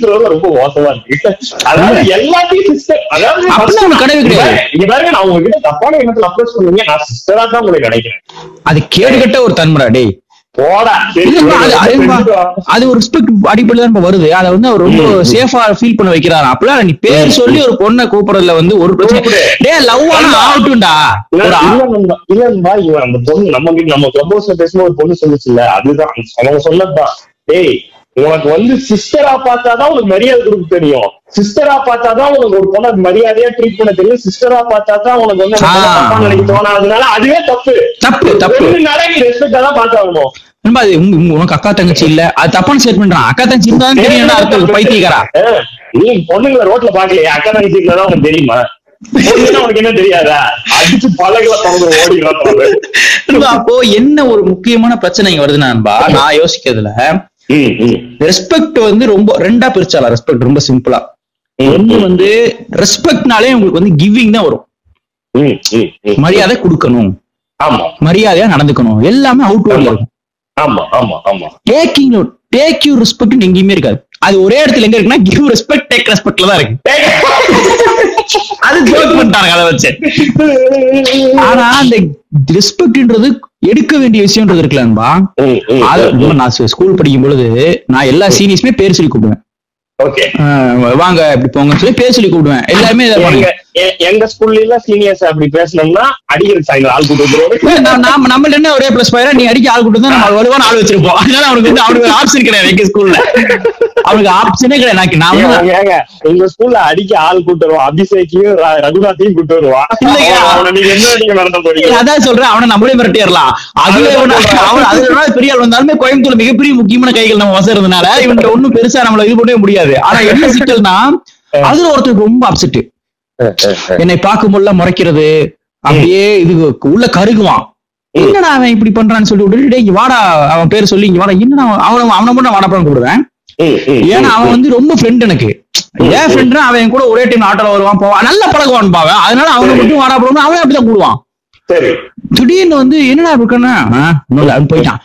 ரொம்ப மோசமா இருக்கு. அதாவது எல்லாத்தையும் சிஸ்டர் அதாவது கிடையவே கிடையாது. இங்க பாருங்க நான் உங்ககிட்ட தப்பான எண்ணத்துல அப்ரோச் பண்ணுவீங்க நான் சிஸ்டரா தான் உங்களை நினைக்கிறேன். அது கேடுகட்ட ஒரு தன்முறை டேய். அது- ஒரு ரெஸ்பெக்ட் அடிப்படையில தான் வருது. அதை வந்து அவர் ரொம்ப. சேஃபா ஃபீல் பண்ண வைக்கிறாரு. அப்பெல்லாம் நீ பேர் சொல்லி ஒரு பொண்ணை கூப்பிடுறதுல வந்து ஒரு பிரச்சனை. கூப்பிடு. டே லவ் ஆனா ஆகட்டும்டா. இல்ல, இல்ல இல்ல நண்பா, இவன் அந்த பொண்ணு நம்ம நம்ம club house ல பேசும்போது ஒரு பொண்ணு சொல்லுச்சுல்ல அதுதான். அவங்க சொன்னதுதான். டேய் உனக்கு வந்து சிஸ்டரா பார்த்தாதான் உனக்கு மரியாதை கொடுக்க தெரியும். சிஸ்டரா பார்த்தாதான் உனக்கு ஒரு பொண்ணை மரியாதையா ட்ரீட் பண்ண தெரியும். சிஸ்டரா பார்த்தாதான் உனக்கு வந்து. தப்பா நினைக்க தோணாதனால அதுவே தப்பு. தப்பு தப்பு. நீ ரெஸ்பெக்டா தான் பார்த்தாகணும். அது உனக்கு அக்கா தங்கச்சி இல்ல. அது தப்பான ஸ்டேட்மெண்ட் அக்கா தங்கச்சி இருந்தா தெரியும். அர்த்தம் பைத்தியக்காரா? நீ பொண்ணுங்களை ரோட்ல பாக்கலையா அக்கா தங்கச்சி தான் உனக்கு தெரியுமா? அப்போ என்ன ஒரு முக்கியமான பிரச்சனை வருதுன்னா நண்பா, நான் யோசிக்கிறதுல ரெஸ்பெக்ட் வந்து ரொம்ப ரெண்டா பிரிச்சாலாம் ரெஸ்பெக்ட் ரொம்ப சிம்பிளா ஒண்ணு வந்து ரெஸ்பெக்ட்னாலே உங்களுக்கு வந்து கிவிங் தான் வரும். மரியாதை கொடுக்கணும். ஆமா. மரியாதையா நடந்துக்கணும். எல்லாமே அவுட்வேர்ட்ல இருக்கும். ஆமா ஆமா ஆமா. டேக்கிங் டேக் யூ ரெஸ்பெக்ட் எங்கேயுமே இருக்காது. அது ஒரே இடத்துல எங்க இருக்குன்னா கிவ் ரெஸ்பெக்ட் டேக் ரெஸ்பெக்ட்ல தான் இருக்கு. அது ஜோக் பண்ணிட்டாங்க அதை வச்சு. ஆனா அந்த ரெஸ்பெக்ட்ன்றது எடுக்க வேண்டிய விஷயம்ன்றது அது ம். நான் ஸ்கூல் படிக்கும் பொழுது நான் எல்லா சீனியர்ஸுமே பேர் சொல்லி கூப்பிடுவேன். வாங்க இப்படி போங்கன்னு சொல்லி பேர் சொல்லி கூப்பிடுவேன். எல்லாருமே இதை பண்ணுங்க. எங்க ஸ்கூல்ல எல்லாம் சீனியர்ஸ் அப்படி பேசணும்னா அடிக்கிறது சாயந்தரம் ஆள் கூட்டு வந்துருவாங்க. நம்ம என்ன ஒரே பிளஸ் பாயிரா நீ அடிக்க ஆள் கொடுத்து நம்ம வலுவான ஆள் வச்சிருப்போம். அதனால அவனுக்கு வந்து அவனுக்கு ஆப்ஷன் கிடையாது எங்க ஸ்கூல்ல அவனுக்கு ஆப்ஷனே கிடையாது. நான் ஏங்க, எங்க ஸ்கூல்ல அடிக்க ஆள் கூட்டு வருவான். அபிஷேக்கையும் ரகுநாத்தையும் கூட்டு வருவான். அதான் சொல்றேன். அவனை நம்மளே மிரட்டிடலாம். அதுல. அவன் வேணா பெரிய ஆள் வந்தாலுமே கோயம்புத்தூர்ல மிகப்பெரிய முக்கியமான கைகள் நம்ம வசம் இருந்தனால இவன்கிட்ட ஒண்ணும் பெருசா நம்மள இது பண்ணவே முடியாது. ஆனா என்ன சிக்கல்னா அதுல ஒருத்தருக்கு ரொம்ப அப்செட் என்னை பார்க்கும்போதெல்லாம் முறைக்கிறது அப்படியே இது உள்ள கருகுவான். என்னடா அவன் இப்படி பண்றான்னு சொல்லி விட்டுட்டு "டேய், இங்க வாடா அவன் பேர் சொல்லி இங்க வாடா. என்னடா அவன் அவனை மட்டும் வாடப்பான்னு கூப்பிடுவேன். ஏன்னா அவன் வந்து ரொம்ப ஃப்ரெண்ட் எனக்கு. ஏன் ஃப்ரெண்ட்னா அவன் கூட ஒரே டைம் ஆட்டோல வருவான் போவான். நல்லா பழகுவான் பாவன். அதனால அவனை மட்டும் வாடா போடுவான் அவன் அப்படிதான் கூடுவான் திடீர்னு வந்து என்னடா இருக்குன்னா அவன் போயிட்டான்.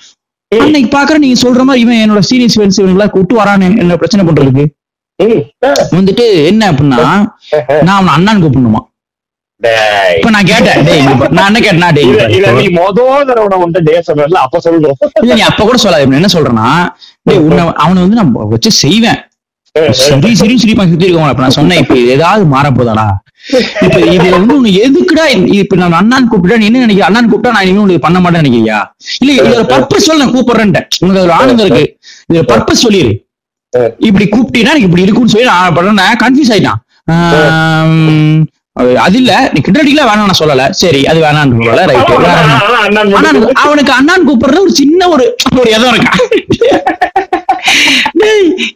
அன்னைக்கு பாக்குற நீங்க சொல்ற மாதிரி இவன் என்னோட சீரியஸ் ஃப்ரெண்ட்ஸ் இவங்களா கூட்டு வரான்னு என்ன பிரச்சனை பண்றதுக்கு? வந்துட்டு என்ன அப்படின்னா நான் அவனை அண்ணான்னு கூப்பிடணுமா. இப்ப நான் கேட்டேன். நான் என்ன கேட்டேன்னா டேய் மொத தடவை நான் உன்கிட்ட டே சொன்னல அப்ப சொல்றோம் இல்ல நீ அப்ப கூட சொல்லாத. என்ன சொல்றேன்னா டேய் உன்னை அவனை வந்து நான் வச்சு செய்வேன். சரி சரி. சிரிப்பான் சுத்தி இருக்கவன் அப்ப நான் சொன்னேன். இப்ப ஏதாவது மாற போதாடா இப்ப இதுல வந்து உனக்கு எதுக்குடா இப்ப நான் அண்ணான் கூப்பிட்டா நீ என்ன நினைக்கிற? அண்ணான் கூப்பிட்டா நான் இனிமே உனக்கு பண்ண மாட்டேன்னு நினைக்கிறியா? இல்ல இதுல பர்பஸ் சொல்ல நான் கூப்பிடுறேன்ட்ட உனக்கு அதுல ஆனந்தம் இருக்கு. இதுல பர்பஸ் சொல்லிரு. இப்படி கூப்பிட்டீங்கன்னா எனக்கு இப்படி இருக்குன்னு சொல்லி நான் பண்ண கன்ஃபியூஸ் ஆயிட்டான். அது இல்ல. நீ கிட்டடிக்கல வேணாம் நான் சொல்லல. சரி அது வேணான்னு சொல்லல ரைட் ஆனா அவனுக்கு அண்ணான் கூப்பிடுறது ஒரு சின்ன ஒரு ஒரு எதம் இருக்கா?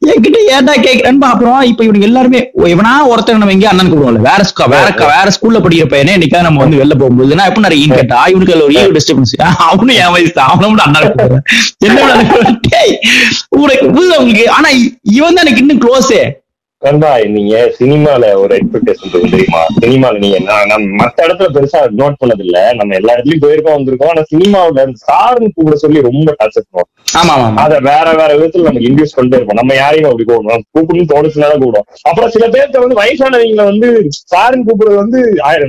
என்கிட்ட ஏன்டா கேக்குறேன்பா அப்புறம் இப்ப இவனுக்கு எல்லாருமே எவனா ஒருத்தன் நம்ம எங்கேயும் அண்ணன் கூப்பிடுவோம்ல வேற வேற வேற ஸ்கூல்ல படிக்கிற பையனே என்னைக்கா நம்ம வந்து வெளில போகும்போது நான் எப்ப நிறைய கேட்டா? இவனுக்கு ஒரு ஈகோ டிஸ்டர்பன்ஸ் அவனும் என் வயசு தான். அவனும் கூட அண்ணன் கூப்பிடுறேன் என்ன உனக்கு ஆனா இவன் தான் எனக்கு இன்னும் க்ளோஸே நண்பா நீங்க சினிமால ஒரு எக்ஸ்பெக்டேஷன் இருக்கு தெரியுமா? சினிமால நீங்க நான் நம்ம மத்த இடத்துல பெருசா நோட் பண்ணது இல்ல நம்ம எல்லா இடத்துலயும் போயிருக்கோம் வந்திருக்கோம். ஆனா சினிமாவுல சார்னு கூப்பிட சொல்லி ரொம்ப டச் பண்ணுவோம் அத வேற வேற விதத்துல நமக்கு இன்டியூஸ் பண்ணிட்டே இருப்போம். நம்ம யாரையும் அப்படி கூப்பிடுவோம் கூப்பிடணும் தோணுச்சுனால கூப்பிடுவோம். அப்புறம் சில பேர்த்த வந்து வயசானவங்களை வந்து சாருன்னு கூப்பிடுறது வந்து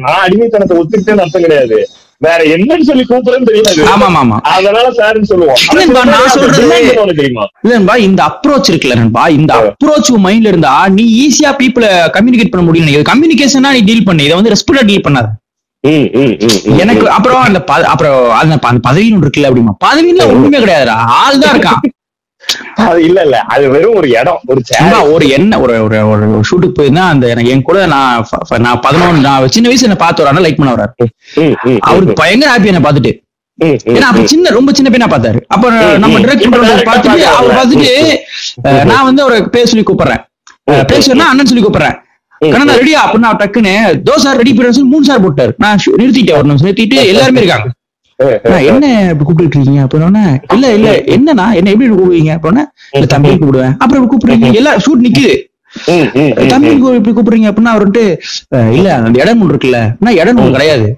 நான் அடிமைத்தனத்தை ஒத்துக்கிட்டேன்னு அர்த்தம் கிடையாது. வேற என்னன்னு சொல்லி கூப்பிடுறேன்னு தெரியாது. ஆமா ஆமா அதனால சாருன்னு சொல்லுவோம். நான் சொல்றது- தெரியுமா? இல்லன்பா இந்த அப்ரோச் இருக்குல்ல நண்பா இந்த அப்ரோச் மைண்ட்ல இருந்தா நீ ஈஸியா பீப்புள கம்யூனிகேட் பண்ண முடியும் கம்யூனிகேஷனா நீ டீல் பண்ணு. இதை வந்து ரெஸ்பெக்டா டீல் பண்ணாத. எனக்கு அப்புறம் அந்த அப்புறம் அந்த பதவின்னு இருக்குல்ல அப்படிமா. பதவியில ஒண்ணுமே கிடையாதுடா. ஆள் தான் இருக்கான். அது இல்ல இல்ல. அது வெறும் ஒரு இடம் ஒரு ஒரு என்ன ஒரு ஒரு ஒரு ஷூட்டுக்கு போயிருந்தா அந்த எனக்கு என் கூட நான் நான் பதினொன்று நான் சின்ன வயசு என்ன பார்த்து வரான லைக் பண்ண வராரு அவருக்கு பயங்கர ஹாப்பி என்ன பார்த்துட்டு. ஏன்னா அப்ப சின்ன ரொம்ப சின்ன பையனா பார்த்தாரு. அப்ப நம்ம டிரெக்ட் பண்றவங்க பார்த்துட்டு அவர் பார்த்துட்டு நான் வந்து அவரை பேர் சொல்லி கூப்பிடுறேன். சொன்னா அண்ணன் சொல்லி கூப்பிடுறேன். கண்ணா ரெடியா அப்படின்னா டக்குன்னு தோசை ரெடி பண்ண மூணு சார் போட்டாரு. நான் நிறுத்திட்டேன் ஒரு நிமிஷம் நிறுத்திட்டு எல்லாருமே இருக்காங்க. *laughs* என்ன கூப்பிட்டு இருக்கீங்க அப்படின்னா இல்ல இல்ல என்னண்ணா என்ன எப்படி கூப்பிடுவீங்க அப்படின்னா இல்ல தம்பி கூப்பிடுவேன். அப்புறம் கூப்பிடுறீங்க? எல்லாம் ஷூட் நிக்குது. தம்பி இப்படி கூப்பிடுறீங்க அப்படின்னா அவர் வந்துட்டு இல்ல அந்த இடம் இருக்குல்ல. ஆனா இடம் ஒன்று கிடையாது.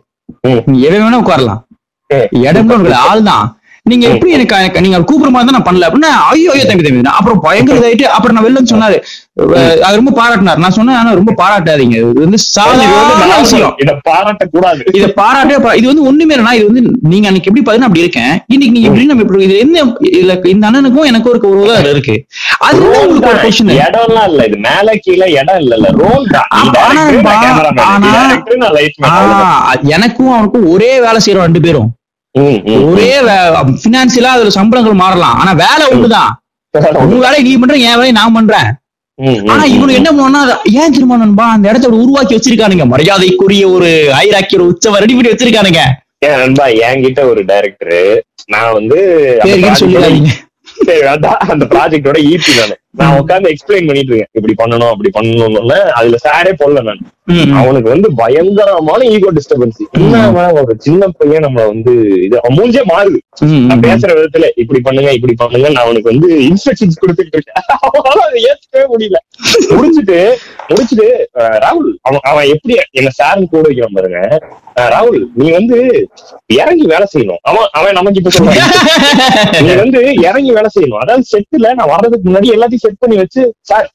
எவன் வேணா உட்காரலாம். இடம் கிடையாது. ஆள் தான் நீங்க எப்படி எனக்கு நீங்க கூப்பிடுற மாதிரி தான் நான் பண்ணல. அப்படின்னா ஐயோ ஐயோ தம்பி தம்பி அப்புறம் பயங்கர இதாயிட்டு அப்புறம் நான் வெளில வந்து சொன்னாரு. அது ரொம்ப பாராட்டினார். நான் சொன்னேன் ஆனா ரொம்ப பாராட்டாதீங்க. இது வந்து சாதாரண விஷயம் இத பாராட்ட கூடாது இத பாராட்டே இது வந்து ஒண்ணுமே இல்லைனா இது வந்து நீங்க அன்னைக்கு எப்படி பாத்தீங்கன்னா அப்படி இருக்கேன். இன்னைக்கு நீங்க எப்படி நம்ம இப்படி இது என்ன இதுல இந்த அண்ணனுக்கும் எனக்கு ஒரு ஒரு உதவி இருக்கு. ரோல் உங்களுக்கு ஒரு. கொஸ்டின் இடம்லாம் இல்ல. இது மேல கீழே இடம் இல்ல இல்ல. ரோல் ஆனா. எனக்கும் அவனுக்கும் ஒரே வேலை செய்யறோம் ரெண்டு பேரும். ஒரே பினான்சியலா அதுல சம்பளங்கள் மாறலாம். ஆனா வேலை ஒண்ணுதான் உங்க வேலையை நீ பண்ற என் வேலையை நான் பண்றேன். ஆனா இவனு என்ன அதை ஏன் திரும்ப நண்பா? அந்த இடத்த உருவாக்கி வச்சிருக்கானுங்க. மரியாதைக்குரிய ஒரு ஐராக்கிய ஒரு உச்சவ ரெடி பண்ணி வச்சிருக்கானுங்க. ஏன் நண்பா என்கிட்ட ஒரு டைரக்டர் நான் வந்து அந்த ப்ராஜெக்டோட ஈபி *laughs* நானு. நான் உட்கார்ந்து எக்ஸ்பிளைன் பண்ணிட்டு இருக்கேன். இப்படி பண்ணணும் அப்படி பண்ணணும்னு அதுல சாடே போடல நான். அவனுக்கு வந்து பயங்கரமான ஈகோ டிஸ்டர்பன்ஸ் என்ன ஒரு சின்ன பையன் நம்மள வந்து இது மூஞ்சே மாறுது. நான். பேசுற விதத்துல இப்படி பண்ணுங்க இப்படி பண்ணுங்க நான் அவனுக்கு வந்து இன்ஸ்ட்ரக்ஷன்ஸ் கொடுத்துட்டு இருக்கேன். *laughs* ஏத்துக்கவே முடியல. முடிச்சுட்டு முடிச்சுட்டு ராகுல் அவன் அவன் எப்படி என்ன சார்னு கூட வைக்கிறான் பாருங்க. ராகுல் நீ வந்து இறங்கி வேலை செய்யணும். அவன் அவன் நமக்கு இப்ப சொல்றான். *laughs* நீ வந்து இறங்கி வேலை செய்யணும். அதாவது செட்டுல நான் வர்றதுக்கு முன்னாடி எல்லாத்தையும் செட் பண்ணி வச்சு சார்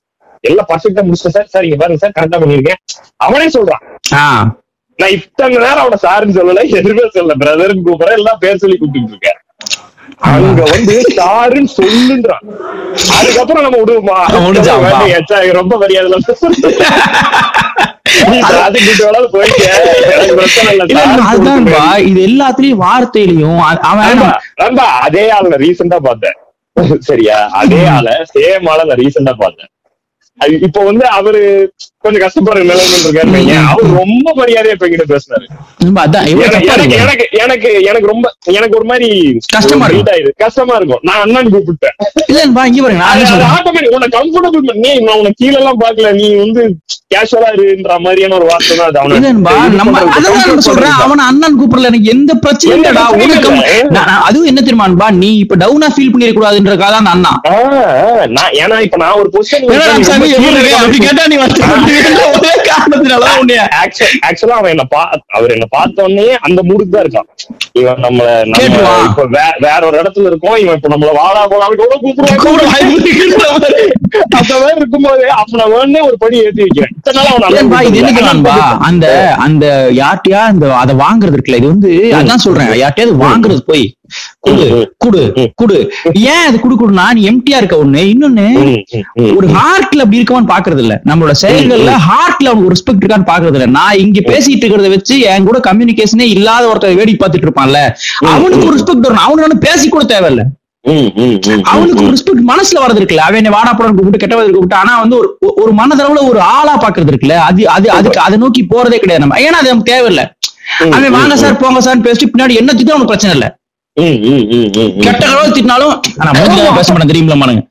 எல்லாம் பர்ஃபெக்டா முடிச்சிட்டேன் சார் சார் இங்க பாருங்க சார் கரெக்டா பண்ணிருக்கேன் அவனே சொல்றான். நான் இத்தனை நேரம் அவன சாருன்னு சொல்லல எதுவுமே சொல்லல. பிரதர்னு கூப்பிடுறேன் எல்லாம் பேர் சொல்லி கூப்பிட்டு இருக்கேன். அங்க வந்து சாருன்னு சொல்லுன்றான். அதுக்கப்புறம் நம்ம விடுவோமா ரொம்ப மரியாதை *laughs* இது எல்லாத்துலயும் வார்த்தையிலயும் அவன் அதே ஆள நான் ரீசெண்டா பார்த்தேன். *laughs* சரியா? அதே ஆள சேம் ஆள நான் ரீசெண்டா பார்த்தேன். அது இப்போ வந்து அவரு கொஞ்சம் கஷ்டப்படுற நிலைமை இருக்காரு வைங்க. அவர் ரொம்ப மரியாதையா இப்ப பேசினாரு எனக்கு எனக்கு. எனக்கு ரொம்ப எனக்கு ஒரு மாதிரி கஷ்டமா இருக்கும். கஷ்டமா இருக்கும் நான் அண்ணன் கூப்பிட்டேன் இல்ல இங்க பாருங்க automatic. உன்னை comfortable பண்ணி, நான் உன்னை கீழ எல்லாம் பார்க்கல நீ வந்து கேஷுவலா இருன்ற மாதிரியான ஒரு வார்த்தை தான் அது நம்ம அதான் சொல்றேன். அவன அண்ணன் கூப்பிடல எனக்கு எந்த பிரச்சனையும் இல்லடா உனக்கு அதுவும் என்ன தெரியுமா நண்பா நீ இப்ப டவுனா ஃபீல் பண்ணிட கூடாதுன்றதுக்காக தான் அந்த அண்ணா நான் ஏன்னா இப்ப நான் ஒரு பொசிஷன்? அப்படி கேட்டா நீ வருத்தப்படுவீங்கன்ற 别闹我 ஒரே காரணத்தினால தான் உன்னைய ஆக்சுவலா அவன் என்ன பா அவர் என்ன பார்த்த உடனே அந்த மூடுக்கு தான் இருக்கான் இவன் நம்மள நம்ம. இப்ப வேற ஒரு இடத்துல இருக்கோம் இவன் இப்ப நம்மள வாடா போலாம் கூட கூப்பிடுவான். அந்த மாதிரி இருக்கும்போது அப்ப நான் வேணே ஒரு படி ஏத்தி வைக்கிறேன் இத்தனை நாள் அவன் இல்லன்பா, இது என்ன அண்ணன் தெரியுமான்பா? அந்த அந்த யார்ட்டையா அந்த அத வாங்குறது இருக்குல்ல இது வந்து அதான் சொல்றேன் யார்ட்டையாவது வாங்குறது போய் குடு. குடு. குடு ஏன் அது குடு குடுனா நீ எம்டியா இருக்க ஒண்ணு இன்னொன்னு. ஒரு ஹார்ட்ல அப்படி இருக்கவான்னு பாக்குறது இல்ல நம்மளோட செயல்கள்ல ஹார்ட்ல அவனுக்கு ரெஸ்பெக்ட் இருக்கான்னு பாக்குறது இல்ல நான் இங்க பேசிட்டு இருக்கிறத வச்சு என் கூட கம்யூனிகேஷனே இல்லாத ஒருத்தர் வேடிக்கை பார்த்துட்டு இருப்பான்ல. அவனுக்கு ரெஸ்பெக்ட் வரும் அவனுக்கு ஒண்ணும் பேசி கூட தேவையில்ல. அவனுக்கு ரெஸ்பெக்ட் மனசுல வரது இருக்குல்ல. அவன் என்னை வாடா படம் கூப்பிட்டு கெட்ட வார்த்தை கூப்பிட்டு ஆனா வந்து ஒரு ஒரு மனதளவுல ஒரு ஆளா பாக்குறது இருக்குல்ல. அது அது அதுக்கு அதை நோக்கி போறதே கிடையாது நம்ம. ஏன்னா அது நமக்கு தேவையில்ல. அவன் வாங்க சார் போங்க சார் பேசிட்டு பின்னாடி என்ன திட்டம் அவனுக்கு பிரச்சனை இல்ல. கெட்ட கலவு திட்டினாலும் பேச மாட்டேன் தெரியுமில மானுங்க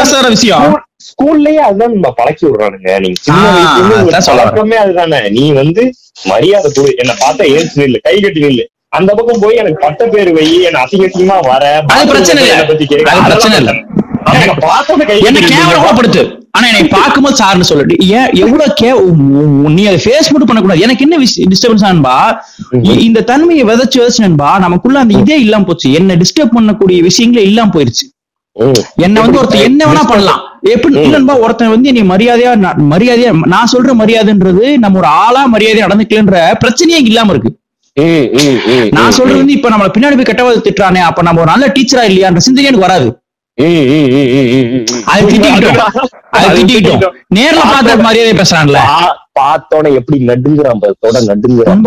பேசாத விஷயம். ஸ்கூல்லயே அதுதான் நம்ம பழக்கி விடுறானுங்க. நீங்க சின்ன. பழக்கமே அதுதானே. நீ வந்து மரியாதை கொடு. என்ன பார்த்தா ஏன்ஸ் நில்லு. கை கட்டி நில்லு. அந்த பக்கம் போய் எனக்கு பட்ட பேரு வை. என்ன அசிங்க அசிங்கமா வர பிரச்சனை இல்ல. பிரச்சனை இல்ல. என்னை பார்த்தோன்னே கை என்ன கட்டி கேவலம் நில்லு. படுத்து. ஆனா என்னை பார்க்கும்போது சார்னு சொல்லிட்டு ஏன் எவ்வளவு கே நீ அதை ஃபேஸ் மட்டும் பண்ணக்கூடாது. எனக்கு என்ன டிஸ்டர்பன்ஸ் ஆன்பா இந்த தன்மையை விதைச்சு விதைச்சு நண்பா நமக்குள்ள அந்த இதே இல்லாம போச்சு. என்ன டிஸ்டர்ப் பண்ணக்கூடிய விஷயங்களே இல்லாம போயிருச்சு. என்ன வந்து ஒருத்தன் என்ன வேணா பண்ணலாம். எப்படி. இல்லன்பா ஒருத்தன் வந்து நீ மரியாதையா மரியாதையா நான் சொல்ற மரியாதைன்றது நம்ம ஒரு ஆளா மரியாதையா நடந்துக்கலன்ற பிரச்சனையே இல்லாம இருக்கு. நான் சொல்றது வந்து இப்ப நம்மள பின்னாடி போய் கெட்டவாத திட்டுறானே அப்ப நம்ம ஒரு நல்ல டீச்சரா இல்லையான்ற சிந்தனை எனக்கு வராது. அது திட்டிக்கிட்டோம். அது திட்டிக்கிட்டோம். நேர்ல பார்த்த மரியாதை பேசுறான்ல. பார்த்தோன்னே எப்படி நடுங்குறான் பாரு, தொட நடுங்குறான்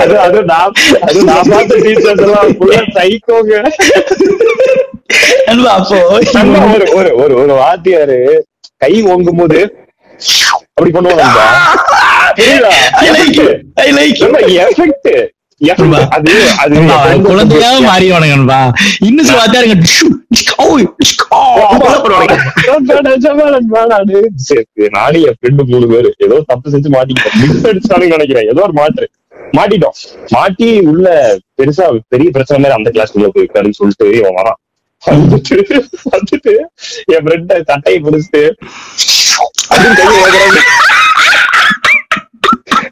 அது அது நான் அது நான் பார்த்த டீச்சர்ஸ் எல்லாம் psychoங்க. நண்பா, அப்போ ஒரு ஒரு ஒரு ஒரு வாத்தியாரு கை ஓங்கும் போது அப்படி பண்ணுவாங்க புரியுதா. எஃபெக்ட் மாறிடுவானுங்க நண்பா. இன்னும் நானு என் friend மூணு பேரு. ஏதோ தப்பு செஞ்சு மாட்டிக்கிட்டோம். மிஸ் அடிச்சாலும் நினைக்கிறேன். ஏதோ ஒரு மாற்று. மாட்டிட்டோம். மாட்டி உள்ள பெருசா பெரிய பிரச்சனை மாதிரி அந்த கிளாஸ்க்குள்ள போய் உட்காருன்னு சொல்லிட்டு இவன் வரான். வந்துட்டு வந்துட்டு என் ஃப்ரெண்ட சட்டையை பிடிச்சிட்டு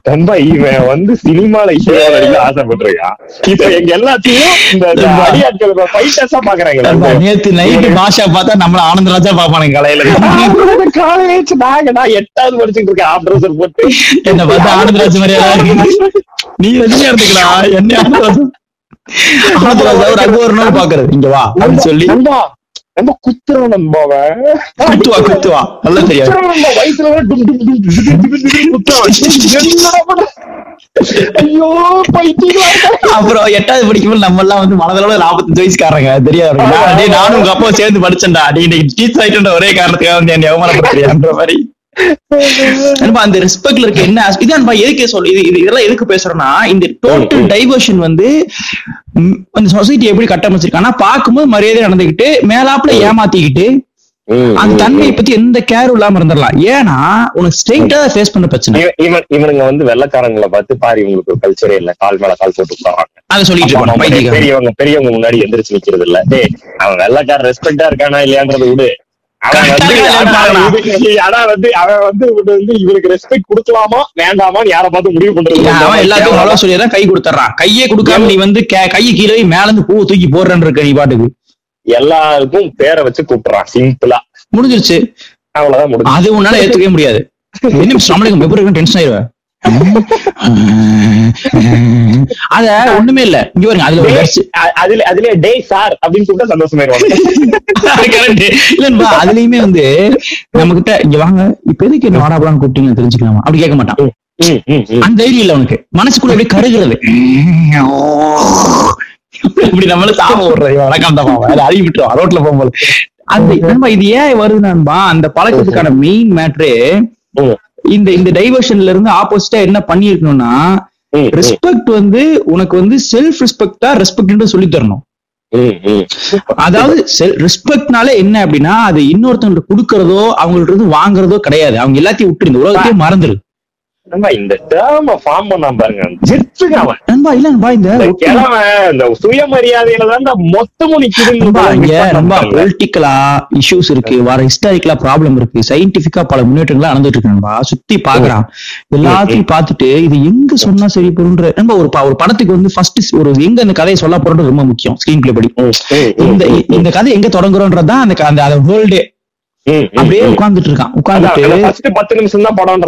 ரொம்ப இவன் வந்து சினிமால ஹீரோ நடிக்க ஆசைப்பட்டிருக்கான். இப்ப எங்க எல்லாத்தையும் இந்த நண்பா. அடியாட்கள் ஃபைட்டர்ஸா பாக்குறாங்க. நண்பா, நேத்து நைட்டு பாஷா பார்த்தா நம்மள ஆனந்தராஜா பாப்பானுங்க கலையில. காலேஜ் நாங்க நான் எட்டாவது படிச்சுட்டு இருக்கேன். ஆப்ரேசர் போட்டு. என்ன பார்த்தா ஆனந்தராஜ் மாதிரியா இருக்கு. நீ ரஜினியா இருந்துக்கலாம் என்ன ஆனந்தராஜ் ஆனந்தராஜ் அவர் அங்க ஒரு நாள் பாக்குறது இங்க வா அப்படின்னு சொல்லி. குத்துவா குத்துவா நல்லா தெரியாது. என்னடா பண்ற? ஐயோ அப்புறம் எட்டாவது படிக்கும்போது நம்ம எல்லாம் வந்து மனதளவுல நாற்பத்தஞ்சு வயசுக்காரங்க தெரியாது நானும் உங்க அப்பா சேர்ந்து படிச்சேன்டா இன்னைக்கு டீச்சர் ஆயிட்டுன்ற ஒரே காரணத்துக்காக வந்து என்னை அவமானப்படுத்துறியான்ற மாதிரி *laughs* அந்த ரெஸ்பெக்ட்ல இருக்க என்ன as- இது நண்பா எதுக்கு சொல்லு இது இது- இதெல்லாம் எதுக்கு பேசுறோம்னா இந்த டோட்டல் டைவர்ஷன் வந்து அந்த சொசைட்டி எப்படி கட்டமைச்சிருக்காங்கன்னா பார்க்கும்போது மரியாதை நடந்துக்கிட்டு மேலாப்புல ஏமாத்திக்கிட்டு அந்த தன்மையை பத்தி எந்த கேரும் இல்லாம இருந்துடலாம். ஏன்னா உனக்கு ஸ்ட்ரெயிட்டா ஃபேஸ் பண்ண பிரச்சனை. இவன் இவன் இவனுங்க வந்து வெள்ளக்காரங்களை பார்த்து பாரு இவங்களுக்கு கல்ச்சரே இல்ல. கால் மேல கால் போட்டு உட்காராங்க அதை சொல்லிட்டு. பெரியவங்க பெரியவங்க முன்னாடி எந்திரிச்சு நிக்கிறது இல்ல. டேய் அவன் வெள்ளக்கார ரெஸ்பெக்டா இருக்கானா இல்லையான்றத விடு. அவன் வந்து அவன் வந்து வந்து இவனுக்கு ரெஸ்பெக்ட் கொடுக்கலாமா வேண்டாமான்னு யார பார்த்து முடிவு பண்றது? அவன். ஹலோ சொல்லிதான் கை கொடுத்துறான் கையே கொடுக்காம நீ வந்து கே- கையை கீழே மேல இருந்து பூவை தூக்கி போடுறேன்னு இருக்க நீ பாட்டுக்கு. எல்லாருக்கும் பேரை வச்சு கூப்பிடுறான் சிம்பிளா முடிஞ்சிருச்சு. அவ்வளவுதான் அது உன்னால ஏத்துக்கவே முடியாது. என்ன இருக்கு டென்ஷன் ஆயிடுவேன் அத ஒண்ணுமே இல்ல. இங்க பாருங்க அதுல அதுல அதுல டே சார் அப்படின்னு கூப்பிட்டா சந்தோஷமாயிருவாங்க. இல்லன்பா அதுலயுமே வந்து நம்ம கிட்ட இங்க வாங்க இப்ப எதுக்கு என்ன வாடாபடான்னு கூப்பிட்டீங்கன்னு தெரிஞ்சுக்கலாமா? அப்படி கேட்க மாட்டான். அந்த தைரியம் இல்ல அவனுக்கு. மனசுக்குள்ள அப்படியே கருகிறது. இப்படி நம்மள சாம விடுறது வணக்கம் தான் அழுகி விட்டுரும் ரோட்ல போகும்போது. அந்த இது ஏன் வருது நண்பா? அந்த பழக்கத்துக்கான மெயின் மேட்ரு இந்த இந்த டைவர்ஷன்ல இருந்து ஆப்போசிட்டா என்ன பண்ணிருக்கணும்னா ரெஸ்பெக்ட் வந்து உனக்கு வந்து செல்ஃப் ரெஸ்பெக்டா ரெஸ்பெக்ட் சொல்லி தரணும். அதாவது ரெஸ்பெக்ட்னால என்ன அப்படின்னா அது இன்னொருத்தவங்களுக்கு கொடுக்கறதோ அவங்கள்ட்ட இருந்து வாங்குறதோ கிடையாது. அவங்க எல்லாத்தையும் விட்டுரு இந்த உலகத்தையே மறந்துரு. நண்பா, இந்த டேர்ம ஃபார்ம் பாருங்க. ஜெர்ச்சுங்க அவன். நண்பா இல்ல நண்பா இந்த இந்த ஒட்டு- கிழமை இந்த சுயமரியாதையில தான் மொத்தமும் நண்பா ரொம்ப நிக்குதுன்னு பொலிட்டிக்கலா இஷ்யூஸ் இருக்கு. வர ஹிஸ்டாரிக்கலா ப்ராப்ளம் இருக்கு. சயின்டிபிக்கா பல முன்னேற்றங்கள் நடந்துட்டு இருக்கு நண்பா. சுத்தி பாக்குறான். எல்லாத்தையும் பார்த்துட்டு இது எங்க சொன்னா சரி போன்ற நண்பா ஒரு படத்துக்கு வந்து ஃபர்ஸ்ட் ஒரு எங்க அந்த கதையை சொல்ல போறது ரொம்ப முக்கியம் ஸ்கிரீன் பிளே படி இந்த இந்த கதை எங்க க- அந்த அந்த வேர்ல்டு அப்படியே உட்கார்ந்துட்டு இருக்கான். உட்கார்ந்துட்டு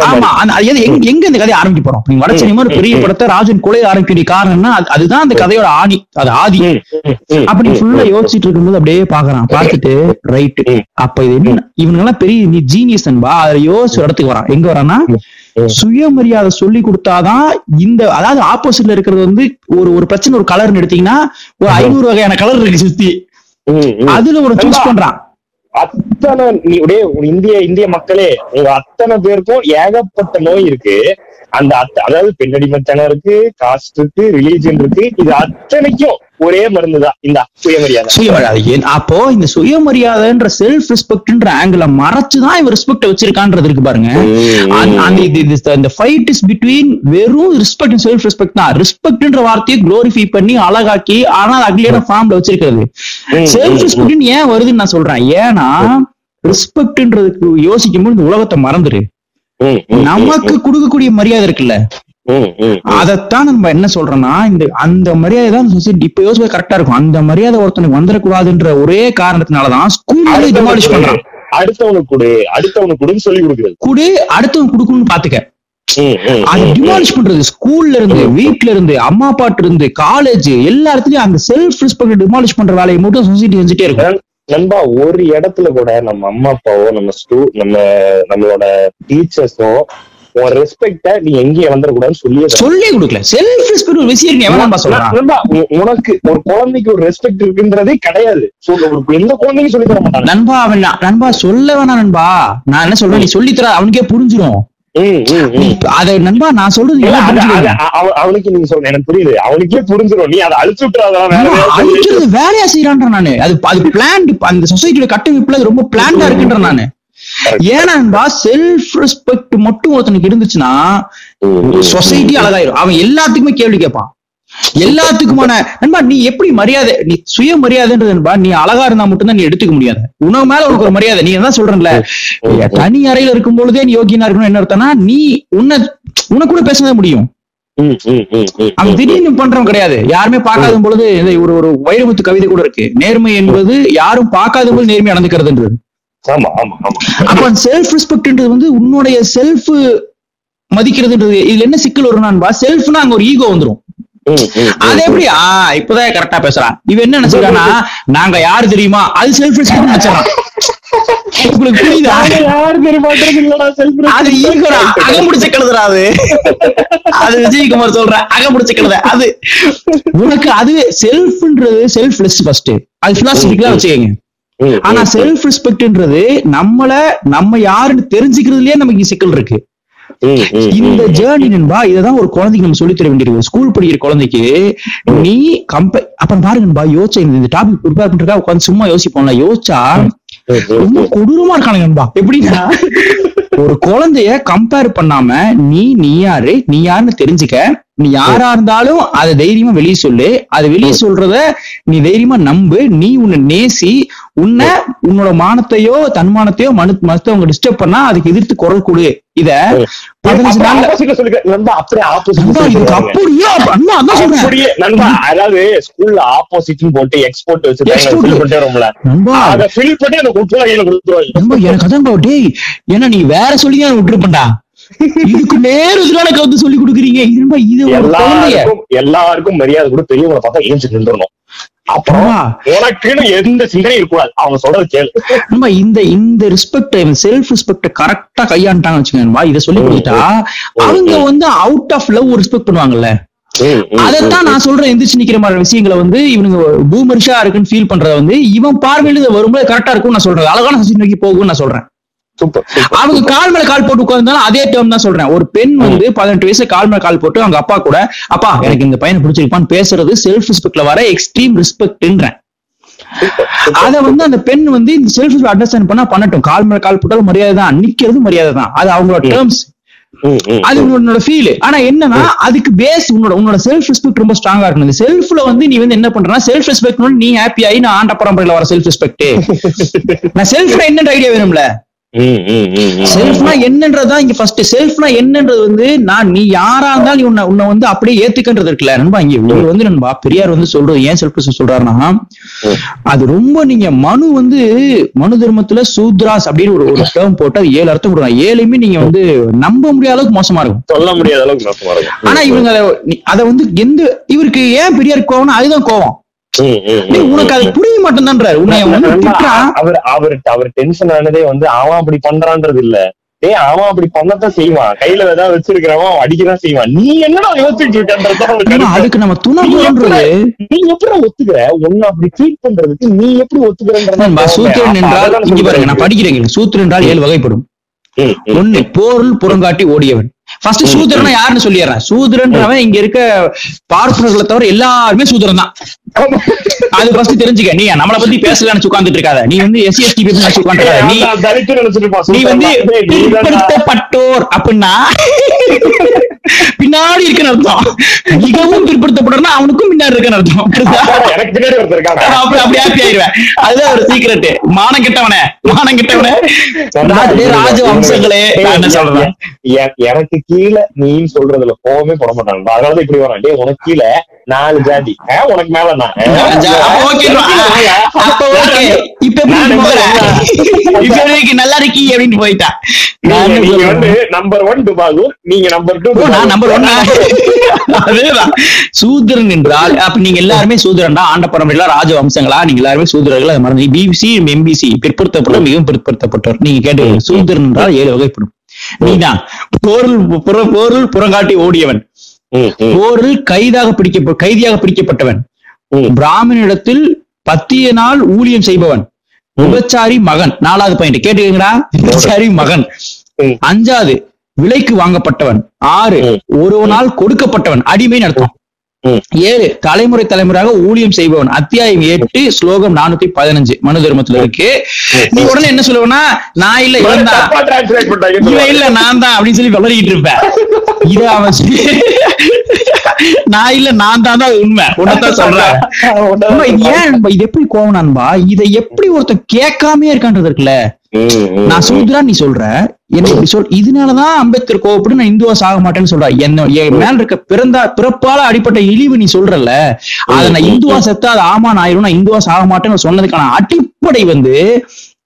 ஆமா அது எங்க எங்க இந்த கதையை ஆரம்பிக்க போறோம்? நீங்க வட சினிமா ஒரு பெரிய படத்தை ராஜன் கொலை ஆரம்பிக்க வேண்டிய காரணம்னா அது- அதுதான் அந்த கதையோட ஆணி அது ஆதி. அப்படி ஃபுல்லா. யோசிச்சுட்டு இருக்கும்போது அப்படியே பாக்குறான் பார்த்துட்டு ரைட் ம். அப்ப இது என்ன இவங்க எல்லாம் பெரிய நீ ஜீனியஸ் நண்பா அதுல யோசிச்சு இடத்துக்கு வரான். எங்க வரான்னா. சுயமரியாதை சொல்லி கொடுத்தாதான் இந்த அதாவது ஆப்போசிட்ல இருக்கிறது வந்து ஒரு ஒரு பிரச்சனை ஒரு கலர்னு எடுத்தீங்கன்னா ஒரு ஐநூறு வகையான கலர் இருக்கு சுத்தி. அதுல ஒரு சூஸ். பண்றான். அத்தனை நீ உடைய இந்திய இந்திய மக்களே உங்க அத்தனை பேருக்கும் ஏகப்பட்ட நோய் இருக்கு. அந்த அதாவது பெண்ணடிமைத்தனம் இருக்கு காஸ்ட் இருக்கு ரிலீஜன் இருக்கு. இது அத்தனைக்கும் ஒரே மருந்து தான் இந்த சுயமரியாதை. சுயமரியாதை ஏன் அப்போ இந்த சுயமரியாதைன்ற செல்ஃப் ரெஸ்பெக்ட்ன்ற ஆங்கிள மறைச்சுதான் இவன் ரெஸ்பெக்ட் வச்சிருக்கான்றது இருக்கு பாருங்க. அந்த- ஃபைட் இஸ் பிட்வீன் வெறும் ரெஸ்பெக்ட் செல்ஃப் ரெஸ்பெக்ட் தான். ரெஸ்பெக்ட்ன்ற வார்த்தையை குளோரிஃபை பண்ணி அழகாக்கி ஆனா அக்லியான ஃபார்ம்ல வச்சிருக்கிறது. செல்ஃப் ரெஸ்பெக்ட் ஏன் வருதுன்னு நான் சொல்றேன். ஏன்னா ரெஸ்பெக்ட்ன்றதுக்கு யோசிக்கும் போது இந்த உலகத்தை மறந்துரு. நமக்கு கொடுக்கக்கூடிய மரியாதை இருக்குல்ல. அதைத்தான் நம்ம என்ன சொல்றோம்னா இந்த அந்த மரியாதை தான் சொசைட்டி இப்ப யோசிக்க கரெக்டா இருக்கும். அந்த மரியாதை ஒருத்தனுக்கு வந்துடக்கூடாதுன்ற ஒரே காரணத்தினாலதான் ஸ்கூல்ல டிமாலிஷ் பண்றான். அடுத்தவனுக்கு கொடு அடுத்தவனுக்கு கொடுன்னு சொல்லி கொடுக்குறது. குடு அடுத்தவன் கொடுக்கணும்னு பாத்துக்க. அது. டிமாலிஷ் பண்றது. ஸ்கூல்ல இருந்து வீட்ல இருந்து அம்மா அப்பாட்டு இருந்து காலேஜ் எல்லா இடத்துலயும் அந்த செல்ஃப் ரெஸ்பெக்ட் டிமாலிஷ் பண்ற வேலையை மட்டும் சொசைட்டி செஞ்சுட்டே இருக்கும். நண்- நண்பா ஒரு இடத்துல கூட நம்ம அம்மா அப்பாவோ நம்ம ஸ்டூ நம்ம நம்மளோட டீச்சர்ஸோ உன் ரெஸ்பெக்ட நீ எங்கேயும் இழந்துடக்கூடாதுன்னு சொல்லியே தரணும். சொல்லி கொடுக்கல. செல்ஃப் ரெஸ்பெக்ட் ஒரு விஷயம் எவன் சொல்றான். உ- உனக்கு ஒரு குழந்தைக்கு ஒரு ரெஸ்பெக்ட் இருக்குன்றதே கிடையாது. எந்த குழந்தைக்கும் சொல்லி தர மாட்டாங்க. நண்பா அவன் ந- நண்பா சொல்ல வேணாம் நண்பா. நான் என்ன சொல்றேன்? நீ சொல்லி தர அவனுக்கே புரிஞ்சிடும் நீ. அத நண்பா நான் சொல்றது நீ அவனுக்கு நீங்க சொல்ற எனக்கு புரியுது. அவனுக்கே புரிஞ்சிடும் நீ அதை அழிச்சு. அழிக்கிறது வேலையா செய்யறான்ற நானு. அது அது பிளான் அந்த சொசைட்டியோட கட்டமைப்புல அது ரொம்ப பிளான்டா இருக்குன்ற நானு. ஏன்னா செல்ஃப் ரெஸ்பெக்ட் மட்டும் ஒருத்தனுக்கு இருந்துச்சுன்னா சொசைட்டி அழகாயிரும். அவன் எல்லாத்துக்குமே கேள்வி கேட்பான். எல்லாத்துக்குமான நண்பா நீ எப்படி மரியாதை நீ சுய மரியாதைன்றது நண்பா நீ அழகா இருந்தா மட்டும்தான் நீ எடுத்துக்க முடியாது. உனக்கு மேல உனக்கு ஒரு மரியாதை நீ தான் சொல்றேன்ல? தனி அறையில இருக்கும் பொழுதே நீ யோகியனா இருக்கணும் என்ன அர்த்தம்னா நீ உன்னை உனக்கு கூட பேசவே முடியும் அவன். திடீர்னு பண்றவன் கிடையாது. யாருமே பார்க்காத பொழுது ஒரு ஒரு வைரமுத்து கவிதை கூட இருக்கு. நேர்மை என்பது யாரும் பார்க்காத போது நேர்மை நடந்துக்கிறதுன்றது. ஆமா ஆமா ஆமா. அப்ப செல்ஃப் ரெஸ்பெக்ட்ன்றது வந்து உன்னுடைய செல்ஃப் மதிக்கிறதுன்றது. இதுல என்ன சிக்கல் வரும்னா செல்ஃப்னா அங்க ஒரு ஈகோ வந்துரும். அது எப்படி ஆ இப்பதான் கரெக்டா பேசுறான். இவன் என்ன நினைச்சிருக்கானா நாங்க யாரு தெரியுமா? அது செல்ஃப் ரெஸ்பெக்ட் நினைச்சான் உங்களுக்கு புரியுதா? யாரு self-respect. அது ஈகோடா அகமுடிச்ச கழுதுடா அது. அது விஜயகுமார் சொல்ற அகமுடிச்ச கழுத அது. உனக்கு அதுவே செல்ஃப்ன்றது செல்ஃப்லெஸ் ஃபர்ஸ்ட் அது பிலாசபிக்கலா வச்சுக்கோங்க. ஆனா செல்ஃப் ரெஸ்பெக்ட்ன்றது நம்மள நம்ம யாருன்னு தெரிஞ்சுக்கிறதுலயே நமக்கு சிக்கல் இருக்கு. இந்த. ஜேர்னி நண்பா இததான் ஒரு குழந்தைக்கு நம்ம சொல்லித் தர வேண்டியிருக்கு. ஸ்கூல் படிக்கிற குழந்தைக்கு நீ கம்ப அப்ப பாருங்க நண்பா யோசிச்சா இந்த- டாபிக் ப்ரிப்பேர் பண்றதுக்காக உட்காந்து சும்மா யோசிப்போம்ல யோசிச்சா ரொம்ப கொடூரமா இருக்கானுங்க நண்பா. எப்படின்னா *laughs* ஒரு குழந்தைய கம்பேர் பண்ணாம நீ நீ யாரு நீ யாருன்னு தெரிஞ்சுக்க நீ யாரா இருந்தாலும் அதை தைரியமா வெளியே சொல்லு. அதை வெளியே சொல்றத நீ தைரியமா நம்பு. நீ உன்னை நேசி உன்னை உன்னோட மானத்தையோ தன்மானத்தையோ மனு மத்தவங்க டிஸ்டர்ப் பண்ணா அதுக்கு எதிர்த்து குரல் கொடு. இத அதாவது ஸ்கூல்ல ஆப்போசிட்னு போட்டு எக்ஸ்போர்ட் நண்பா. எனக்கு அதான் டேய் ஏன்னா நீ வேற சொல்லி தான் விட்டுருப்பண்டா இதுக்கு நேரத்துல எனக்கு வந்து சொல்லி கொடுக்குறீங்க. இது நண்பா, இது எல்லாருக்கும் எல்லாருக்கும் மரியாதை கூட பெரியவங்களை பார்த்தா ஏஞ்சி நின்றுடணும். அப்புறம் உனக்குன்னு எந்த சிந்தனையும் இருக்கக்கூடாது. அவங்க சொல்றது கேளு. இந்த இந்த ரெஸ்பெக்ட் செல்ஃப் ரெஸ்பெக்ட் கரெக்டா கையாண்டாங்க வச்சுக்கோங்க இதை சொல்லி கொடுத்துட்டா அவங்க வந்து அவுட் ஆஃப் லவ் ரெஸ்பெக்ட் பண்ணுவாங்கல்ல. அதைத்தான் நான் சொல்றேன் எந்திரிச்சு நிக்கிற மாதிரி விஷயங்களை வந்து இவனுங்க பூமரிஷா இருக்குன்னு ஃபீல் பண்றத வந்து இவன் பார்வையில வரும்போது கரெக்டா இருக்கும் நான் சொல்றேன். அழகான சசி நோக்கி போகும்னு நான் சொல்றேன். அவங்க கால் மேல கால் போட்டு உட்கார்ந்தாலும் அதே டேர்ம் தான் சொல்றேன். ஒரு பெண் வந்து பதினெட்டு வயசு கால் மேல கால் போட்டு அவங்க அப்பா கூட அப்பா எனக்கு இந்த பையனை பிடிச்சிருப்பான்னு பேசுறது செல்ஃப் ரெஸ்பெக்ட்ல வர எக்ஸ்ட்ரீம் ரெஸ்பெக்ட்ன்றேன் அத வந்து அந்த பெண் வந்து இந்த செல்ஃப் அண்டர்ஸ்டாண்ட் பண்ணா பண்ணட்டும். கால் மேல கால் போட்டாலும் மரியாதை தான் நிக்கிறது மரியாதை தான். அது அவங்களோட டேர்ம்ஸ் அது உன்னோட ஃபீல் ஆனா என்னன்னா அதுக்கு பேஸ் உன்னோட உன்னோட செல்ஃப் ரெஸ்பெக்ட் ரொம்ப ஸ்ட்ராங்கா இருக்கணும். இந்த செல்ஃப்ல வந்து நீ வந்து என்ன பண்றனா செல்ஃப் ரெஸ்பெக்ட் நீ ஹாப்பி ஆகி நான் ஆண்ட பரம்பரையில வர செல்ஃப் ரெஸ்பெக்ட் *laughs* நான் செல்ஃப்னா என்னன்ற ஐடியா வேணும்ல. செல்ஃப்னா என்னன்றதுதான் இங்க ஃபர்ஸ்ட் செல்ஃப்னா என்னன்றது வந்து நான் நீ யாரா இருந்தாலும் நீ உன்னை உன்னை வந்து அப்படியே ஏத்துக்கன்றது இருக்குல்ல. நண்பா இங்க இவர் வந்து நண்பா பெரியார் வந்து சொல்றது ஏன் செல்ஃப் சொல்றாருன்னா அது ரொம்ப நீங்க மனு வந்து மனு தர்மத்துல சூத்ராஸ் அப்படின்னு ஒரு ஒரு டேர்ம் போட்டு அது ஏழு அர்த்தம் கொடுறாங்க ஏழுமே நீங்க வந்து நம்ப முடியாத அளவுக்கு மோசமா இருக்கும். சொல்ல முடியாத அளவுக்கு மோசமா இருக்கும். ஆனா இவங்க அதை- வந்து எந்த இவருக்கு ஏன் பெரியார் கோவம்னா அதுதான் கோவம். உனக்கு அது புரிய மாட்டேன்றாரு அவர் அவர் அவர் டென்ஷன் ஆனதே வந்து அவன் அப்படி பண்றான்றது இல்ல. டேய் அவன் அப்படி பண்ணத்தான் செய்வான். கையில ஏதாவது வச்சிருக்கிறவன் அடிக்கதான் செய்வான். நீ என்னடா யோசிச்சுட்டு கடுப்பு. அதுக்கு நம்ம துணை நீ எப்படி ஒத்துக்கிற? உன்னை அப்படி ட்ரீட் பண்றதுக்கு நீ எப்படி ஒத்துக்கிறன்றது நண்பா, சூத்திரன் என்றால் இங்க பாருங்க நான் படிக்கிறேன். சூத்திரன் என்றால் ஏழு வகைப்படும். ஒண்ணு போருள் புறங்காட்டி ஓடியவன். ஃபர்ஸ்ட் சூத்திரனா யாருன்னு சொல்லிடுறேன். சூத்திரன்றவன் இங்க இருக்க பார்ப்பனர்களை தவிர எல்லாருமே சூத்திரன் தான். அது ஃபர்ஸ்ட் தெரிஞ்சுக்க. நீ நம்மளை பத்தி பேசல நினைச்சு உட்கார்ந்துட்டு இருக்காத. நீ வந்து எஸ்சி எஸ்டி நினைச்சு உட்காந்துருக்காத நீ நீ வந்து பிற்படுத்தப்பட்டோர் அப்படின்னா பின்னாடி இருக்குன்னு அர்த்தம். மிகவும் பிற்படுத்தப்படுறா அவனுக்கும் பின்னாடி இருக்குன்னு அர்த்தம்? எனக்கு அப்படி அப்படி ஹாப்பி ஆயிருவேன். அதுதான் ஒரு சீக்கிரட் மானம் கெட்டவனே. மானம் கெட்டவனே. ராஜ- வம்சங்களே என்ன சொல்றேன்? எ- எனக்கு கீழே நீ சொல்றதுல கோவமே போட மாட்டாங்க. அதனாலதான் இப்படி வரான். டேய் உனக்கு கீழே நாலு ஜாதி. உனக்கு மேல நான்? நல்லா இருக்கி அப்படின்னு போயிட்டா. நீங்க வந்து? நம்பர் ஒன் டுபாகூர் நீங்க நம்பர் டூ நான் நம்பர் ஒன்னா அதேதான். சூத்திரன் என்றால் அப்ப நீங்க எல்லாருமே சூத்திரன்டா ஆண்ட பரம்பரையில ராஜ வம்சங்களா நீங்க எல்லாருமே சூத்திரர்கள் அதை மறந்து பிபிசி எம்பிசி பிற்படுத்தப்பட்ட மிகவும் பிற்படுத்தப்பட்டவர் நீங்க கேட்டு சூத்திரன் என்றால் ஏழு வகைப்படும். நீதான். புற பொருள் புறங்காட்டி ஓடியவன். போரில் கைதாக பிடிக்க கைதியாக பிடிக்கப்பட்டவன். பிராமணிடத்தில் பத்திய நாள் ஊழியம் செய்பவன். விபச்சாரி மகன். நாலாவது பாயிண்ட் கேட்டுக்கீங்களா விபச்சாரி மகன். அஞ்சாவது விலைக்கு வாங்கப்பட்டவன். ஆறு. ஒரு நாள் கொடுக்கப்பட்டவன். அடிமை அர்த்தம் ம். ஏழு தலைமுறை தலைமுறையாக ஊழியம் செய்பவன். அத்தியாயம் எட்டு ஸ்லோகம் நானூத்தி பதினஞ்சு. மனு தர்மத்துல இருக்கு. நீ உடனே என்ன சொல்லுவனா? நான் இல்ல இவன் தான். இவன் இல்ல நான் தான் அப்படின்னு சொல்லி வளரிட்டு இருப்பேன். இத அவன் நான் இல்ல நான் தான் தான் உண்மை. உன்னதான் சொல்றேன். ஏன்? இது எப்படி கோவம் நண்பா? இதை எப்படி ஒருத்தன் கேட்காமயே இருக்கான்றது இருக்குல்ல நான் சூத்ரா நீ சொல்ற என்ன இப்படி சொல் இதனாலதான் அம்பேத்கர் கோவப்பட்டு நான் இந்துவா சாக மாட்டேன்னு சொல்றேன் என்ன என் மேல இருக்க பிறந்தா பிறப்பால அடிப்பட்ட இழிவு நீ சொல்றல அத நான் இந்துவா செத்தா அது ஆமா நான் ஆயிரும் நான் இந்துவா சாக மாட்டேன்னு சொன்னதுக்கான அடிப்படை வந்து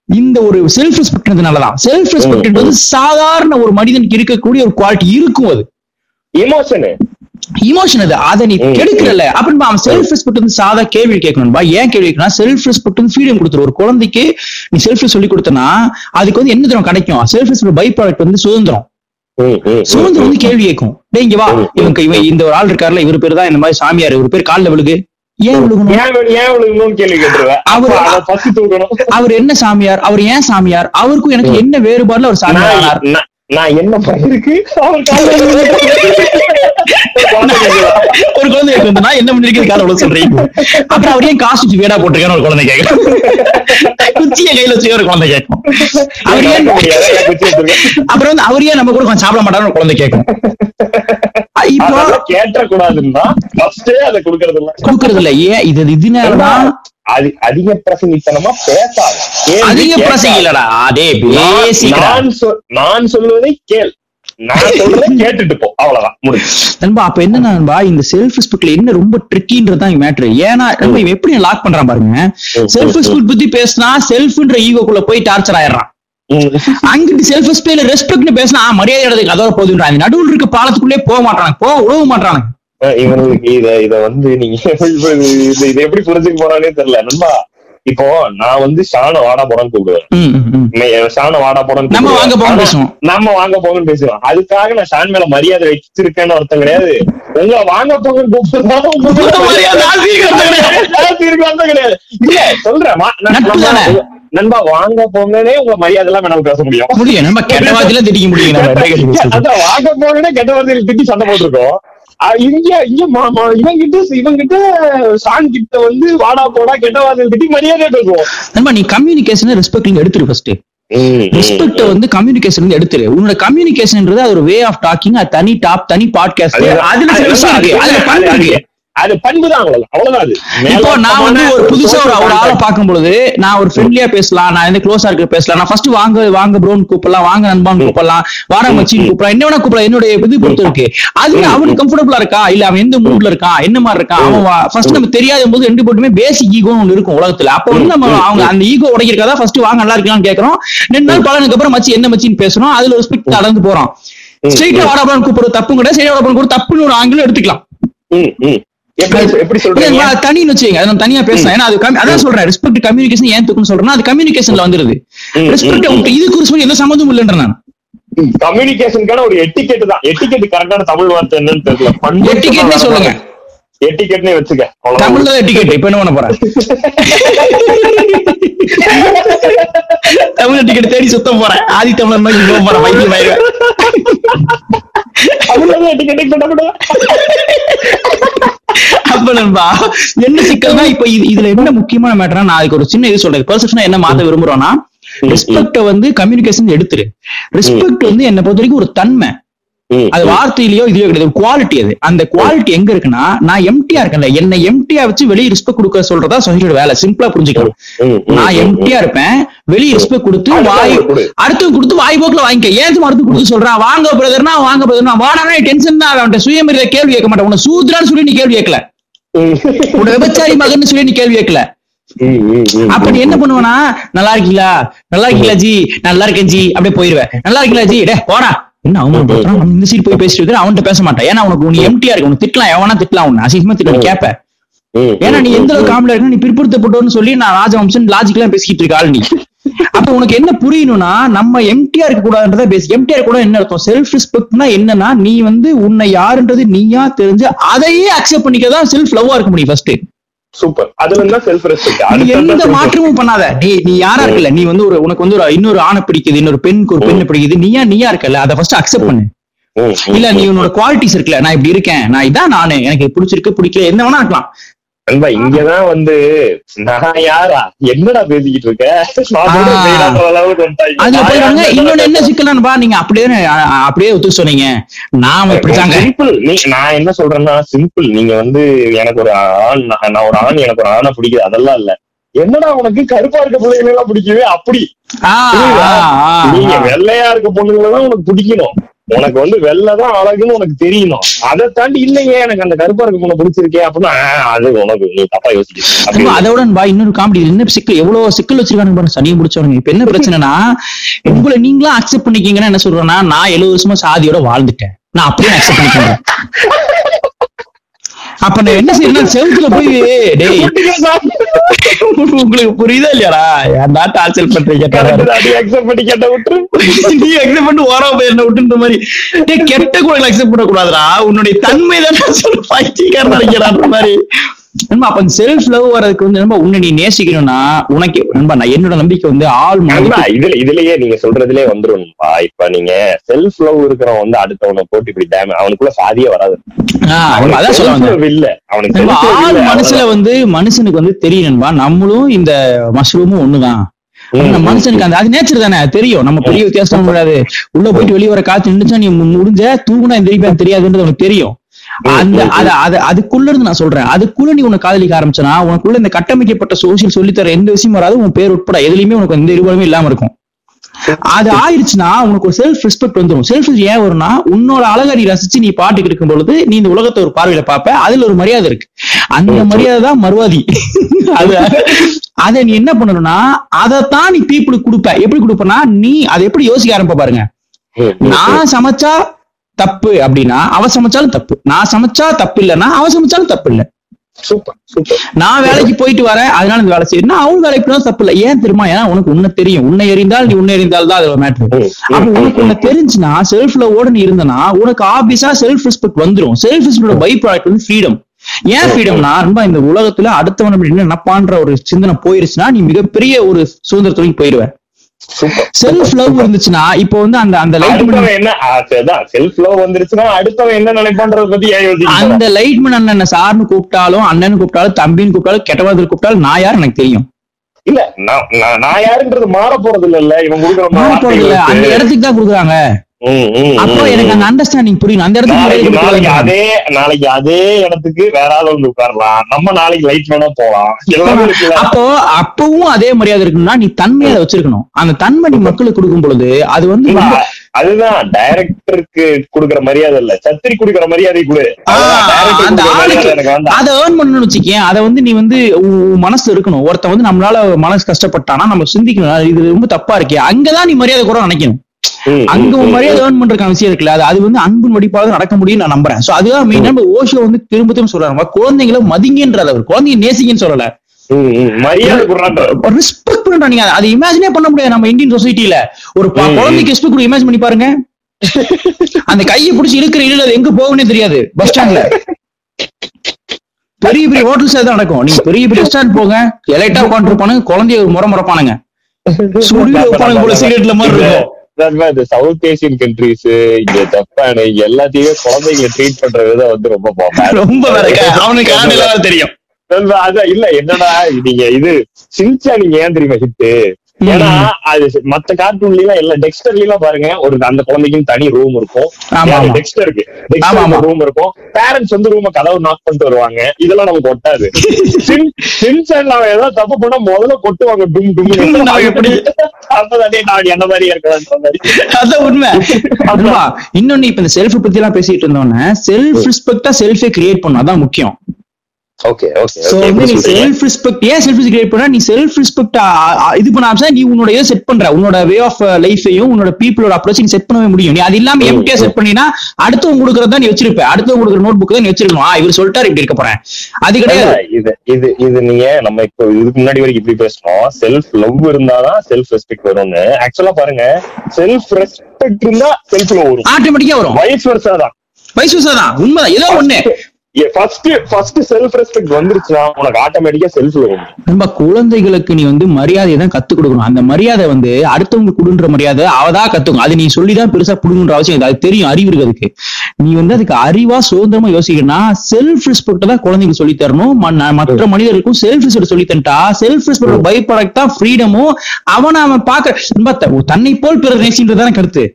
இந்த ஒரு செல்ஃப் ரெஸ்பெக்ட்னாலதான் செல்ஃப் ரெஸ்பெக்ட் வந்து சாதாரண ஒரு மனிதனுக்கு இருக்கக்கூடிய ஒரு குவாலிட்டி இருக்கும் அது. எமோஷனு இமோஷன் அது. அதை நீ ம், கெடுக்கிறல்ல. அப்படின்னு அவன் செல்ஃப் ரெஸ்பெக்ட் வந்து சாதா கேள்வி கேட்கணும்பா. ஏன் கேள்வி கேட்கணும் செல்ஃப் ரெஸ்பெக்ட் வந்து ஃப்ரீடம் கொடுத்துரு. ஒரு குழந்தைக்கு நீ செல்ஃப் சொல்லி கொடுத்தனா அதுக்கு வந்து என்ன தரம் கிடைக்கும்? செல்ஃப் ரெஸ்பெக்ட் பை ப்ராடக்ட் வந்து சுதந்திரம். சுதந்திரம் வந்து கேள்வி கேட்கும். டேய் இங்க வா. ம். இவன் இந்த ஒரு ஆள் இருக்காருல இவர் பேர் தான் இந்த மாதிரி சாமியார். இவர் பேர் கால்ல விழுகு. ஏன் அவர் என்ன சாமியார்? அவர் ஏன் சாமியார்? அவருக்கும் எனக்கு என்ன வேறுபாடுல அவர் சாமியார் நான் என்ன காலையில விழுந்து- ஒரு குழந்தை நான் என்ன பண்ணிருக்கேன் கால விழுக சொல்றீங்க? அப்புறம் அவர் ஏன் காசு வச்சு வேடா போட்டிருக்கான்னு ஒரு குழந்தை கேட்கும் குச்சிய கையில வச்சு ஒரு குழந்தை கேட்கும். அவர் ஏன். அப்புறம் வந்து அவர் ஏன் நம்ம கூட கொஞ்சம் சாப்பிட மாட்டாருன்னு ஒரு குழந்தை கேட்கும். இப்போ கேட்டக்கூடாதுன்னா ஃபர்ஸ்டே அதை கொடுக்கறது இல்ல கொடுக்கறது இல்ல ஏன் இது இதனாலதான் அது அதிக பிரசங்கித்தனமா பேசாது. அதிக. பிரசங்க இல்லடா அதே நான் பேசிக்கடா நான் சொல்- நான் சொல்வதை கேள் நண்பா அப்ப என்ன நண்பா இந்த செல்ஃப் ரெஸ்பெக்ட்ல என்ன ரொம்ப ட்ரிக்கின்றது தான் மேட்ரு ஏன்னா இவன் எப்படி லாக் பண்றான் பாருங்க. செல்ஃப் ரெஸ்பெக்ட் பத்தி பேசினா செல்ஃப்ன்ற ஈகோக்குள்ள போய் டார்ச்சர் ஆயிடுறான். அங்கிட்டு செல்ஃப் ரெஸ்பெக்ட்ல ரெஸ்பெக்ட்னு பேசினா மரியாதை இடத்துக்கு அதோட போதுன்றான் நடுவுல இருக்க பாலத்துக்குள்ளே போக மாட்டாங்க போக உழவு அஹ் இவனுக்கு இத இத வந்து நீங்க *laughs* இதை எப்படி புரிஞ்சுக்க போறானே தெரியல. நண்பா இப்போ நான் வந்து ஷான வாடா போறேன்னு கூப்பிடுவேன். ஷான வாடா போறேன்னு நம்ம வாங்க பேசுவோம். நம்ம வாங்க போங்கன்னு பேசுவோம். அதுக்காக நான் ஷான் மேல மரியாதை வச்சிருக்கேன்னு அர்த்தம் கிடையாது. உங்களை வாங்க போங்கன்னு இருக்கிறது கிடையாது. இல்ல சொல்றேன். நம்ம-? நண்பா வாங்க போங்கன்னே உங்க மரியாதை எல்லாம் வேணாலும் பேச முடியும். முடியும். நம்ம கெட்ட வார்த்தையில திட்டிக்க முடியும் நம்ம. *laughs* அதான் வாங்க போங்கன்னே கெட்ட வார்த்தையில் திட்டி சண்டை போட்டிருக்கோம். இங்க இங்க மா- மா- இவன் கிட்ட வந்து வாடா போடா கெட்ட வார்த்தையில் திட்டி மரியாதையா பேசுவோம். நீ கம்யூனிகேஷன் ரெஸ்பெக்ட் எடுத்துரு ஃபர்ஸ்ட் ரெஸ்பெக்ட் வந்து கம்யூனிகேஷன் வந்து எடுத்துரு. உன்னோட கம்யூனிகேஷன்ன்றது ஒரு வே ஆஃப் டாக்கிங் அது தனி டாப் தனி பாட்காஸ்ட் அதுல சில விஷயம் இருக்கு அதுல இருக்கு அது பண்பு தான் அவ்வளவுதான் அவ்வளவுதான் அது இப்போ நான் வந்து ஒரு புதுசா ஒரு ஒரு ஆளை. பார்க்கும் பொழுது நான் ஒரு ஃப்ரெண்ட்லியா பேசலாம் நான் வந்து க்ளோஸா இருக்க பேசலாம் நான் ஃபர்ஸ்ட் வாங்க வாங்க ப்ரோன்னு கூப்பிடலாம் வாங்க நண்பான்னு கூப்பிடலாம் வார மச்சின்னு கூப்பிடலாம். என்ன வேணா கூப்பிடலாம் என்னுடைய இது பொறுத்து இருக்கு. அது அவனுக்கு கம்ஃபர்டபுளா இருக்கா? இல்ல அவன் எந்த மூட்ல இருக்கான் என்ன மாதிரி இருக்கான் அவன் ஃபர்ஸ்ட் நம்ம தெரியாத போது ரெண்டு போட்டுமே பேசிக் ஈகோன்னு ஒண்ணு இருக்கும் உலகத்துல. அப்போ வந்து நம்ம அவங்க அந்த ஈகோ உடைக்கிறதா ஃபர்ஸ்ட் வாங்க நல்லா இருக்கலாம்னு கேக்குறோம். ரெண்டு நாள் பழனுக்கு அப்புறம் மச்சி என்ன மச்சின்னு பேசுறோம்? அதுல ரெஸ்பெக்ட் நடந்து போறோம். ஸ்ட்ரெயிட்டா வாடாபுரம் கூப்பிடுறது தப்பு கிடையாது சரி வாடாபுரம் கூட தப்புன்னு ஒரு ஆங்கிலம் எடுத்துக்கலாம். எப்படி எப்படி சொல்றீங்க? நான் தனின்னு வச்சுக்கங்க. அதை நம்ம தனியா பேசலாம் ஏன்னா அது அதான் சொல்றேன். ரெஸ்பெக்ட் கம்யூனிகேஷன் ஏன் தூக்குன்னு சொல்றேன்னா அது கம்யூனிகேஷன்ல வந்துருது. ரெஸ்பெக்ட் இதுக்கு ரெஸ்பெக்ட் எந்த சம்மந்தமும் இல்லைன்ற நான். கம்யூனிகேஷனுக்கான ஒரு எட்டிக்கெட் தான். எட்டிக்கெட் கரெக்டான தமிழ் வார்த்தை என்னன்னு தெரியல. Etiquette-னே சொல்லுங்க. எட்டிக்கெட்னே வச்சுக்க. தமிழ்ல டிக்கெட் இப்ப என்ன பண்ண போறேன் *laughs* தமிழ் டிக்கெட் தேடி சுத்தம் போறேன் ஆதி தமிழர் மாதிரி போக போறேன் வைத்தியம் ஆயிடுவேன். தமிழ்ல எட்டிக்கெட் பண்ணக்கூடாது அப்ப நண்பா என்ன சிக்கல்னா இப்ப இது இதுல என்ன முக்கியமான மேட்டர்னா நான் ஒரு சின்ன இது சொல்றேன். பெர்செப்ஷனா என்ன மாத்த விரும்புறோம்னா ரெஸ்பெக்ட வந்து கம்யூனிகேஷன் எடுத்துரு. ரெஸ்பெக்ட் வந்து என்ன பொறுத்த வரைக்கும் ஒரு தன்மை. அது வார்த்தையிலயோ இதுலயோ கிடையாது. குவாலிட்டி அது. அந்த குவாலிட்டி எங்க இருக்குன்னா நான் எம்டியா இருக்கேன்ல. என்ன எம்டியா வச்சு வெளியே ரெஸ்பெக்ட் கொடுக்க சொல்றதா சொசைட்டியோட வேலை. சிம்பிளா புரிஞ்சுக்கலாம் ம், ம், நான் எம்டியா இருப்பேன். வெளியே ரெஸ்பெக்ட் கொடுத்து வாய். அடுத்து கொடுத்து வாய் போக்குல வாங்கிக்க. ஏன் அடுத்து கொடுத்து சொல்றான் வாங்க பிரதர்னா வாங்க பிரதர்னா வாடானா டென்ஷன் தான் அவன்கிட்ட. சுயமரியாதை கேள்வி கேட்க மாட்டேன். உன்னை சூத்ரான்னு சொல்லி நீ கேள்வி கேட்கல. உன்னை விபச்சாரி மகன் சொல்லி நீ கேள்வி கேட்கல. அப்ப என்ன பண்ணுவனா நல்லா இருக்கீங்களா? நல்லா இருக்கீங்களா ஜி? நல்லா இருக்கேன் ஜி. அப்படியே போயிருவேன். நல்லா இருக்கீங்களா ஜி? டே போடா. என்ன அவன் பண்றான் இந்த சீட் போய் பேசிட்டு அவன்கிட்ட பேச மாட்டான். ஏன்னா உனக்கு நீ எம்டியா இருக்கு. உனக்கு திட்டலாம் எவனா திட்டலாம் உன்னை. அசிங்கமா திட்ட கேப்ப. ஏன்னா நீ எந்த அளவுக்கு காமெடியா இருக்கு நீ பிற்படுத்தப்பட்டோன்னு சொல்லி நான் ராஜவம்சன் லாஜிக்கலா பேசிக்கிட்டு இருக்க ஆள் நீ. அப்ப உனக்கு என்ன புரியணும்னா நம்ம எம்டியா இருக்க கூடாதுன்றத பேசி எம்டியா இருக்க கூட என்ன அர்த்தம்? செல்ஃப் ரெஸ்பெக்ட்னா என்னன்னா நீ வந்து உன்னை யாருன்றது நீயா தெரிஞ்சு அதையே அக்செப்ட் பண்ணிக்கதான் செல்ஃப் லவ்வா இருக்க முடியும் ஃபர்ஸ்ட் சூப்பர் அதுல இருந்தா செல்ஃப் ரெஸ்பெக்ட் எந்த மாற்றமும் பண்ணாத. நீ நீ யாரா இருக்கல? நீ வந்து ஒரு உனக்கு வந்து ஒரு இன்னொரு ஆணை பிடிக்குது இன்னொரு பெண்ணுக்கு ஒரு பெண்ணை பிடிக்குது. நீயா நீயா இருக்கல? அதை ஃபர்ஸ்ட் அக்செப்ட் பண்ணு. இல்ல நீ உன்னோட குவாலிட்டிஸ் இருக்குல்ல. நான் இப்படி இருக்கேன். நான் இதான் நானு. எனக்கு பிடிச்சிருக்கு பிடிக்கல. என்ன வேணா இருக்கலாம். நண்பா இங்கதான் வந்து நான் யாரா? என்னடா பேசிக்கிட்டு இருக்க? நான் நான் இன்னொன்னு என்ன. சிக்கலான்பா நீங்க அப்படியே அப்படியே ஒத்துக்க சொன்னீங்க. நாம இப்படிதாங்க சிம்பிள் நீ நான் என்ன சொல்றேன்னா சிம்பிள் நீங்க வந்து எனக்கு ஒரு ஆண் நான் நான் ஒரு ஆண் எனக்கு ஒரு ஆணை பிடிக்குது. அதெல்லாம் இல்ல. என்னடா உனக்கு கருப்பா இருக்க பிள்ளைங்க எல்லாம் பிடிக்குது? அப்படி. நீங்க. வெள்ளையா இருக்க பொண்ணுங்களை தான் உனக்கு பிடிக்கணும். உனக்கு வந்து வெள்ளைதான் அழகுன்னு உனக்கு தெரியணும். அதை தாண்டி இல்லையே எனக்கு அந்த கருப்பா இருக்க பொண்ணு பிடிச்சிருக்கே அப்படின்னா அது உனக்கு நீ தப்பா நம்ம அதோட பா இன்னொரு காமெடி என்ன சிக்கல் எவ்வளவு சிக்கல் வச்சிருக்கானுங்க பாருங்க சனியை முடிச்சவனுங்க இப்ப என்ன பிரச்சனைனா உங்களை நீங்களா அக்செப்ட் பண்ணிக்கீங்கன்னா என்ன சொல்றேன்னா நான் எழுபது வருஷமா சாதியோட வாழ்ந்துட்டேன். நான் அப்படியே அக்செப்ட் பண்ணிக்கிறேன். அப்ப நான் என்ன செய்யணும் செவுத்துல போய் டேய் உங்களுக்கு புரியுதா இல்லையாடா? ஏன்டா டார்ச்சர் பண்றீங்க அக்செப்ட் பண்ணி கேட்ட விட்டுரு. நீ அக்செப்ட் பண்ணிட்டு ஓரம் போய் என்ன விட்டுன்ற மாதிரி. டேய் கெட்ட குரல் அக்செப்ட் பண்ண கூடாதுடா உன்னுடைய தன்மை தானே சொல்லி பைத்தியக்காரன் நினைக்கிறான்ற மாதிரி. நண்பா அப்ப செல்ஃப் லவ் வரதுக்கு வந்து நண்பா உன்னை நீ நேசிக்கணும்னா உனக்கு நண்பா நான் என்னோட நம்பிக்கை வந்து ஆள் மனதுக்கு இதுல இதுலயே நீங்க சொல்றதுலயே வந்துரும்ப்பா. இப்ப நீங்க செல்ஃப் லவ் இருக்கிறவன் வந்து அடுத்தவனை போட்டு இப்படி டேம் அவனுக்குள்ள சாதியே வராது. அதான் சொல்ல self வந்தேன். love இல்ல. அவனுக்கு ஆள் மனசுல வந்து மனுஷனுக்கு வந்து தெரியும் நண்பா நம்மளும் இந்த மஷ்ரூமும் ஒண்ணுதான். மனுஷனுக்கு அந்த அது நேச்சர் தானே தெரியும். நம்ம பெரிய வித்தியாசம் முடியாது உள்ள போயிட்டு வெளியே வர காத்து நின்றுச்சா நீ முடிஞ்ச தூங்குனா திருப்பி தெரியாதுன்றது உனக்கு தெரியும். அந்த அத அத அதுக்குள்ள இருந்து நான் சொல்றேன். அதுக்குள்ள நீ உனக்கு காதலிக்க ஆரம்பிச்சனா உனக்குள்ள இந்த கட்டமைக்கப்பட்ட சோசியல் சொல்லித்தர எந்த விஷயம் வராது உன் பேர் உட்பட எதுலயுமே உனக்கு எந்த இருவருமே இல்லாம இருக்கும். அது ஆயிருச்சுன்னா உனக்கு ஒரு செல்ஃப் ரெஸ்பெக்ட் வந்துடும் செல்ஃப் ஏன் வரும்னா உன்னோட அழகை நீ ரசிச்சு நீ பாட்டுக்கு இருக்கும் பொழுது நீ இந்த உலகத்தை ஒரு பார்வையில பார்ப்ப அதுல ஒரு மரியாதை இருக்கு. அந்த மரியாதை தான் மறுவாதி. அது அதை நீ என்ன பண்ணணும்னா அதைத்தான் நீ பீப்புளுக்கு கொடுப்ப. எப்படி கொடுப்பனா நீ அதை எப்படி யோசிக்க ஆரம்ப பாருங்க. நான் சமைச்சா தப்பு அப்படின்னா அவ சமைச்சாலும் தப்பு. நான் சமைச்சா தப்பு இல்லைன்னா அவ சமைச்சாலும் தப்பு இல்ல நான் வேலைக்கு போயிட்டு வரேன் அதனால இந்த வேலை செய்யணும் அவன் வேலைக்கு போனா தப்பு இல்ல ஏன் தெரியுமா? ஏன்னா உனக்கு உன்னை தெரியும். உன்னை எறிந்தால் நீ உன்னை எறிந்தால் தான் அது மேட்ரு அப்ப உனக்கு உன்னை தெரிஞ்சுனா செல்ஃப் லவோட நீ இருந்தனா உனக்கு ஆபியஸா செல்ஃப் ரெஸ்பெக்ட் வந்துரும். செல்ஃப் ரெஸ்பெக்ட் பை ப்ராடக்ட் வந்து ஃப்ரீடம் ஏன் ஃப்ரீடம்னா ரொம்ப இந்த உலகத்துல அடுத்தவன் அப்படி என்ன நினைப்பான்ற ஒரு சிந்தனை போயிருச்சுன்னா நீ மிகப்பெரிய ஒரு சுதந்திரத்துக்கு போயிருவ. சூப்பர் செல்ஃப் லவ் இருந்துச்சுன்னா இப்போ வந்து அந்த அந்த லைட் என்ன? செல்ஃப் லவ் வந்துருச்சுன்னா அடுத்தவன் என்ன நினைப்பான்றத பத்தி அந்த லைட்மேன் அண்ணன் சார்னு கூப்பிட்டாலும் அண்ணன் கூப்பிட்டாலும் தம்பின்னு கூப்பிட்டாலும் கெட்டவாதில் கூப்பிட்டாலும் நான் யார் எனக்கு தெரியும்? இல்ல நான் யாருன்றது மாற போறது இல்ல இவன் கொடுக்குற மாற போறது இல்ல அந்த. இடத்துக்கு தான் கொடுக்குறாங்க. அப்போ எனக்கு. அந்த அண்டர்ஸ்டாண்டிங் புரியணும். அந்த இடத்துக்கு நாளைக்கு. அதே நாளைக்கு அதே இடத்துக்கு வேற ஆள் வந்து உட்காரலாம். நம்ம நாளைக்கு லைட் வேணா போலாம். அப்போ அப்பவும் அதே மரியாதை இருக்குன்னா நீ தன்மையை அதை வச்சிருக்கணும். அந்த தன்மை நீ மக்களுக்கு கொடுக்கும் பொழுது அது வந்து அதுதான். டைரக்டருக்கு கொடுக்குற மரியாதை இல்ல. சத்திரி கொடுக்குற மரியாதை கொடு. அதை ஏர்ன் பண்ணணும்னு வச்சுக்கேன். அதை வந்து நீ வந்து மனசு இருக்கணும். ஒருத்தன் வந்து நம்மளால மனசு கஷ்டப்பட்டானா நம்ம சிந்திக்கணும். இது ரொம்ப தப்பா இருக்கே. அங்கதான் நீ மரியாதை கூட நினைக்கணும். அங்க ம், மரியாதை ஏர்ன் பண்றதுக்கான விஷயம் இருக்குல்ல? அது அது வந்து அன்பின் வடிப்பாக நடக்க முடியும் நான் நம்புறேன். சோ அதுதான் மெயின் நம்ம ஓஷோ வந்து திரும்ப திரும்ப சொல்றாங்க குழந்தைங்களை மதிங்கன்றது அவர் குழந்தைங்க நேசிங்கன்னு சொல்லல. ரெஸ்பெக்ட் நீங்க. அதை இமேஜினே பண்ண முடியாது நம்ம இந்தியன் சொசைட்டில ஒரு. குழந்தைக்கு ரெஸ்பெக்ட் கொடுக்க இமேஜ் பண்ணி பாருங்க. அந்த கையை பிடிச்சி இழுக்கிற இழுல அது எங்க போகும்னே தெரியாது பஸ் ஸ்டாண்ட்ல பெரிய பெரிய ஹோட்டல்ஸ் தான் நடக்கும். நீங்க பெரிய பெரிய ரெஸ்டாரண்ட் போங்க எலைட்டா உட்காந்துருப்பானுங்க குழந்தைய ஒரு முறை முறைப்பானுங்க. சுடுல உட்காந்து போல சிகரெட்ல மாதிரி இருக்கும். இந்த சவுத் ஏசியன் கண்ட்ரிஸ் இங்க ஜப்பான் இங்க எல்லாத்தையுமே குழந்தைங்களை ட்ரீட் பண்ற விதம் வந்து ரொம்ப ரொம்ப அவனுக்கு தெரியும்? அதான் இல்ல என்னடா நீங்க இது சின்சா நீங்க ஏன் தெரியுமா ஹிட் ஏன்னா அது மத்த கார்ட்டூன்ல எல்லாம் எல்லா டெக்ஸ்டர்ல எல்லாம் பாருங்க ஒரு அந்த குழந்தைக்கும் தனி ரூம் இருக்கும். டெக்ஸ்டருக்கு? ஆமா. ரூம் இருக்கும். பேரண்ட்ஸ் வந்து ரூம கதவு நாக் பண்ணிட்டு வருவாங்க. இதெல்லாம் நமக்கு ஒட்டாது. சின்சான் அவன் ஏதாவது தப்பு பண்ணா முதல்ல கொட்டுவாங்க. டும் டும். *laughs* எப்படி? அப்பதானே நான் என்ன மாதிரி இருக்கேன் மாதிரி. அதான் உண்மை? *laughs* இன்னொன்னு இப்ப இந்த செல்ஃப் பத்தி எல்லாம் பேசிட்டு இருந்தோன்னே செல்ஃப் ரெஸ்பெக்டா செல்ஃபே கிரியேட் பண்ணும். அதான் முக்கியம். ஓகே ஓகே சோ வந்து நீ செல்ஃப் ரெஸ்பெக்ட் ஏன் செல்ஃப் கிரியேட் பண்ணா? நீ செல்ஃப் ரெஸ்பெக்ட் இது பண்ண ஆரம்பிச்சா நீ உன்னோட இதை செட் பண்ற. உன்னோட வே ஆஃப் லைஃபையும் உன்னோட பீப்புளோட அப்ரோச் நீ செட் பண்ணவே முடியும். நீ அது இல்லாம எம்டியா செட் பண்ணினா அடுத்தவங்க கொடுக்கறத நீ வச்சிருப்ப. அடுத்தவங்க கொடுக்குற நோட் புக் தான் நீ வச்சிருக்கணும். ஆ இவர் சொல்லிட்டாரு இப்படி இருக்க போறேன். அது கிடையாது. இது இது இது நீங்க நம்ம இப்போ இதுக்கு முன்னாடி வரைக்கும் இப்படி பேசணும். செல்ஃப் லவ் இருந்தாதான் செல்ஃப் ரெஸ்பெக்ட் வரும்னு. ஆக்சுவலா பாருங்க. செல்ஃப் ரெஸ்பெக்ட் இருந்தா செல்ஃப் லவ் வரும். ஆட்டோமேட்டிக்கா வரும். வயசு வருஷா தான். வயசு வருஷம் தான். உண்மைதான். ஏதோ ஒண்ணு. ஃபர்ஸ்ட் ஃபர்ஸ்ட் செல்ஃப் ரெஸ்பெக்ட் வந்துருச்சுன்னா உனக்கு ஆட்டோமேட்டிக்கா செல்ஃப் நம்ம குழந்தைகளுக்கு நீ வந்து மரியாதையை தான் கத்து கொடுக்கணும். அந்த மரியாதை வந்து அடுத்தவங்க குடுன்ற மரியாதை அவதான் கத்துக்கும். அது நீ சொல்லிதான் பெருசா புடுங்குன்ற அவசியம். அது தெரியும் அறிவு இருக்கு அதுக்கு. நீ வந்து அதுக்கு அறிவா சுதந்திரமா யோசிக்கணும்னா செல்ஃப் ரெஸ்பெக்ட் தான் குழந்தைங்க சொல்லி தரணும். மற்ற மனிதர்களுக்கும் செல்ஃப் ரெஸ்பெக்ட் சொல்லி தந்துட்டா செல்ஃப் ரெஸ்பெக்ட் பை ப்ராடக்ட் தான் ஃப்ரீடமும் அவனை அவன் பாக்க தன்னை போல் பிறர் நேசின்றதான கருத்து.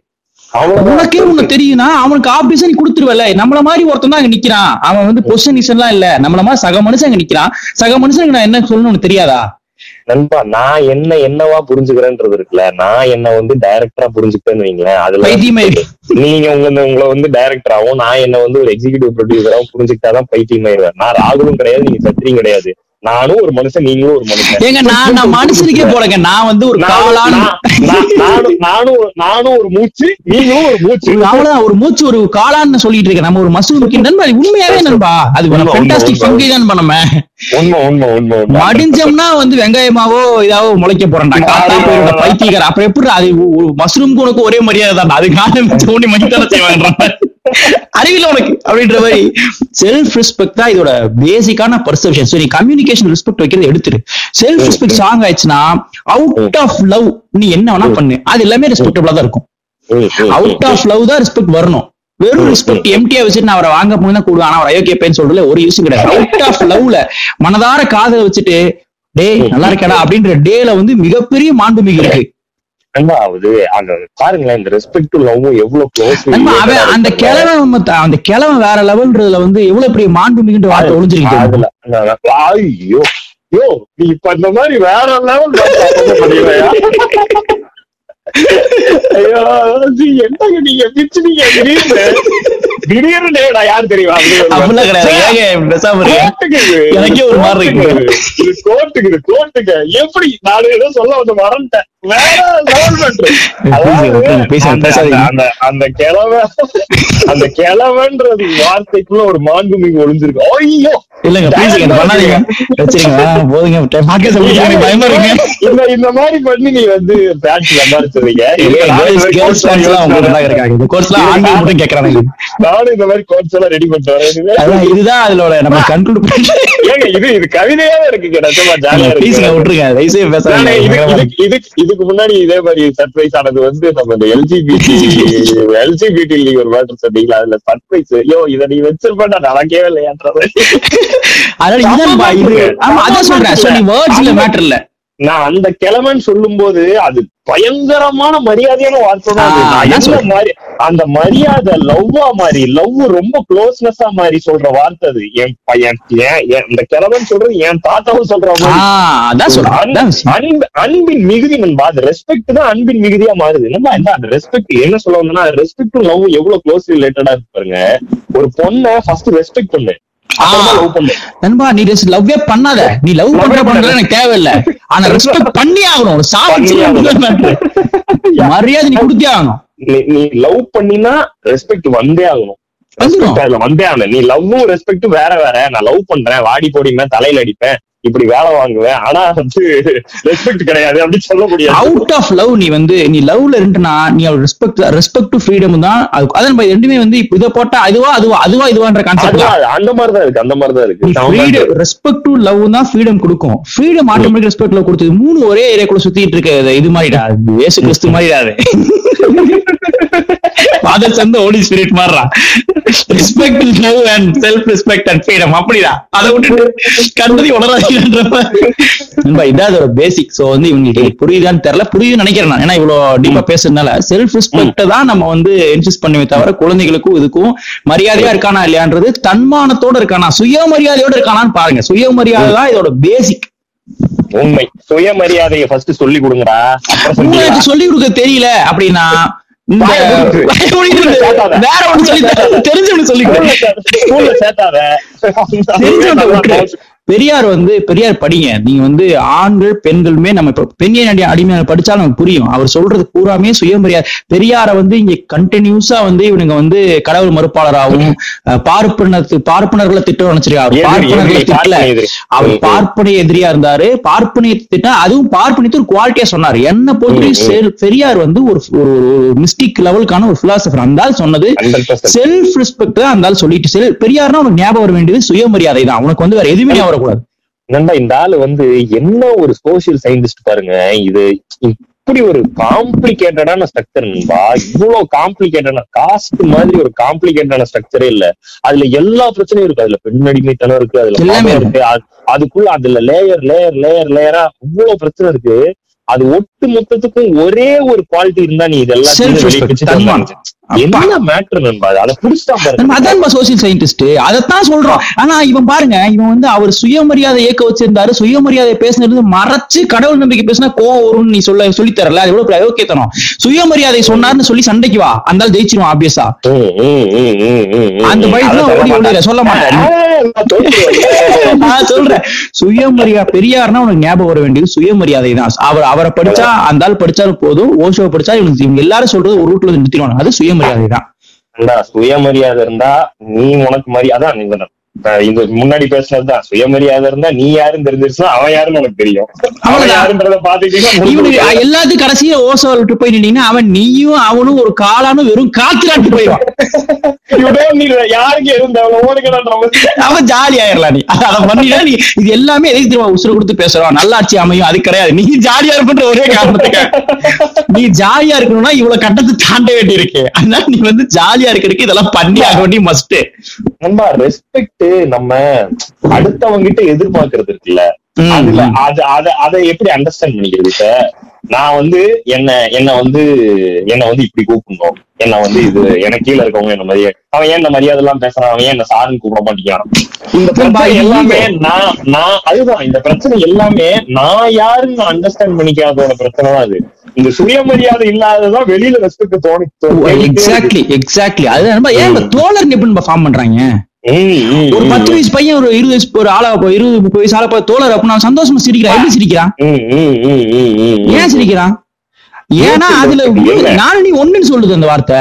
உனக்கே உனக்கு தெரியும்னா அவனுக்கு ஆபீஸா நீ கொடுத்துருவல. நம்மள மாதிரி ஒருத்தன் தான் அங்க நிக்கிறான். அவன் வந்து பொசிஷன் எல்லாம் இல்ல. நம்மள மாதிரி சக மனுஷன் அங்க நிக்கிறான். சக மனுஷனுக்கு நான் என்ன சொல்லணும்னு தெரியாதா? நண்பா நான் என்ன என்னவா புரிஞ்சுக்கிறேன்றது இருக்குல்ல. நான் என்ன வந்து டைரக்டரா புரிஞ்சுக்கிறேன்னு வைங்களேன். அதுல பைத்தியமே நீங்க உங்க உங்களை வந்து டைரக்டராவும் நான் என்ன வந்து ஒரு எக்ஸிகியூட்டிவ் ப்ரொடியூசராவும் புரிஞ்சுக்கிட்டாதான் பைத்தியமாயிருவேன் நான் ராகுலும் கிடையாது நீங்க சத்திரியும் கிடையாது. நானும் ஒரு மனுஷன் நீங்களும் ஒரு மனுஷன். ஏங்க நான் நான் மனுஷனுக்கே போறேங்க நான் வந்து ஒரு நான்- நானும் நானும் ஒரு- நானும் ஒரு மூச்சு நீங்களும் ஒரு மூச்சு. அவ்வளவுதான் ஒரு மூச்சு ஒரு காளான்னு சொல்லிட்டு இருக்கேன். நம்ம ஒரு மசூருக்கு நண்பா உண்மையாவே நண்பா. அது உண்மை. ஃபங்கி தான் நம்ம உண்மை உண்மை உண்மை உண்மை. மடிஞ்சோம்னா வந்து வெங்காயமாவோ இதாவோ முளைக்க போயிட பைத்தியக்கார அப்புறம் எப்படி அது மஷ்ரூம் உனக்கு ஒரே மரியாதை தான். அது காலம் தோணி மணித்தான செய்வாங்க அறிவில உனக்கு அப்படின்ற மாதிரி. செல்ஃப் ரெஸ்பெக்ட் தான் இதோட பேசிக்கான பர்செப்ஷன் சோ நீ கம்யூனிகேஷன் ரெஸ்பெக்ட் வைக்கிறது எடுத்துரு. செல்ஃப் ரெஸ்பெக்ட் சாங் ஆயிடுச்சுன்னா அவுட் ஆஃப் லவ் நீ என்ன வேணா பண்ணு. அது எல்லாமே ரெஸ்பெக்டபிளா தான் இருக்கும். அவுட் ஆஃப் லவ் தான் ரெஸ்பெக்ட் வரணும். வெறும் ரெஸ்பெக்ட் எம்டியா வச்சுட்டு நான் அவரை வாங்க போய் தான் கூடுவேன். ஆனா அவர் அயோக்கிய பையன் சொல்றதுல ஒரு யூஸ் கிடையாது. அவுட் ஆஃப் லவ்ல மனதார காதல வச்சுட்டு டேய் நல்லா இருக்கடா அப்படின்ற டேல வந்து மிகப்பெரிய மாண்புமிகு இருக்கு. அது அந்த பாருங்களேன் இந்த ரெஸ்பெக்ட் லவ்வும் எவ்வளவு க்ளோஸ் அந்த கிழவன் அந்த கிழவன் வேற லெவல்ன்றதுல வந்து எவ்வளவு பெரிய மாண்புமிகுன்ற வார்த்தை ஒளிஞ்சிருக்கு ஐயோ யோ நீ இப்ப இந்த மாதிரி வேற லெவல் ஐயோ என்னங்க நீங்க பிச்சுனீங்க திடீர்னு நான் யார் தெரியுமா? அப்படிலாம் கிடையாது. ஒரு மாதிரி இருக்கு. கோட்டுக்கு எப்படி? நான் ஏதோ சொல்ல வந்து மறந்துட்டேன். அந்த- கிழவ கிழவன்றது வார்த்தைக்குள்ள ஒரு மாண்புமிகு ஒளிஞ்சிருக்கு. ஐயோ! இல்லங்க இந்த இந்த மாதிரி பண்ணி நீ வந்து பேட்ச் சம்பாரிச்சதுங்க. நானும் இந்த மாதிரி கோட்ஸ் எல்லாம் ரெடி பண்ணிட்டு வரேன். இதுதான் அதோட நம்ம *laughs* கண்ட்ரோல் ஏங்க இது இது கவிதையாவே இருக்குங்க. நிஜமா ஜாலியா இருக்கு விட்டுருங்க நானே பேசாதீங்க இதுக்கு- முன்னாடி இதே மாதிரி சர்ப்ரைஸ் ஆனது வந்து நம்ம இந்த எல்ஜிபிடி எல்ஜிபிடி லீக் ஒரு மேட்டர் சொன்னீங்களா? அதுல சர்ப்ரைஸ் ஐயோ இதை நீ வச்சிருப்பேன் நான் நடக்கவே இல்லையான்றது. *laughs* அதனால இதுதான் பா, இது ஆமா அதான் சொல்றேன். சோ நீ வேர்ட்ஸ்ல மேட்டர் இல்ல. நான் அந்த கிழவன் சொல்லும் போது அது பயங்கரமான மரியாதையான வார்த்தை தான் அந்த மரியாதை லவ்வா மாதிரி லவ் ரொம்ப க்ளோஸ்னஸா மாதிரி சொல்ற வார்த்தை அது. என் பையன் ஏன் இந்த கிழவன் சொல்றது என் தாத்தாவும் சொல்ற மாதிரி. அன்பின் மிகுதி நண்பா அது ரெஸ்பெக்ட் தான் அன்பின் மிகுதியா மாறுது. நம்ம என்ன அந்த ரெஸ்பெக்ட் என்ன சொல்ல வந்தோம்னா ரெஸ்பெக்ட் லவ் எவ்வளவு க்ளோஸ் ரிலேட்டடா இருக்கு பாருங்க. ஒரு பொண்ணை ஃபர்ஸ்ட் ரெஸ்பெக்ட் பண்ணு. நண்பா நீ லவ்வே பண்ணாத. நீ லவ் பண்ற. எனக்கு தேவையில்ல. ஆனா ரெஸ்பெக்ட் *laughs* பண்ணி ஆகணும். *laughs* மரியாதை நீ கொடுத்தே ஆகணும். நீ லவ் பண்ணினா ரெஸ்பெக்ட் வந்தே ஆகணும். வந்தே ஆகணும் நீ லவ்வும் ரெஸ்பெக்டும் வேற வேற. நான் லவ் பண்றேன். வாடி போடிப்பேன் தலையில அடிப்பேன். இப்படி வேலை வாங்குவேன் ஆனா வந்து ரெஸ்பெக்ட் கிடையாது அப்படின்னு சொல்ல முடியாது. அவுட் ஆஃப் லவ் நீ வந்து நீ லவ்ல இருந்துனா நீ ரெஸ்பெக்ட் ரெஸ்பெக்ட் டு ஃப்ரீடம் தான் அது. அதான் ரெண்டுமே வந்து இப்ப இதை போட்டா அதுவா அதுவா அதுவா இதுவான்ற கான்செப்ட் தான். அந்த மாதிரிதான் இருக்கு அந்த மாதிரிதான் இருக்கு. ஃப்ரீடம் ரெஸ்பெக்ட் டு லவ் தான் ஃப்ரீடம் கொடுக்கும். ஃப்ரீடம் ஆட்டோமேட்டிக் ரெஸ்பெக்ட் லவ் கொடுத்தது. மூணு ஒரே ஏரியாக்குள்ள சுத்திட்டு இருக்க இது- மாதிரிடா இயேசு கிறிஸ்து மாதிரிடா *laughs* அது சந்த holy spirit மாதிரிடா respect love and self respect and freedom அப்படிடா. அதை விட்டுட்டு கண்டதி உணராதீங்கன்ற நண்பா இதான் அதோட பேசிக் சோ வந்து இவங்களுக்கு புரியுதான்னு தெரியல. புரியுதுன்னு நினைக்கிறேன் நான். ஏன்னா இவ்வளவு டீப்பா பேசுறதுனால செல்ஃப் ரெஸ்பெக்ட் தான் நம்ம வந்து இன்சிஸ்ட் பண்ணுமே தவிர குழந்தைகளுக்கும் இதுக்கும் மரியாதையா இருக்கானா இல்லையான்றது தன்மானத்தோட இருக்கானா சுயமரியாதையோட இருக்கானான்னு பாருங்க. சுயமரியாதை தான் இதோட பேசிக் உண்மை. சுயமரியாதையை ஃபர்ஸ்ட் சொல்லி கொடுங்கடா. சொல்லி கொடுக்க தெரியல அப்படின்னா தெரிஞ்சவனு சொல்லி பெரியார் வந்து பெரியார் படிங்க. நீங்க வந்து ஆண்கள் பெண்களுமே நம்ம இப்ப பெண்ணிய அடி அடிமையான படிச்சா நமக்கு புரியும். அவர் சொல்றது பூராமே சுயமரியாதை பெரியார வந்து இங்க கண்டினியூஸா வந்து இவனுங்க வந்து கடவுள் மறுப்பாளராகவும் பார்ப்பனத்து பார்ப்பனர்களை திட்டம் நினைச்சிருக்காரு. பார்ப்பனர்களை திட்டல. அவர். பார்ப்பனை எதிரியா இருந்தாரு. பார்ப்பனைய திட்டம் அதுவும் பார்ப்பனியத்தை ஒரு குவாலிட்டியா சொன்னாரு. என்ன. செல்- பெரியார் வந்து ஒரு ஒரு மிஸ்டிக் லெவலுக்கான ஒரு பிலாசபர் அந்த சொன்னது 100%. செல்ஃப் ரெஸ்பெக்ட் தான் அந்த சொல்லிட்டு செல் பெரியார்னா உனக்கு ஞாபகம் வர வேண்டியது சுயமரியாதை தான் உனக்கு வந்து வேற எதுவுமே வரக்கூடாது நண்பா இந்த ஆளு வந்து என்ன ஒரு சோசியல் சயின்டிஸ்ட் பாருங்க. இது இப்படி ஒரு காம்ப்ளிகேட்டடான ஸ்ட்ரக்சர் நண்பா. இவ்வளவு காம்ப்ளிகேட்டடான காஸ்ட் மாதிரி ஒரு காம்ப்ளிகேட்டடான ஸ்ட்ரக்சரே இல்ல. அதுல எல்லா பிரச்சனையும் இருக்கு. அதுல பெண் அடிமைத்தனம் இருக்கு அதுல எல்லாமே இருக்கு. அது- அதுக்குள்ள அதுல லேயர் லேயர் லேயர் லேயரா இவ்வளவு பிரச்சனை இருக்கு. அது ஒட்டு மொத்தத்துக்கும் ஒரே ஒரு குவாலிட்டி இருந்தா நீ இதெல்லாம் என்ன நண்பா அதை சோசியல் சயின்டிஸ்ட் அதைத்தான் சொல்றோம். ஆனா இவன் பாருங்க இவன் வந்து அவர் சுயமரியாதை இயக்க வச்சிருந்தாரு. சுயமரியாதை பேசுனது மறைச்சு கடவுள் நம்பிக்கை பேசினா கோவம் வரும்னு நீ சொல்ல சொல்லி தரல அது எவ்வளவு அயோக்கியத்தனம். சுயமரியாதை சொன்னார்னு சொல்லி சண்டைக்கு வா. அந்த ஜெயிச்சிருவான் ஆப்வியஸா. அந்த பயத்துல ஓடி சொல்ல மாட்டேன். நான் சொல்றேன். *laughs* சுயமரியாதை பெரியார்னா உனக்கு ஞாபகம் வர வேண்டியது சுயமரியாதை தான். அவர் அவரை படிச்சா அந்த ஆள் படிச்சாலும் போதும். ஓஷோ படிச்சா இவங்க இவங்க எல்லாரும் சொல்றது ஒரு ரூட்ல நிறுத்திடுவாங்க அது சுயமரியாதை. தான் சுயமரியாதை இருந்தா நீ உனக்கு மரியாதை அதான் இது முன்னாடி பேசுனதுதான். சுயமரியாதை இருந்தா நீ யாருன்னு தெரிஞ்சிருச்சுன்னா அவன் யாருன்னு உனக்கு தெரியும். அவன். யாருன்றத முடிஞ்சு எல்லாத்துக்கும் கடைசியா ஓசோ விட்டு போய் நின்னீங்கன்னா அவன் நீயும் அவனும் ஒரு காலானும் வெறும் காத்திராட்டு போயிடுவான். யாருக்கு. அவன் ஜாலி ஆயிரலாம் நீ. அதை பண்ணினா நீ இது எல்லாமே எதுக்கு தெரியுமா? உசுறு கொடுத்து பேசுறோம். நல்லாட்சி அமையும். அது கிடையாது. நீ ஜாலியா இருப்பன்ற ஒரே காரணத்துக்கு. நீ ஜாலியா இருக்கணும்னா இவ்வளவு கட்டத்தை தாண்ட வேண்டி இருக்கு அதனால நீ வந்து ஜாலியா இருக்கிறதுக்கு இதெல்லாம் பண்ணி ஆக வேண்டிய மஸ்ட் நண்பா ரெஸ்பெக்ட் நம்ம அடுத்தவங்க கிட்ட எதிர்பார்க்கறது இருக்குல்ல அதுல. அது அத அதை எப்படி அண்டர்ஸ்டாண்ட் பண்ணிக்கிறது? இப்ப நான் வந்து என்ன என்ன வந்து என்ன வந்து இப்படி கூப்பிடணும்? என்ன வந்து இது எனக்கு கீழ இருக்கவங்க என்ன மரியாதை அவன் ஏன் இந்த மரியாதை எல்லாம் பேசுறான்? அவன் ஏன் என்ன சாருன்னு கூப்பிட மாட்டேங்கிறான்? இந்த பிரச்சனை எல்லாமே. நான் நான் அதுதான். இந்த பிரச்சனை எல்லாமே நான் யாருன்னு அண்டர்ஸ்டாண்ட் பண்ணிக்காதோட பிரச்சனை தான் அது. இந்த சுயமரியாதை இல்லாததான் வெளியில ரெஸ்பெக்ட் தோணி எக்ஸாக்ட்லி எக்ஸாக்ட்லி அது ஏன் தோழர் எப்படி ஃபார்ம் பண்றாங்க? ஒரு பத்து வயசு பையன் ஒரு இருபது வயசு ஒரு ஆளா இருபது முப்பது வயசு ஆளா தோழர் அப்படின்னு சந்தோஷமா சிரிக்கிறான் எப்படி சிரிக்கிறான் ஏன் சிரிக்கிறான் ஏன்னா அதுல. நானும் நீ ஒண்ணுன்னு சொல்லுது அந்த வார்த்தை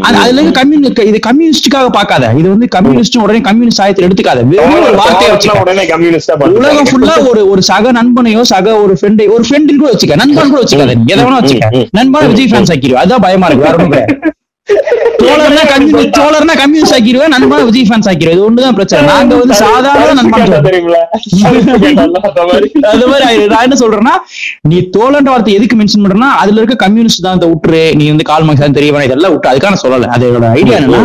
அது அதுல இருக்க கம்யூனி இது கம்யூனிஸ்டுக்காக பார்க்காத இது வந்து கம்யூனிஸ்ட் உடனே கம்யூனிஸ்ட் சாயத்தில் எடுத்துக்காத வெறும் ஒரு வார்த்தையை வச்சுக்க கம்யூனிஸ்டா உலகம் ஃபுல்லா ஒரு ஒரு சக நண்பனையோ சக ஒரு ஃப்ரெண்டை ஒரு ஃப்ரெண்ட் கூட வச்சுக்க நண்பன் கூட வச்சுக்காத எதை வேணா வச்சுக்க. நண்பன் விஜய் ஃபேன்ஸ் ஆக்கிடுவா அதான் பயமா இருக்கு வேற தோழர்னா கம்யூனி தோழர்னா கம்யூனிஸ்ட் ஆக்கிடுவேன் நண்பன் விஜய் ஃபேன்ஸ் ஆக்கிடுவேன் இது ஒண்ணுதான் பிரச்சனை. நாங்க வந்து சாதாரண சொல்றோம். தெரியுங்களா? அது மாதிரி. நான் என்ன சொல்றேன்னா நீ தோழன்ற வார்த்தை எதுக்கு மென்ஷன் பண்றேன்னா அதுல இருக்க கம்யூனிஸ்ட் தான் இந்த விட்டுரு நீ வந்து கால் மார்க்ஸ் தெரிய வேணாம் இதெல்லாம் விட்டு அதுக்கான சொல்லல. அதோட ஐடியா என்னன்னா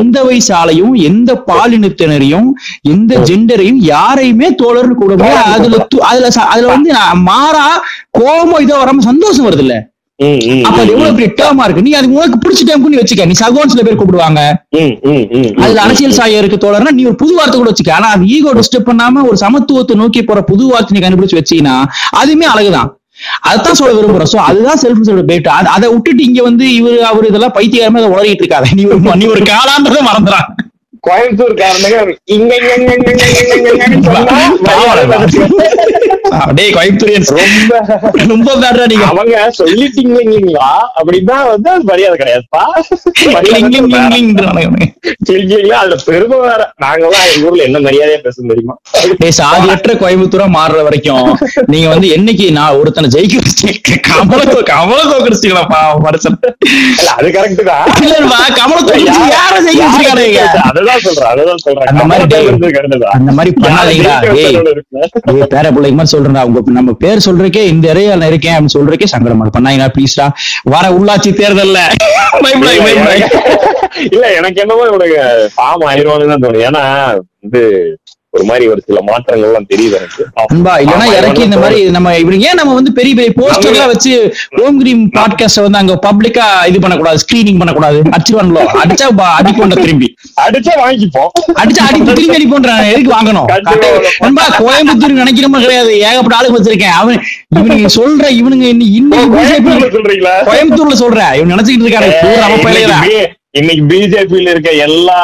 எந்த வயசாலையும் எந்த பாலினத்தினரையும் எந்த ஜெண்டரையும் யாரையுமே தோழர்னு கூட. அதுல அதுல அதுல வந்து மாறா கோபமோ இதோ வராம சந்தோஷம் வருது இல்ல அப்ப அது எவ்வளவு பெரிய டேர்மா இருக்கு நீ அது உனக்கு பிடிச்ச டைம் நீ வச்சுக்க நீ சகோன் சில பேர் கூப்பிடுவாங்க. அதுல அரசியல் சாயம் இருக்கு தோழர்னா நீ ஒரு புது வார்த்தை கூட வச்சுக்க ஆனா அது ஈகோ டிஸ்டர்ப் பண்ணாம ஒரு சமத்துவத்தை நோக்கி போற புது வார்த்தை நீ கண்டுபிடிச்சு வச்சீங்கன்னா அதுவுமே அழகுதான் அதான் சொல்ல விரும்புறோம் சோ அதுதான் செல்ஃப் செல்ஃப் பேட் அதை விட்டுட்டு இங்க வந்து இவரு அவர் இதெல்லாம் பைத்தியகாரமா அதை உளறிட்டு இருக்காத நீ ஒரு நீ ஒரு காலான்றதை மறந்துறான் கோயம்புத்தூர் காரணங்க டேய் கோயம்புத்தூரியன்ஸ் ரொம்ப ரொம்ப பேட்ரா நீங்க. அவங்க சொல்லிட்டீங்களா அப்படின்னா வந்து அது மரியாதை கிடையாதுப்பா. கிளிங் கிளிங் கிளிங் கிளிங்ன்றானுங்க அவனுங்க. கிளிங்களா அதுல பெருமை வேற. நாங்கெல்லாம் எங்க ஊர்ல என்ன மரியாதையா பேச தெரியுமா? டேய் சாதியற்ற கோயம்புத்தூரா மாறுற வரைக்கும் நீங்க வந்து என்னைக்கு நான் ஒருத்தனை ஜெயிக்க கமல கமல தோக்கடிச்சிங்களா மனுஷன். இல்ல அது கரெக்ட் தான். இல்லப்பா கமல தோக்கடிச்சு யார ஜெயிக்க அதுதான் சொல்றேன் அதுதான் சொல்றேன். அந்த. ஏய் பேர பிள்ளைங்க மாதிரி சொல்றேன் உங்க நம்ம பேர் சொல்றக்கே இந்த நான் இருக்கேன் அப்படின்னு சொல்றக்கே சங்கடமா இருக்கு. நான் ப்ளீஸ்டா வர உள்ளாட்சி தேர்தல்ல. இல்ல எனக்கு என்னவோ இவனுக்கு பாவம் ஆயிடுவான்னு தான் ஏன்னா இது ஒரு மாதிரி ஒரு சில மாற்றங்கள் எல்லாம் தெரியுது எனக்கு. அன்பா இல்லன்னா பாவம் இறக்கி இந்த மாதிரி நம்ம இவனுக்கு ஏன் நம்ம வந்து பெரிய பெரிய போஸ்டர் எல்லாம் வச்சு ஹோம் கிரீம் பாட்காஸ்ட் வந்து அங்க பப்ளிக்கா இது பண்ணக்கூடாது ஸ்கிரீனிங் பண்ணக்கூடாது. அடிச்சிருவாங்களோ அடிச்சா அடிப்போண்ட திரும்பி. அடிச்சா வாங்கிப்போம். அடிச்சா அடி திரும்பி அடிப்போன்றான் எதுக்கு வாங்கணும். நண்பா கோயம்புத்தூர் நினைக்கிறமா கிடையாது. ஏகப்பட்ட ஆளுங்க வச்சிருக்கேன். அவன் இவனுங்க சொல்ற இவனுங்க இன்னி- இன்னைக்கு கோயம்புத்தூர்ல சொல்றீங்களா? கோயம்புத்தூர்ல சொல்ற இவன் நினைச்சுக்கிட்டு இருக்காரு இன்னைக்கு பிஜேபியில இருக்க எல்லா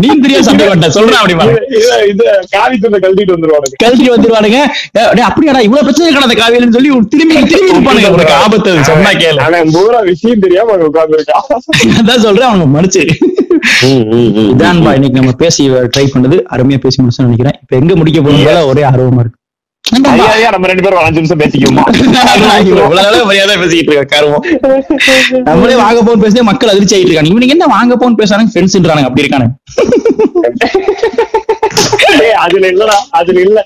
நீ தெரியாது சண்டை வேண்டாம் சொல்றேன் அப்படி. இது காவி துண்டை கழட்டிட்டு வந்துருவானுங்க. கழட்டி வந்துருவானுங்க அப்படியாடா இவ்வளவு பிரச்சனை கிடந்த காவியல்னு சொல்லி திரும்பி திரும்பி இருப்பானுங்க. உனக்கு ஆபத்து. சொன்னா கேளு. ஆனா பூரா விஷயம் தெரியாம உட்கார்ந்துருக்கான் அதான் சொல்றேன் அவங்க மனுச்சு இதான்பா இன்னைக்கு நம்ம பேசி ட்ரை பண்ணது. அருமையா பேசி முடிச்சு நினைக்கிறேன். இப்ப எங்க முடிக்க போறோம் ஒரே ஆர்வமா இருக்கு. நம்ம ரெண்டு பேரும் அஞ்சு நிமிஷம் பேசிக்குவோமா? *laughs* பேசிக்கிட்டு இருக்க கருவம் நம்மளே வாங்க போன் பேசினே மக்கள் அதிர்ச்சி ஆயிட்டு இருக்காங்க. இவனுக்கு என்ன வாங்க போன் பேசுறாங்க ஃப்ரெண்ட்ஸ்ன்றானுங்க அப்படி *laughs* அதுல இல்லடா அதுல இல்ல.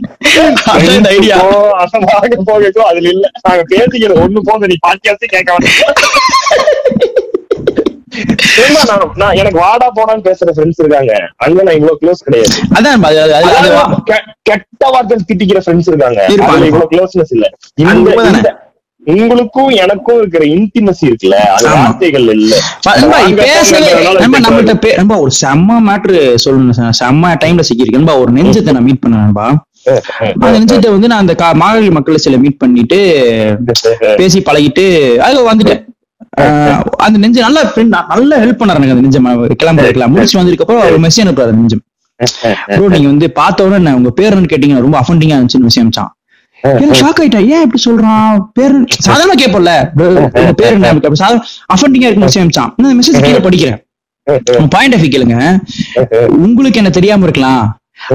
அதான் இந்த idea. போ, அசமாக போகட்டும் அதுல இல்ல. நாங்க பேசிக்கிறது ஒண்ணு போதும் நீ பாட்காஸ்ட் கேட்க நான் எனக்கு வாடா போடான்னு பேசுற ஃப்ரெண்ட்ஸ் இருக்காங்க. அங்க நான் இவ்வளவு க்ளோஸ் கிடையாது. அதான் கெட்ட வார்த்தை திட்டிக்கிற ஃப்ரெண்ட்ஸ் இருக்காங்க. இவ்வளவு க்ளோஸ்னஸ் இல்ல. இந்த உங்களுக்கும் எனக்கும் இருக்கிற இன்டிமசி இருக்குல்ல அது. வார்த்தைகள் இல்ல. நம்ம நம்மகிட்ட நண்பா, ஒரு செம்ம மேட்ரு சொல்லணும். செம்ம டைம்ல சிக்கிருக்கு நண்பா, ஒரு நெஞ்சத்தை நான் மீட் நண்பா. அந்த நெஞ்சத்தை வந்து நான் அந்த மார்கழி மக்கள் சில மீட் பண்ணிட்டு பேசி பழகிட்டு அதுல வந்துட்டேன் அந்த நெஞ்சு நல்ல நல்ல ஹெல்ப் பண்ணாரு எனக்கு அந்த நெஞ்சம் கிளம்ப. இருக்கலாம் முடிச்சு வந்ததுக்கு அப்புறம் ஒரு மெசேஜ் அனுப்புறாரு நெஞ்சம் ப்ரோ நீங்க வந்து பார்த்த உடனே உங்க பேர் என்னன்னு கேட்டீங்க ரொம்ப அஃபண்டிங்கா இருந்துச்சுன்னு விஷயம் எனக்கு ஷாக் ஆயிட்டேன் ஏன் இப்படி சொல்றான்? பேர் சாதாரண கேட்போம்ல பேர் என்ன? சாதாரண அஃபண்டிங்கா விஷயம் அனுப்பிச்சான் நான் மெசேஜ் கீழே படிக்கிறேன். பாயிண்ட் ஆஃப் கேளுங்க. உங்களுக்கு என்ன தெரியாம இருக்கலாம்.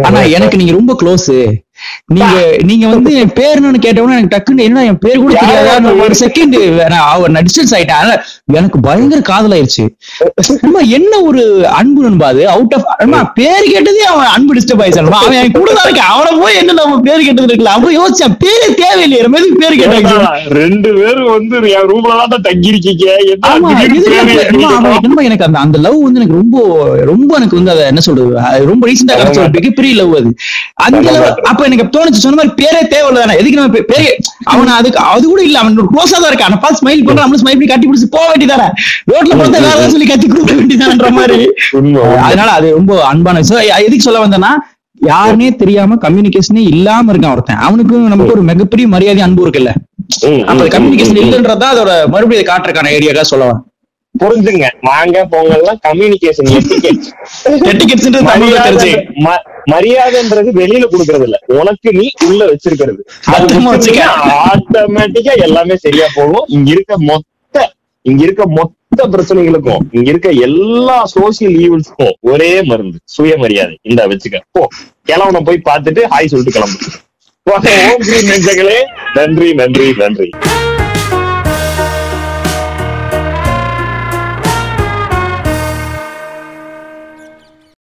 ஆனா எனக்கு நீங்க ரொம்ப க்ளோஸ் நீங்க நீங்க வந்து என் பேர் என்னன்னு எனக்கு டக்குன்னு என்ன என் பேர் கூட தெரியாதான்னு ஒரு செகண்ட் நான் டிஸ்டன்ஸ் ஆயிட்டேன். எனக்கு பயங்கர காதலாயிருச்சு. அம்மா, என்ன ஒரு அன்பு நண்பா அது? அவுட் ஆஃப் பேர் கேட்டதே அவன் அன்பு டிஸ்டர்ப் ஆயிடுச்சு அவன் என் கூட தான் இருக்கான். அவனை போய் என்ன நம்ம பேர் கேட்டது இருக்கலாம் அப்ப யோசிச்சேன் பேரே தேவையில்லையே. நம்ம எதுக்கு பேர் கேட்டாங்க? ரெண்டு பேரும் வந்து என் ரூம்ல தான் தங்கி இருக்கீங்க என்ன எனக்கு-? அவன் அந்த அந்த லவ் வந்து எனக்கு ரொம்ப ரொம்ப எனக்கு வந்து அதை என்ன சொல்றது? ரொம்ப ரீசெண்டா கிடைச்ச ஒரு மிகப்பெரிய லவ் அது. அந்த லவ் எனக்கு தோணுச்சு சொன்ன மாதிரி பேரே தேவையில்ல தானே எதுக்கு நம்ம பேரே அவன் அதுக்கு அது கூட இல்ல அவன் க்ளோஸா தான் இருக்கான். பார்த்து ஸ்மைல் பண்றான் நம்மளும் ஸ்மைல் பண்ணி கட்டி பிடிச்சி போக வேண்டியதானே ரோட்ல பார்த்தா வேற சொல்லி கத்தி கொடுக்க வேண்டியதான்ற மாதிரி. அதனால அது ரொம்ப அன்பான விஷயம். எதுக்கு சொல்ல வந்தேன்னா யாருனே தெரியாம கம்யூனிகேஷனே இல்லாம இருக்கான் ஒருத்தன். அவனுக்கும் நமக்கு ஒரு மிகப்பெரிய மரியாதை அன்பு இருக்குல்ல. ம், கம்யூனிகேஷன். இல்லன்றதா அதோட மறுபடியும் இதை காட்டுறதுக்கான ஐடியாக்கா சொல்லலாம் புரிஞ்சுங்க. வாங்க போங்கெல்லாம் *laughs* கம்யூனிகேஷன் மரியாதைன்றது வெளியில குடுக்கறது இல்ல உனக்கு நீ உள்ள வச்சிருக்கிறது. ஆட்டோமேட்டிக்கா எல்லாமே சரியா போகும். இங்க இருக்க மொத்த இங்க இருக்க மொத்த பிரச்சனைகளுக்கும் இங்க இருக்க எல்லா சோசியல் ஈவெண்ட்ஸ்க்கும் ஒரே மருந்து. சுயமரியாதை. இந்த வச்சுக்க. போ. கிளம்புன போய் பார்த்துட்டு ஹாய் சொல்லிட்டு கிளம்பு. நன்றி நன்றி நன்றி.